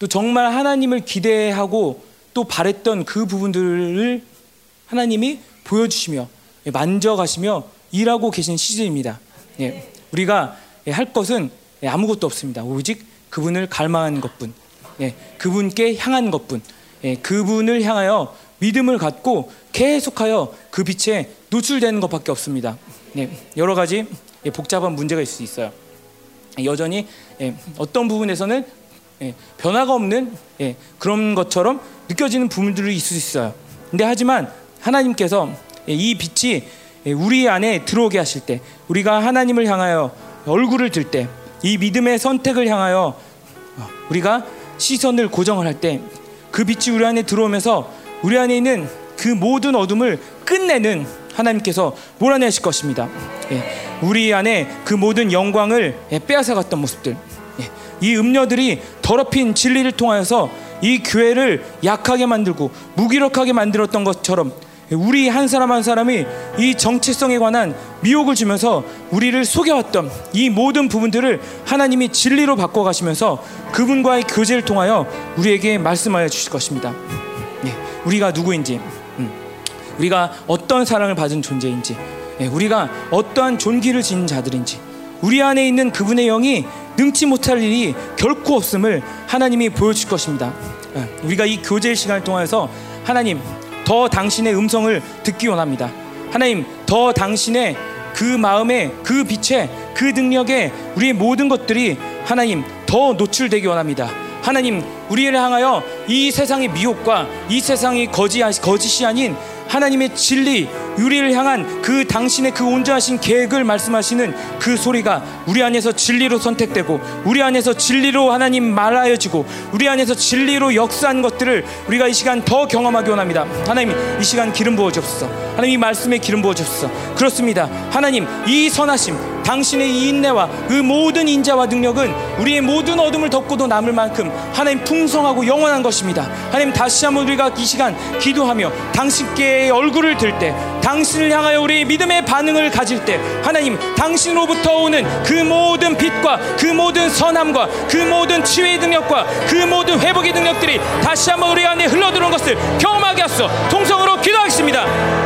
또 정말 하나님을 기대하고 또 바랬던 그 부분들을 하나님이 보여주시며 예, 만져가시며 일하고 계신 시즌입니다. 예, 우리가 할 것은 아무것도 없습니다. 오직 그분을 갈망하는 것뿐, 그분께 향한 것뿐, 그분을 향하여 믿음을 갖고 계속하여 그 빛에 노출되는 것밖에 없습니다. 여러 가지 복잡한 문제가 있을 수 있어요. 여전히 어떤 부분에서는 변화가 없는 그런 것처럼 느껴지는 부분들이 있을 수 있어요. 근데 하지만 하나님께서 이 빛이 우리 안에 들어오게 하실 때, 우리가 하나님을 향하여 얼굴을 들 때, 이 믿음의 선택을 향하여 우리가 시선을 고정을 할 때, 그 빛이 우리 안에 들어오면서 우리 안에 있는 그 모든 어둠을 끝내는 하나님께서 몰아내실 것입니다. 우리 안에 그 모든 영광을 빼앗아갔던 모습들, 이 음녀들이 더럽힌 진리를 통하여서 이 교회를 약하게 만들고 무기력하게 만들었던 것처럼 우리 한 사람 한 사람이 이 정체성에 관한 미혹을 주면서 우리를 속여왔던 이 모든 부분들을 하나님이 진리로 바꿔가시면서 그분과의 교제를 통하여 우리에게 말씀하여 주실 것입니다. 예, 우리가 누구인지, 음, 우리가 어떤 사랑을 받은 존재인지, 예, 우리가 어떠한 존귀를 지닌 자들인지, 우리 안에 있는 그분의 영이 능치 못할 일이 결코 없음을 하나님이 보여줄 것입니다. 예, 우리가 이 교제 시간을 통해서 하나님 더 당신의 음성을 듣기 원합니다. 하나님, 더 당신의 그 마음에, 그 빛에, 그 능력에 우리의 모든 것들이 하나님 더 노출되기 원합니다. 하나님, 우리를 향하여 이 세상의 미혹과 이 세상의 거짓이 아닌 하나님의 진리, 우리를 향한 그 당신의 그 온전하신 계획을 말씀하시는 그 소리가 우리 안에서 진리로 선택되고 우리 안에서 진리로 하나님 말하여지고 우리 안에서 진리로 역사한 것들을 우리가 이 시간 더 경험하기 원합니다. 하나님 이 시간 기름 부어 주옵소서. 하나님 이 말씀에 기름 부어 주옵소서. 그렇습니다. 하나님 이 선하심 당신의 이 인내와 그 모든 인자와 능력은 우리의 모든 어둠을 덮고도 남을 만큼 하나님 풍성하고 영원한 것입니다. 하나님 다시 한번 우리가 이 시간 기도하며 당신께 얼굴을 들 때 당신을 향하여 우리 믿음의 반응을 가질 때 하나님 당신으로부터 오는 그 모든 빛과 그 모든 선함과 그 모든 치유의 능력과 그 모든 회복의 능력들이 다시 한번 우리 안에 흘러들어온 것을 경험하게 하소서 통성으로 기도하겠습니다.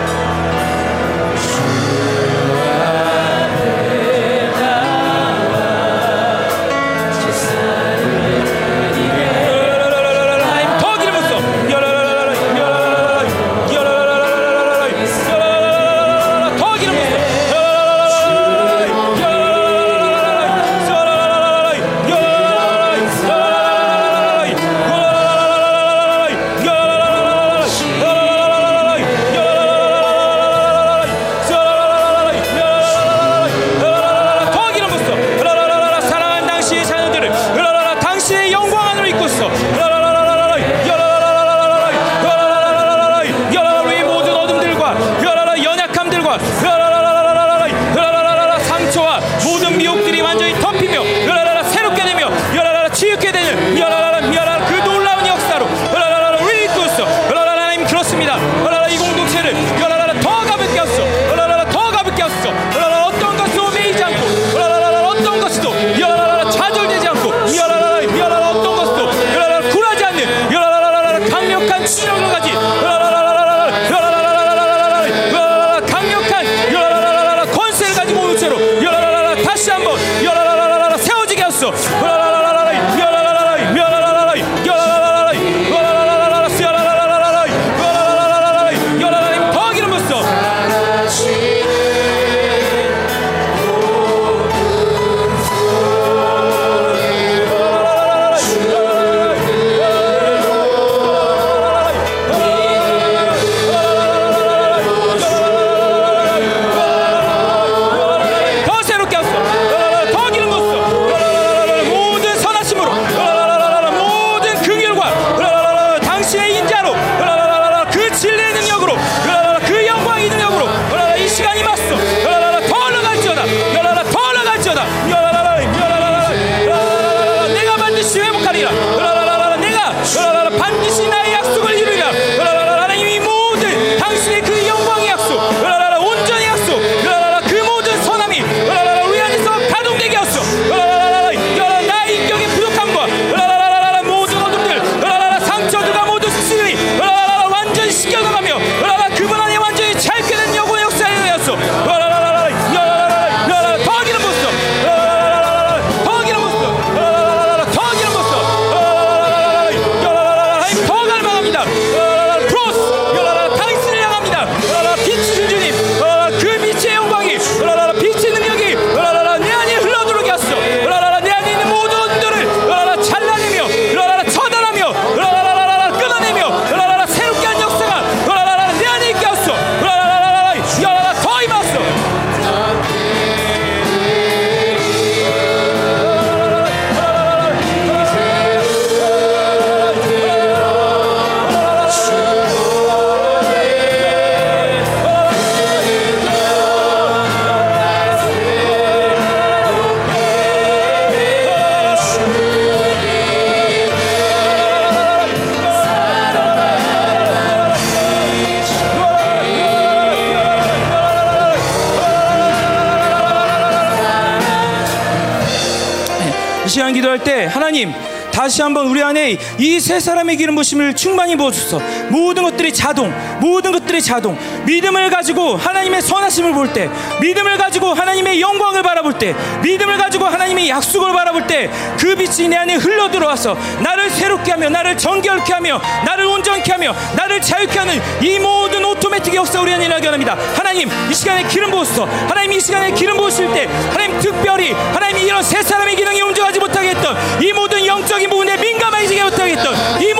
부심을 충만히 부어주소서. 모든 것들이 자동 모든 것들이 자동. 믿음을 가지고 하나님의 선하심을 볼 때 믿음을 가지고 하나님의 영광을 바라볼 때 믿음을 가지고 하나님의 약속을 바라볼 때 그 빛이 내 안에 흘러들어와서 나를 새롭게 하며 나를 정결케 하며 나를 온전케 하며 나를 자유케 하는 이 모든 오토매틱의 역사 우리 안에 일어나합니다. 하나님 이 시간에 기름 부으소서. 하나님 이 시간에 기름 부으실 때 하나님 특별히 하나님 이런 세 사람의 기능이 움직여가지 못하게 했던 이 모든 영적인 부분에 민감하게 못하게 했던 이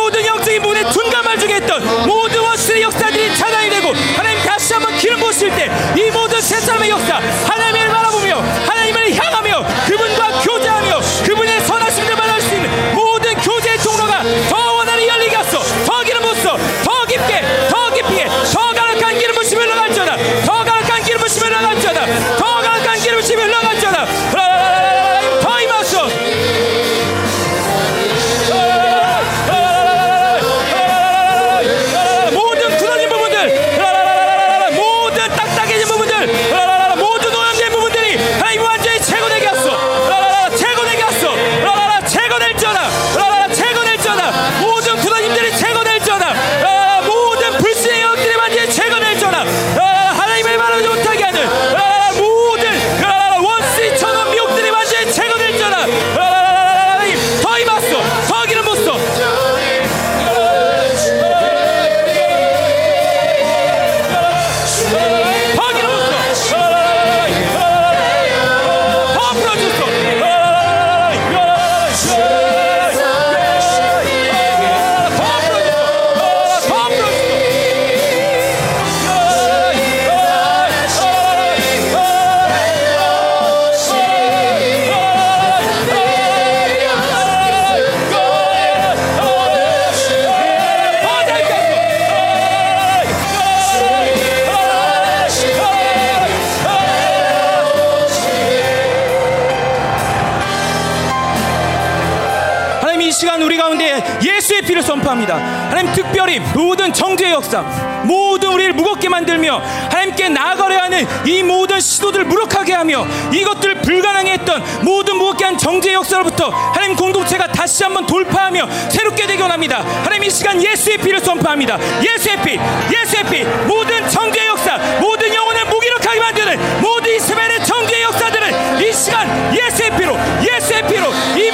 때 이 모든 새 사람의 역사 하나님의 말 창조의 역사 모든 우리를 무겁게 만들며 하나님께 나아가려 하는 이 모든 시도들을 무력하게 하며 이것들을 불가능 했던 모든 무겁게 한 정죄의 역사로부터 하나님 공동체가 다시 한번 돌파하며 새롭게 되기 원합니다. 하나님 이 시간 예수의 피를 선포합니다. 예수의 피 예수의 피. 모든 정죄의 역사 모든 영혼을 무기력하게 만드는 모든 이스라엘의 정죄의 역사들을 이 시간 예수의 피로 예수의 피로 이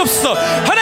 살려주옵소서. 하나님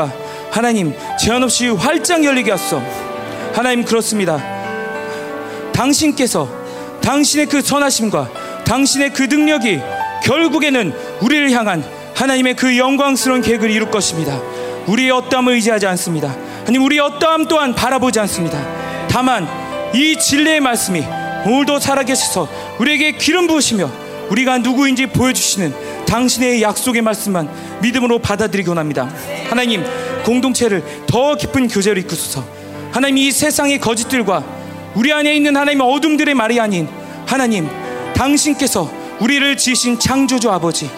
통로가 하나님 제한 없이 활짝 열리게 하소서 하나님 그렇습니다 당신께서 당신의 그 선하심과 당신의 그 능력이 결국에는 우리를 향한 하나님의 그 영광스러운 계획을 이룰 것입니다. 우리의 어떠함을 의지하지 않습니다. 아니 우리의 어떠함 또한 바라보지 않습니다. 다만 이 진리의 말씀이 오늘도 살아계셔서 우리에게 기름 부으시며 우리가 누구인지 보여주시는 당신의 약속의 말씀만 믿음으로 받아들이기 원합니다. 하나님 공동체를 더 깊은 교제로 이끄소서. 하나님 이 세상의 거짓들과 우리 안에 있는 하나님의 어둠들의 말이 아닌 하나님 당신께서 우리를 지으신 창조주 아버지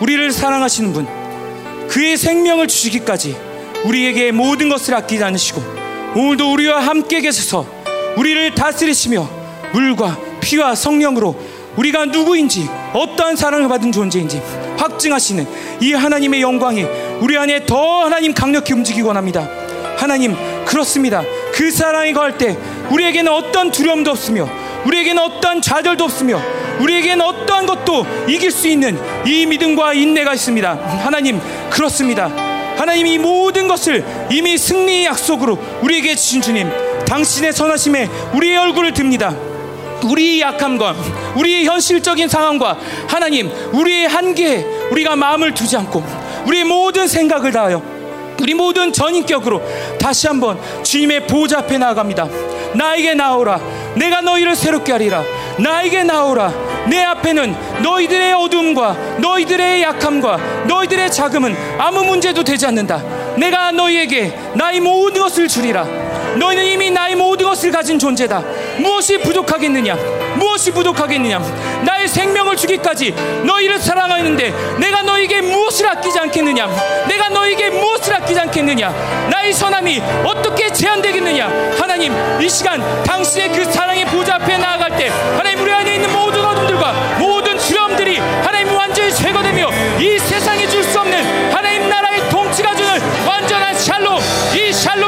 우리를 사랑하시는 분 그의 생명을 주시기까지 우리에게 모든 것을 아끼지 않으시고 오늘도 우리와 함께 계셔서 우리를 다스리시며 물과 피와 성령으로 우리가 누구인지 어떠한 사랑을 받은 존재인지 확증하시는 이 하나님의 영광이 우리 안에 더 하나님 강력히 움직이기 원합니다. 하나님 그렇습니다. 그 사랑이 거할 때 우리에게는 어떤 두려움도 없으며 우리에게는 어떠한 좌절도 없으며 우리에게는 어떠한 것도 이길 수 있는 이 믿음과 인내가 있습니다. 하나님 그렇습니다. 하나님 이 모든 것을 이미 승리의 약속으로 우리에게 주신 주님 당신의 선하심에 우리의 얼굴을 듭니다. 우리의 약함과 우리의 현실적인 상황과 하나님 우리의 한계에 우리가 마음을 두지 않고 우리의 모든 생각을 다하여 우리 모든 전인격으로 다시 한번 주님의 보좌 앞에 나아갑니다. 나에게 나오라. 내가 너희를 새롭게 하리라. 나에게 나오라. 내 앞에는 너희들의 어둠과 너희들의 약함과 너희들의 자금은 아무 문제도 되지 않는다. 내가 너희에게 나의 모든 것을 주리라. 너희는 이미 나의 모든 것을 가진 존재다. 무엇이 부족하겠느냐? 무엇이 부족하겠느냐? 나의 생명을 주기까지 너희를 사랑하는데 내가 너희에게 무엇을 아끼지 않겠느냐? 내가 너희에게 무엇을 아끼지 않겠느냐? 나의 선함이 어떻게 제한되겠느냐? 하나님, 이 시간 당신의 그 사랑의 보좌 앞에 나아갈 때 하나님 우리 안에 있는 모든 어둠들과 모든 두려움들이 하나님 완전히 제거되며 이 세상에 줄 수 없는 완전한 샬롬, 이 샬롬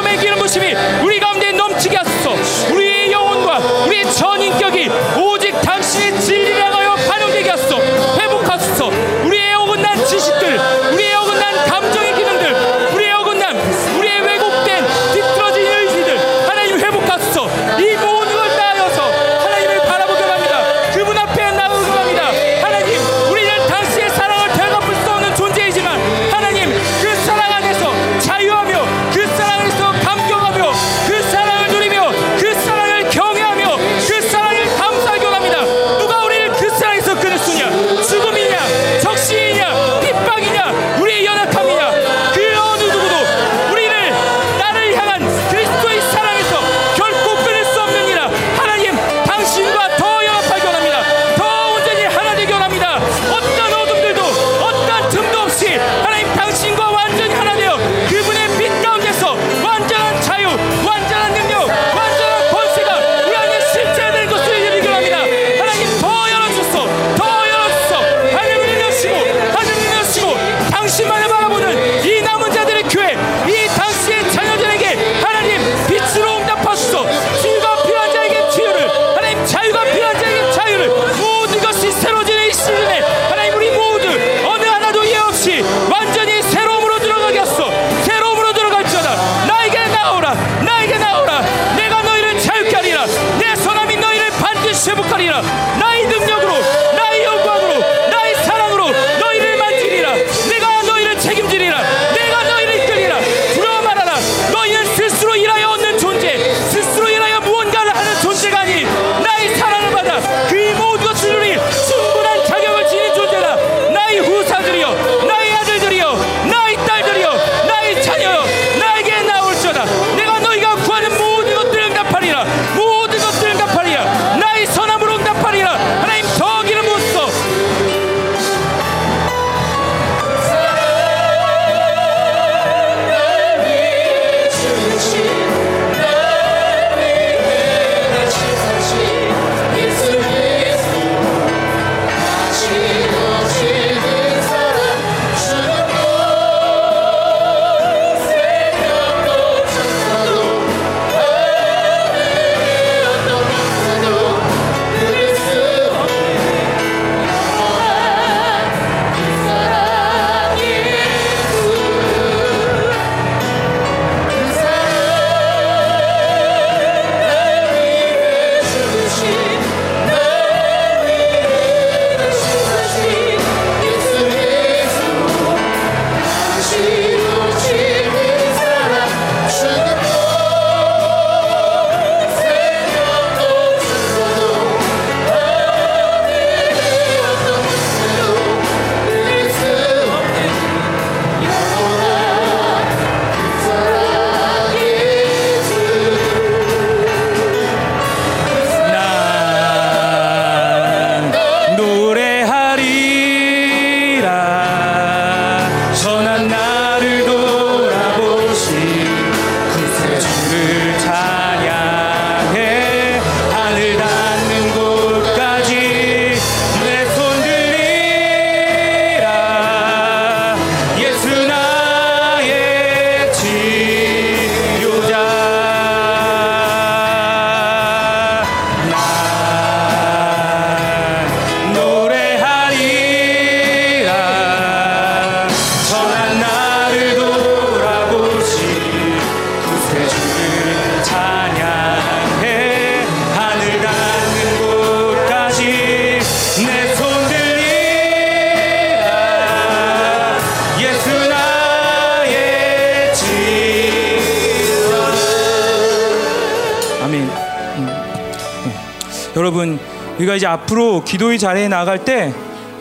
기도의 자리에 나갈 때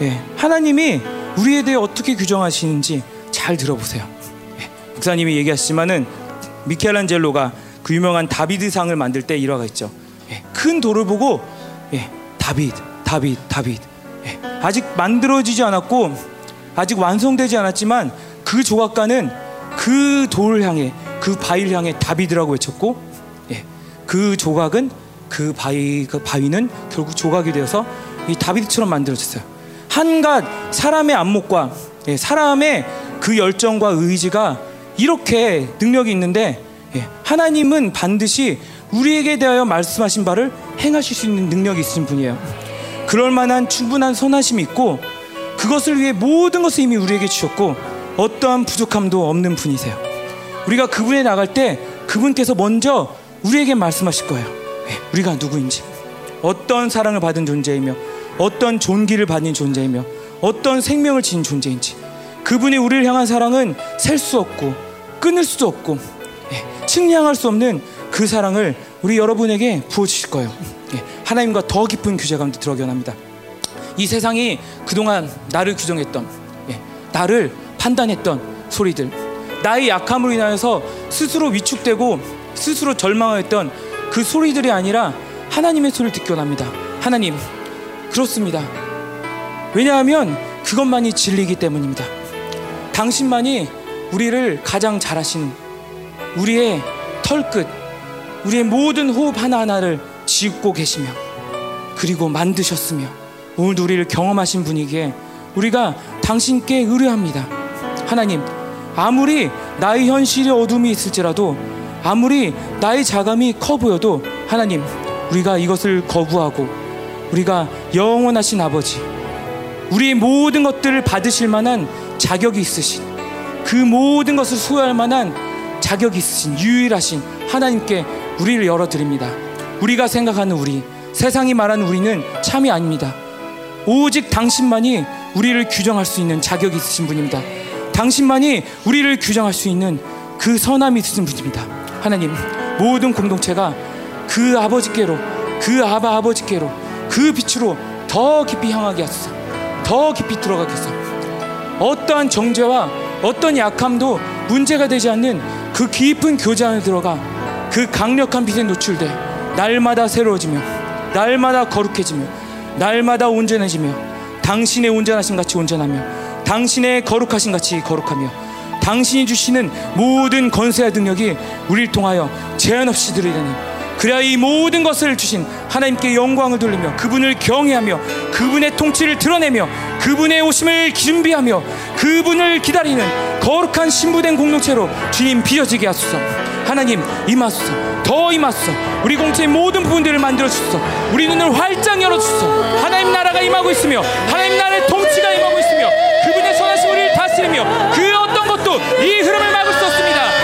예, 하나님이 우리에 대해 어떻게 규정하시는지 잘 들어보세요. 예, 목사님이 얘기하시지만은 미켈란젤로가 그 유명한 다비드상을 만들 때 일화가 있죠. 예, 큰 돌을 보고 예, 다비드, 다비드, 다비드. 예, 아직 만들어지지 않았고 아직 완성되지 않았지만 그 조각가는 그 돌을 향해 그 바위를 향해 다비드라고 외쳤고 예, 그 조각은 그 바위 그 바위는 결국 조각이 되어서 이 다비드처럼 만들어졌어요. 한갓 사람의 안목과 예, 사람의 그 열정과 의지가 이렇게 능력이 있는데 예, 하나님은 반드시 우리에게 대하여 말씀하신 바를 행하실 수 있는 능력이 있으신 분이에요. 그럴 만한 충분한 선하심이 있고 그것을 위해 모든 것을 이미 우리에게 주셨고 어떠한 부족함도 없는 분이세요. 우리가 그분에 나갈 때 그분께서 먼저 우리에게 말씀하실 거예요. 예, 우리가 누구인지, 어떤 사랑을 받은 존재이며, 어떤 존귀를 받는 존재이며, 어떤 생명을 지닌 존재인지. 그분이 우리를 향한 사랑은 셀 수 없고 끊을 수도 없고 예, 측량할 수 없는 그 사랑을 우리 여러분에게 부어주실 거예요. 예, 하나님과 더 깊은 규제 가운데 들어가게 합니다. 이 세상이 그동안 나를 규정했던, 예, 나를 판단했던 소리들, 나의 약함으로 인하여서 스스로 위축되고 스스로 절망하였던 그 소리들이 아니라 하나님의 소리를 듣기 원합니다. 하나님, 그렇습니다. 왜냐하면 그것만이 진리이기 때문입니다. 당신만이 우리를 가장 잘하시는 우리의 털끝, 우리의 모든 호흡 하나하나를 지고 계시며 그리고 만드셨으며 오늘도 우리를 경험하신 분이기에 우리가 당신께 의뢰합니다. 하나님, 아무리 나의 현실의 어둠이 있을지라도 아무리 나의 자감이 커 보여도 하나님, 우리가 이것을 거부하고 우리가 영원하신 아버지, 우리의 모든 것들을 받으실 만한 자격이 있으신 그 모든 것을 소유할 만한 자격이 있으신 유일하신 하나님께 우리를 열어드립니다. 우리가 생각하는 우리, 세상이 말하는 우리는 참이 아닙니다. 오직 당신만이 우리를 규정할 수 있는 자격이 있으신 분입니다. 당신만이 우리를 규정할 수 있는 그 선함이 있으신 분입니다. 하나님, 모든 공동체가 그 아버지께로, 그 아바 아버지께로, 그 빛으로 더 깊이 향하게 하소서. 더 깊이 들어가게 하소서. 어떠한 정죄와 어떤 약함도 문제가 되지 않는 그 깊은 교제 안에 들어가 그 강력한 빛에 노출돼 날마다 새로워지며 날마다 거룩해지며 날마다 온전해지며 당신의 온전하신 같이 온전하며 당신의 거룩하신 같이 거룩하며 당신이 주시는 모든 권세와 능력이 우리를 통하여 제한 없이 들으려니 그래야 이 모든 것을 주신 하나님께 영광을 돌리며 그분을 경외하며 그분의 통치를 드러내며 그분의 오심을 준비하며 그분을 기다리는 거룩한 신부된 공동체로 주님 빚어지게 하소서. 하나님 임하소서. 더 임하소서. 우리 공체의 모든 부분들을 만들어 주소서. 우리 눈을 활짝 열어 주소서. 하나님 나라가 임하고 있으며 하나님 나라의 통치가 임하고 있으며 그분의 우리를 다스리며 그 어떤 것도 이 흐름을 막을 수 없습니다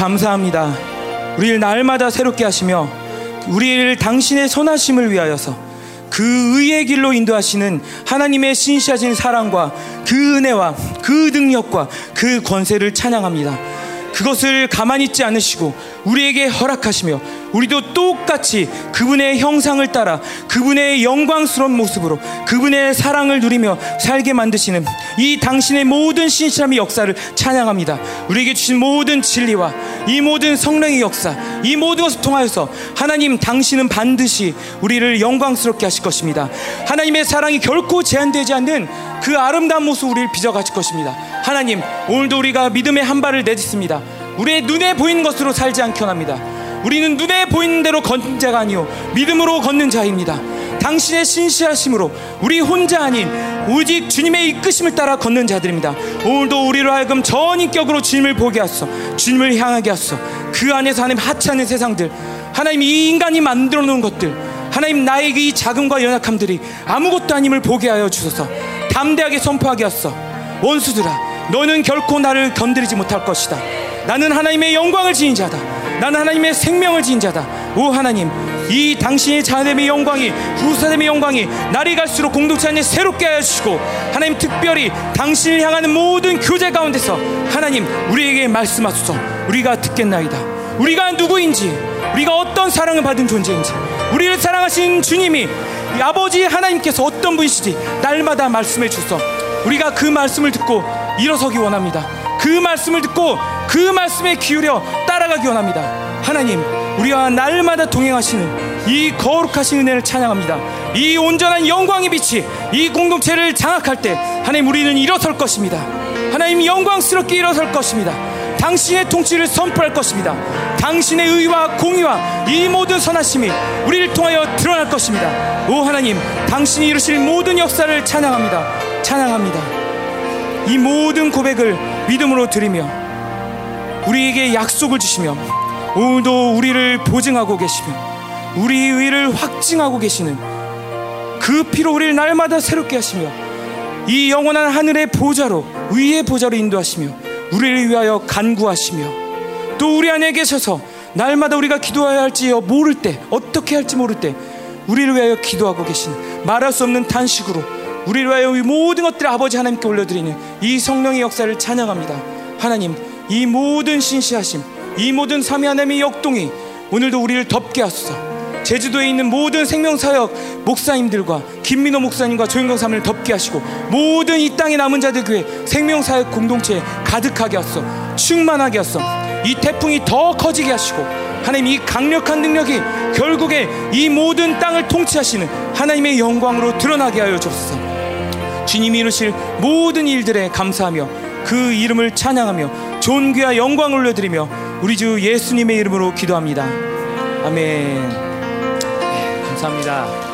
감사합니다. 우리를 날마다 새롭게 하시며 우리를 당신의 선하심을 위하여서 그 의의 길로 인도하시는 하나님의 신실하신 사랑과 그 은혜와 그 능력과 그 권세를 찬양합니다. 그것을 가만히 있지 않으시고 우리에게 허락하시며 우리도 똑같이 그분의 형상을 따라 그분의 영광스러운 모습으로 그분의 사랑을 누리며 살게 만드시는 이 당신의 모든 신실함의 역사를 찬양합니다. 우리에게 주신 모든 진리와 이 모든 성령의 역사, 이 모든 것을 통하여서 하나님 당신은 반드시 우리를 영광스럽게 하실 것입니다. 하나님의 사랑이 결코 제한되지 않는 그 아름다운 모습 우리를 빚어가실 것입니다. 하나님 오늘도 우리가 믿음의 한 발을 내딛습니다. 우리의 눈에 보이는 것으로 살지 않게 원합니다. 우리는 눈에 보이는 대로 걷는 자가 아니요 믿음으로 걷는 자입니다. 당신의 신실하심으로 우리 혼자 아닌 오직 주님의 이끄심을 따라 걷는 자들입니다. 오늘도 우리로 하여금 전 인격으로 주님을 보게 하소. 주님을 향하게 하소. 그 안에서 하나님 하찮은 세상들, 하나님 이 인간이 만들어 놓은 것들, 하나님 나에게 이 자금과 연약함들이 아무것도 아님을 보게 하여 주소서. 담대하게 선포하게 하소. 원수들아, 너는 결코 나를 건드리지 못할 것이다. 나는 하나님의 영광을 지닌 자다. 나는 하나님의 생명을 지닌 자다. 오 하나님, 이 당신의 자됨의 영광이 후사됨의 영광이 날이 갈수록 공동체 안에 새롭게 하여 주시고 하나님 특별히 당신을 향하는 모든 교제 가운데서 하나님 우리에게 말씀하소서. 우리가 듣겠나이다. 우리가 누구인지, 우리가 어떤 사랑을 받은 존재인지, 우리를 사랑하신 주님이 아버지 하나님께서 어떤 분이시지 날마다 말씀해 주소. 우리가 그 말씀을 듣고 일어서기 원합니다. 그 말씀을 듣고 그 말씀에 기울여 따라가기 원합니다. 하나님, 우리와 날마다 동행하시는 이 거룩하신 은혜를 찬양합니다. 이 온전한 영광의 빛이 이 공동체를 장악할 때 하나님 우리는 일어설 것입니다. 하나님 영광스럽게 일어설 것입니다. 당신의 통치를 선포할 것입니다. 당신의 의와 공의와 이 모든 선하심이 우리를 통하여 드러날 것입니다. 오 하나님, 당신이 이루실 모든 역사를 찬양합니다. 찬양합니다. 이 모든 고백을 믿음으로 드리며 우리에게 약속을 주시며 오늘도 우리를 보증하고 계시며 우리 의를 확증하고 계시는 그 피로 우리를 날마다 새롭게 하시며 이 영원한 하늘의 보좌로 위의 보좌로 인도하시며 우리를 위하여 간구하시며 또 우리 안에 계셔서 날마다 우리가 기도해야 할지 모를 때 어떻게 할지 모를 때 우리를 위하여 기도하고 계신 말할 수 없는 탄식으로 우리를 위하여 이 모든 것들을 아버지 하나님께 올려드리는 이 성령의 역사를 찬양합니다. 하나님 이 모든 신시하심 이 모든 삼위 하나님의 역동이 오늘도 우리를 덮게 하소서. 제주도에 있는 모든 생명사역 목사님들과 김민호 목사님과 조영경 사님을 덮게 하시고 모든 이 땅에 남은 자들 교회 생명사역 공동체에 가득하게 하소서 충만하게 하소서. 이 태풍이 더 커지게 하시고 하나님 이 강력한 능력이 결국에 이 모든 땅을 통치하시는 하나님의 영광으로 드러나게 하여 주옵소서. 주님이 이루실 모든 일들에 감사하며 그 이름을 찬양하며 존귀와 영광을 올려드리며 우리 주 예수님의 이름으로 기도합니다. 아멘. 네, 감사합니다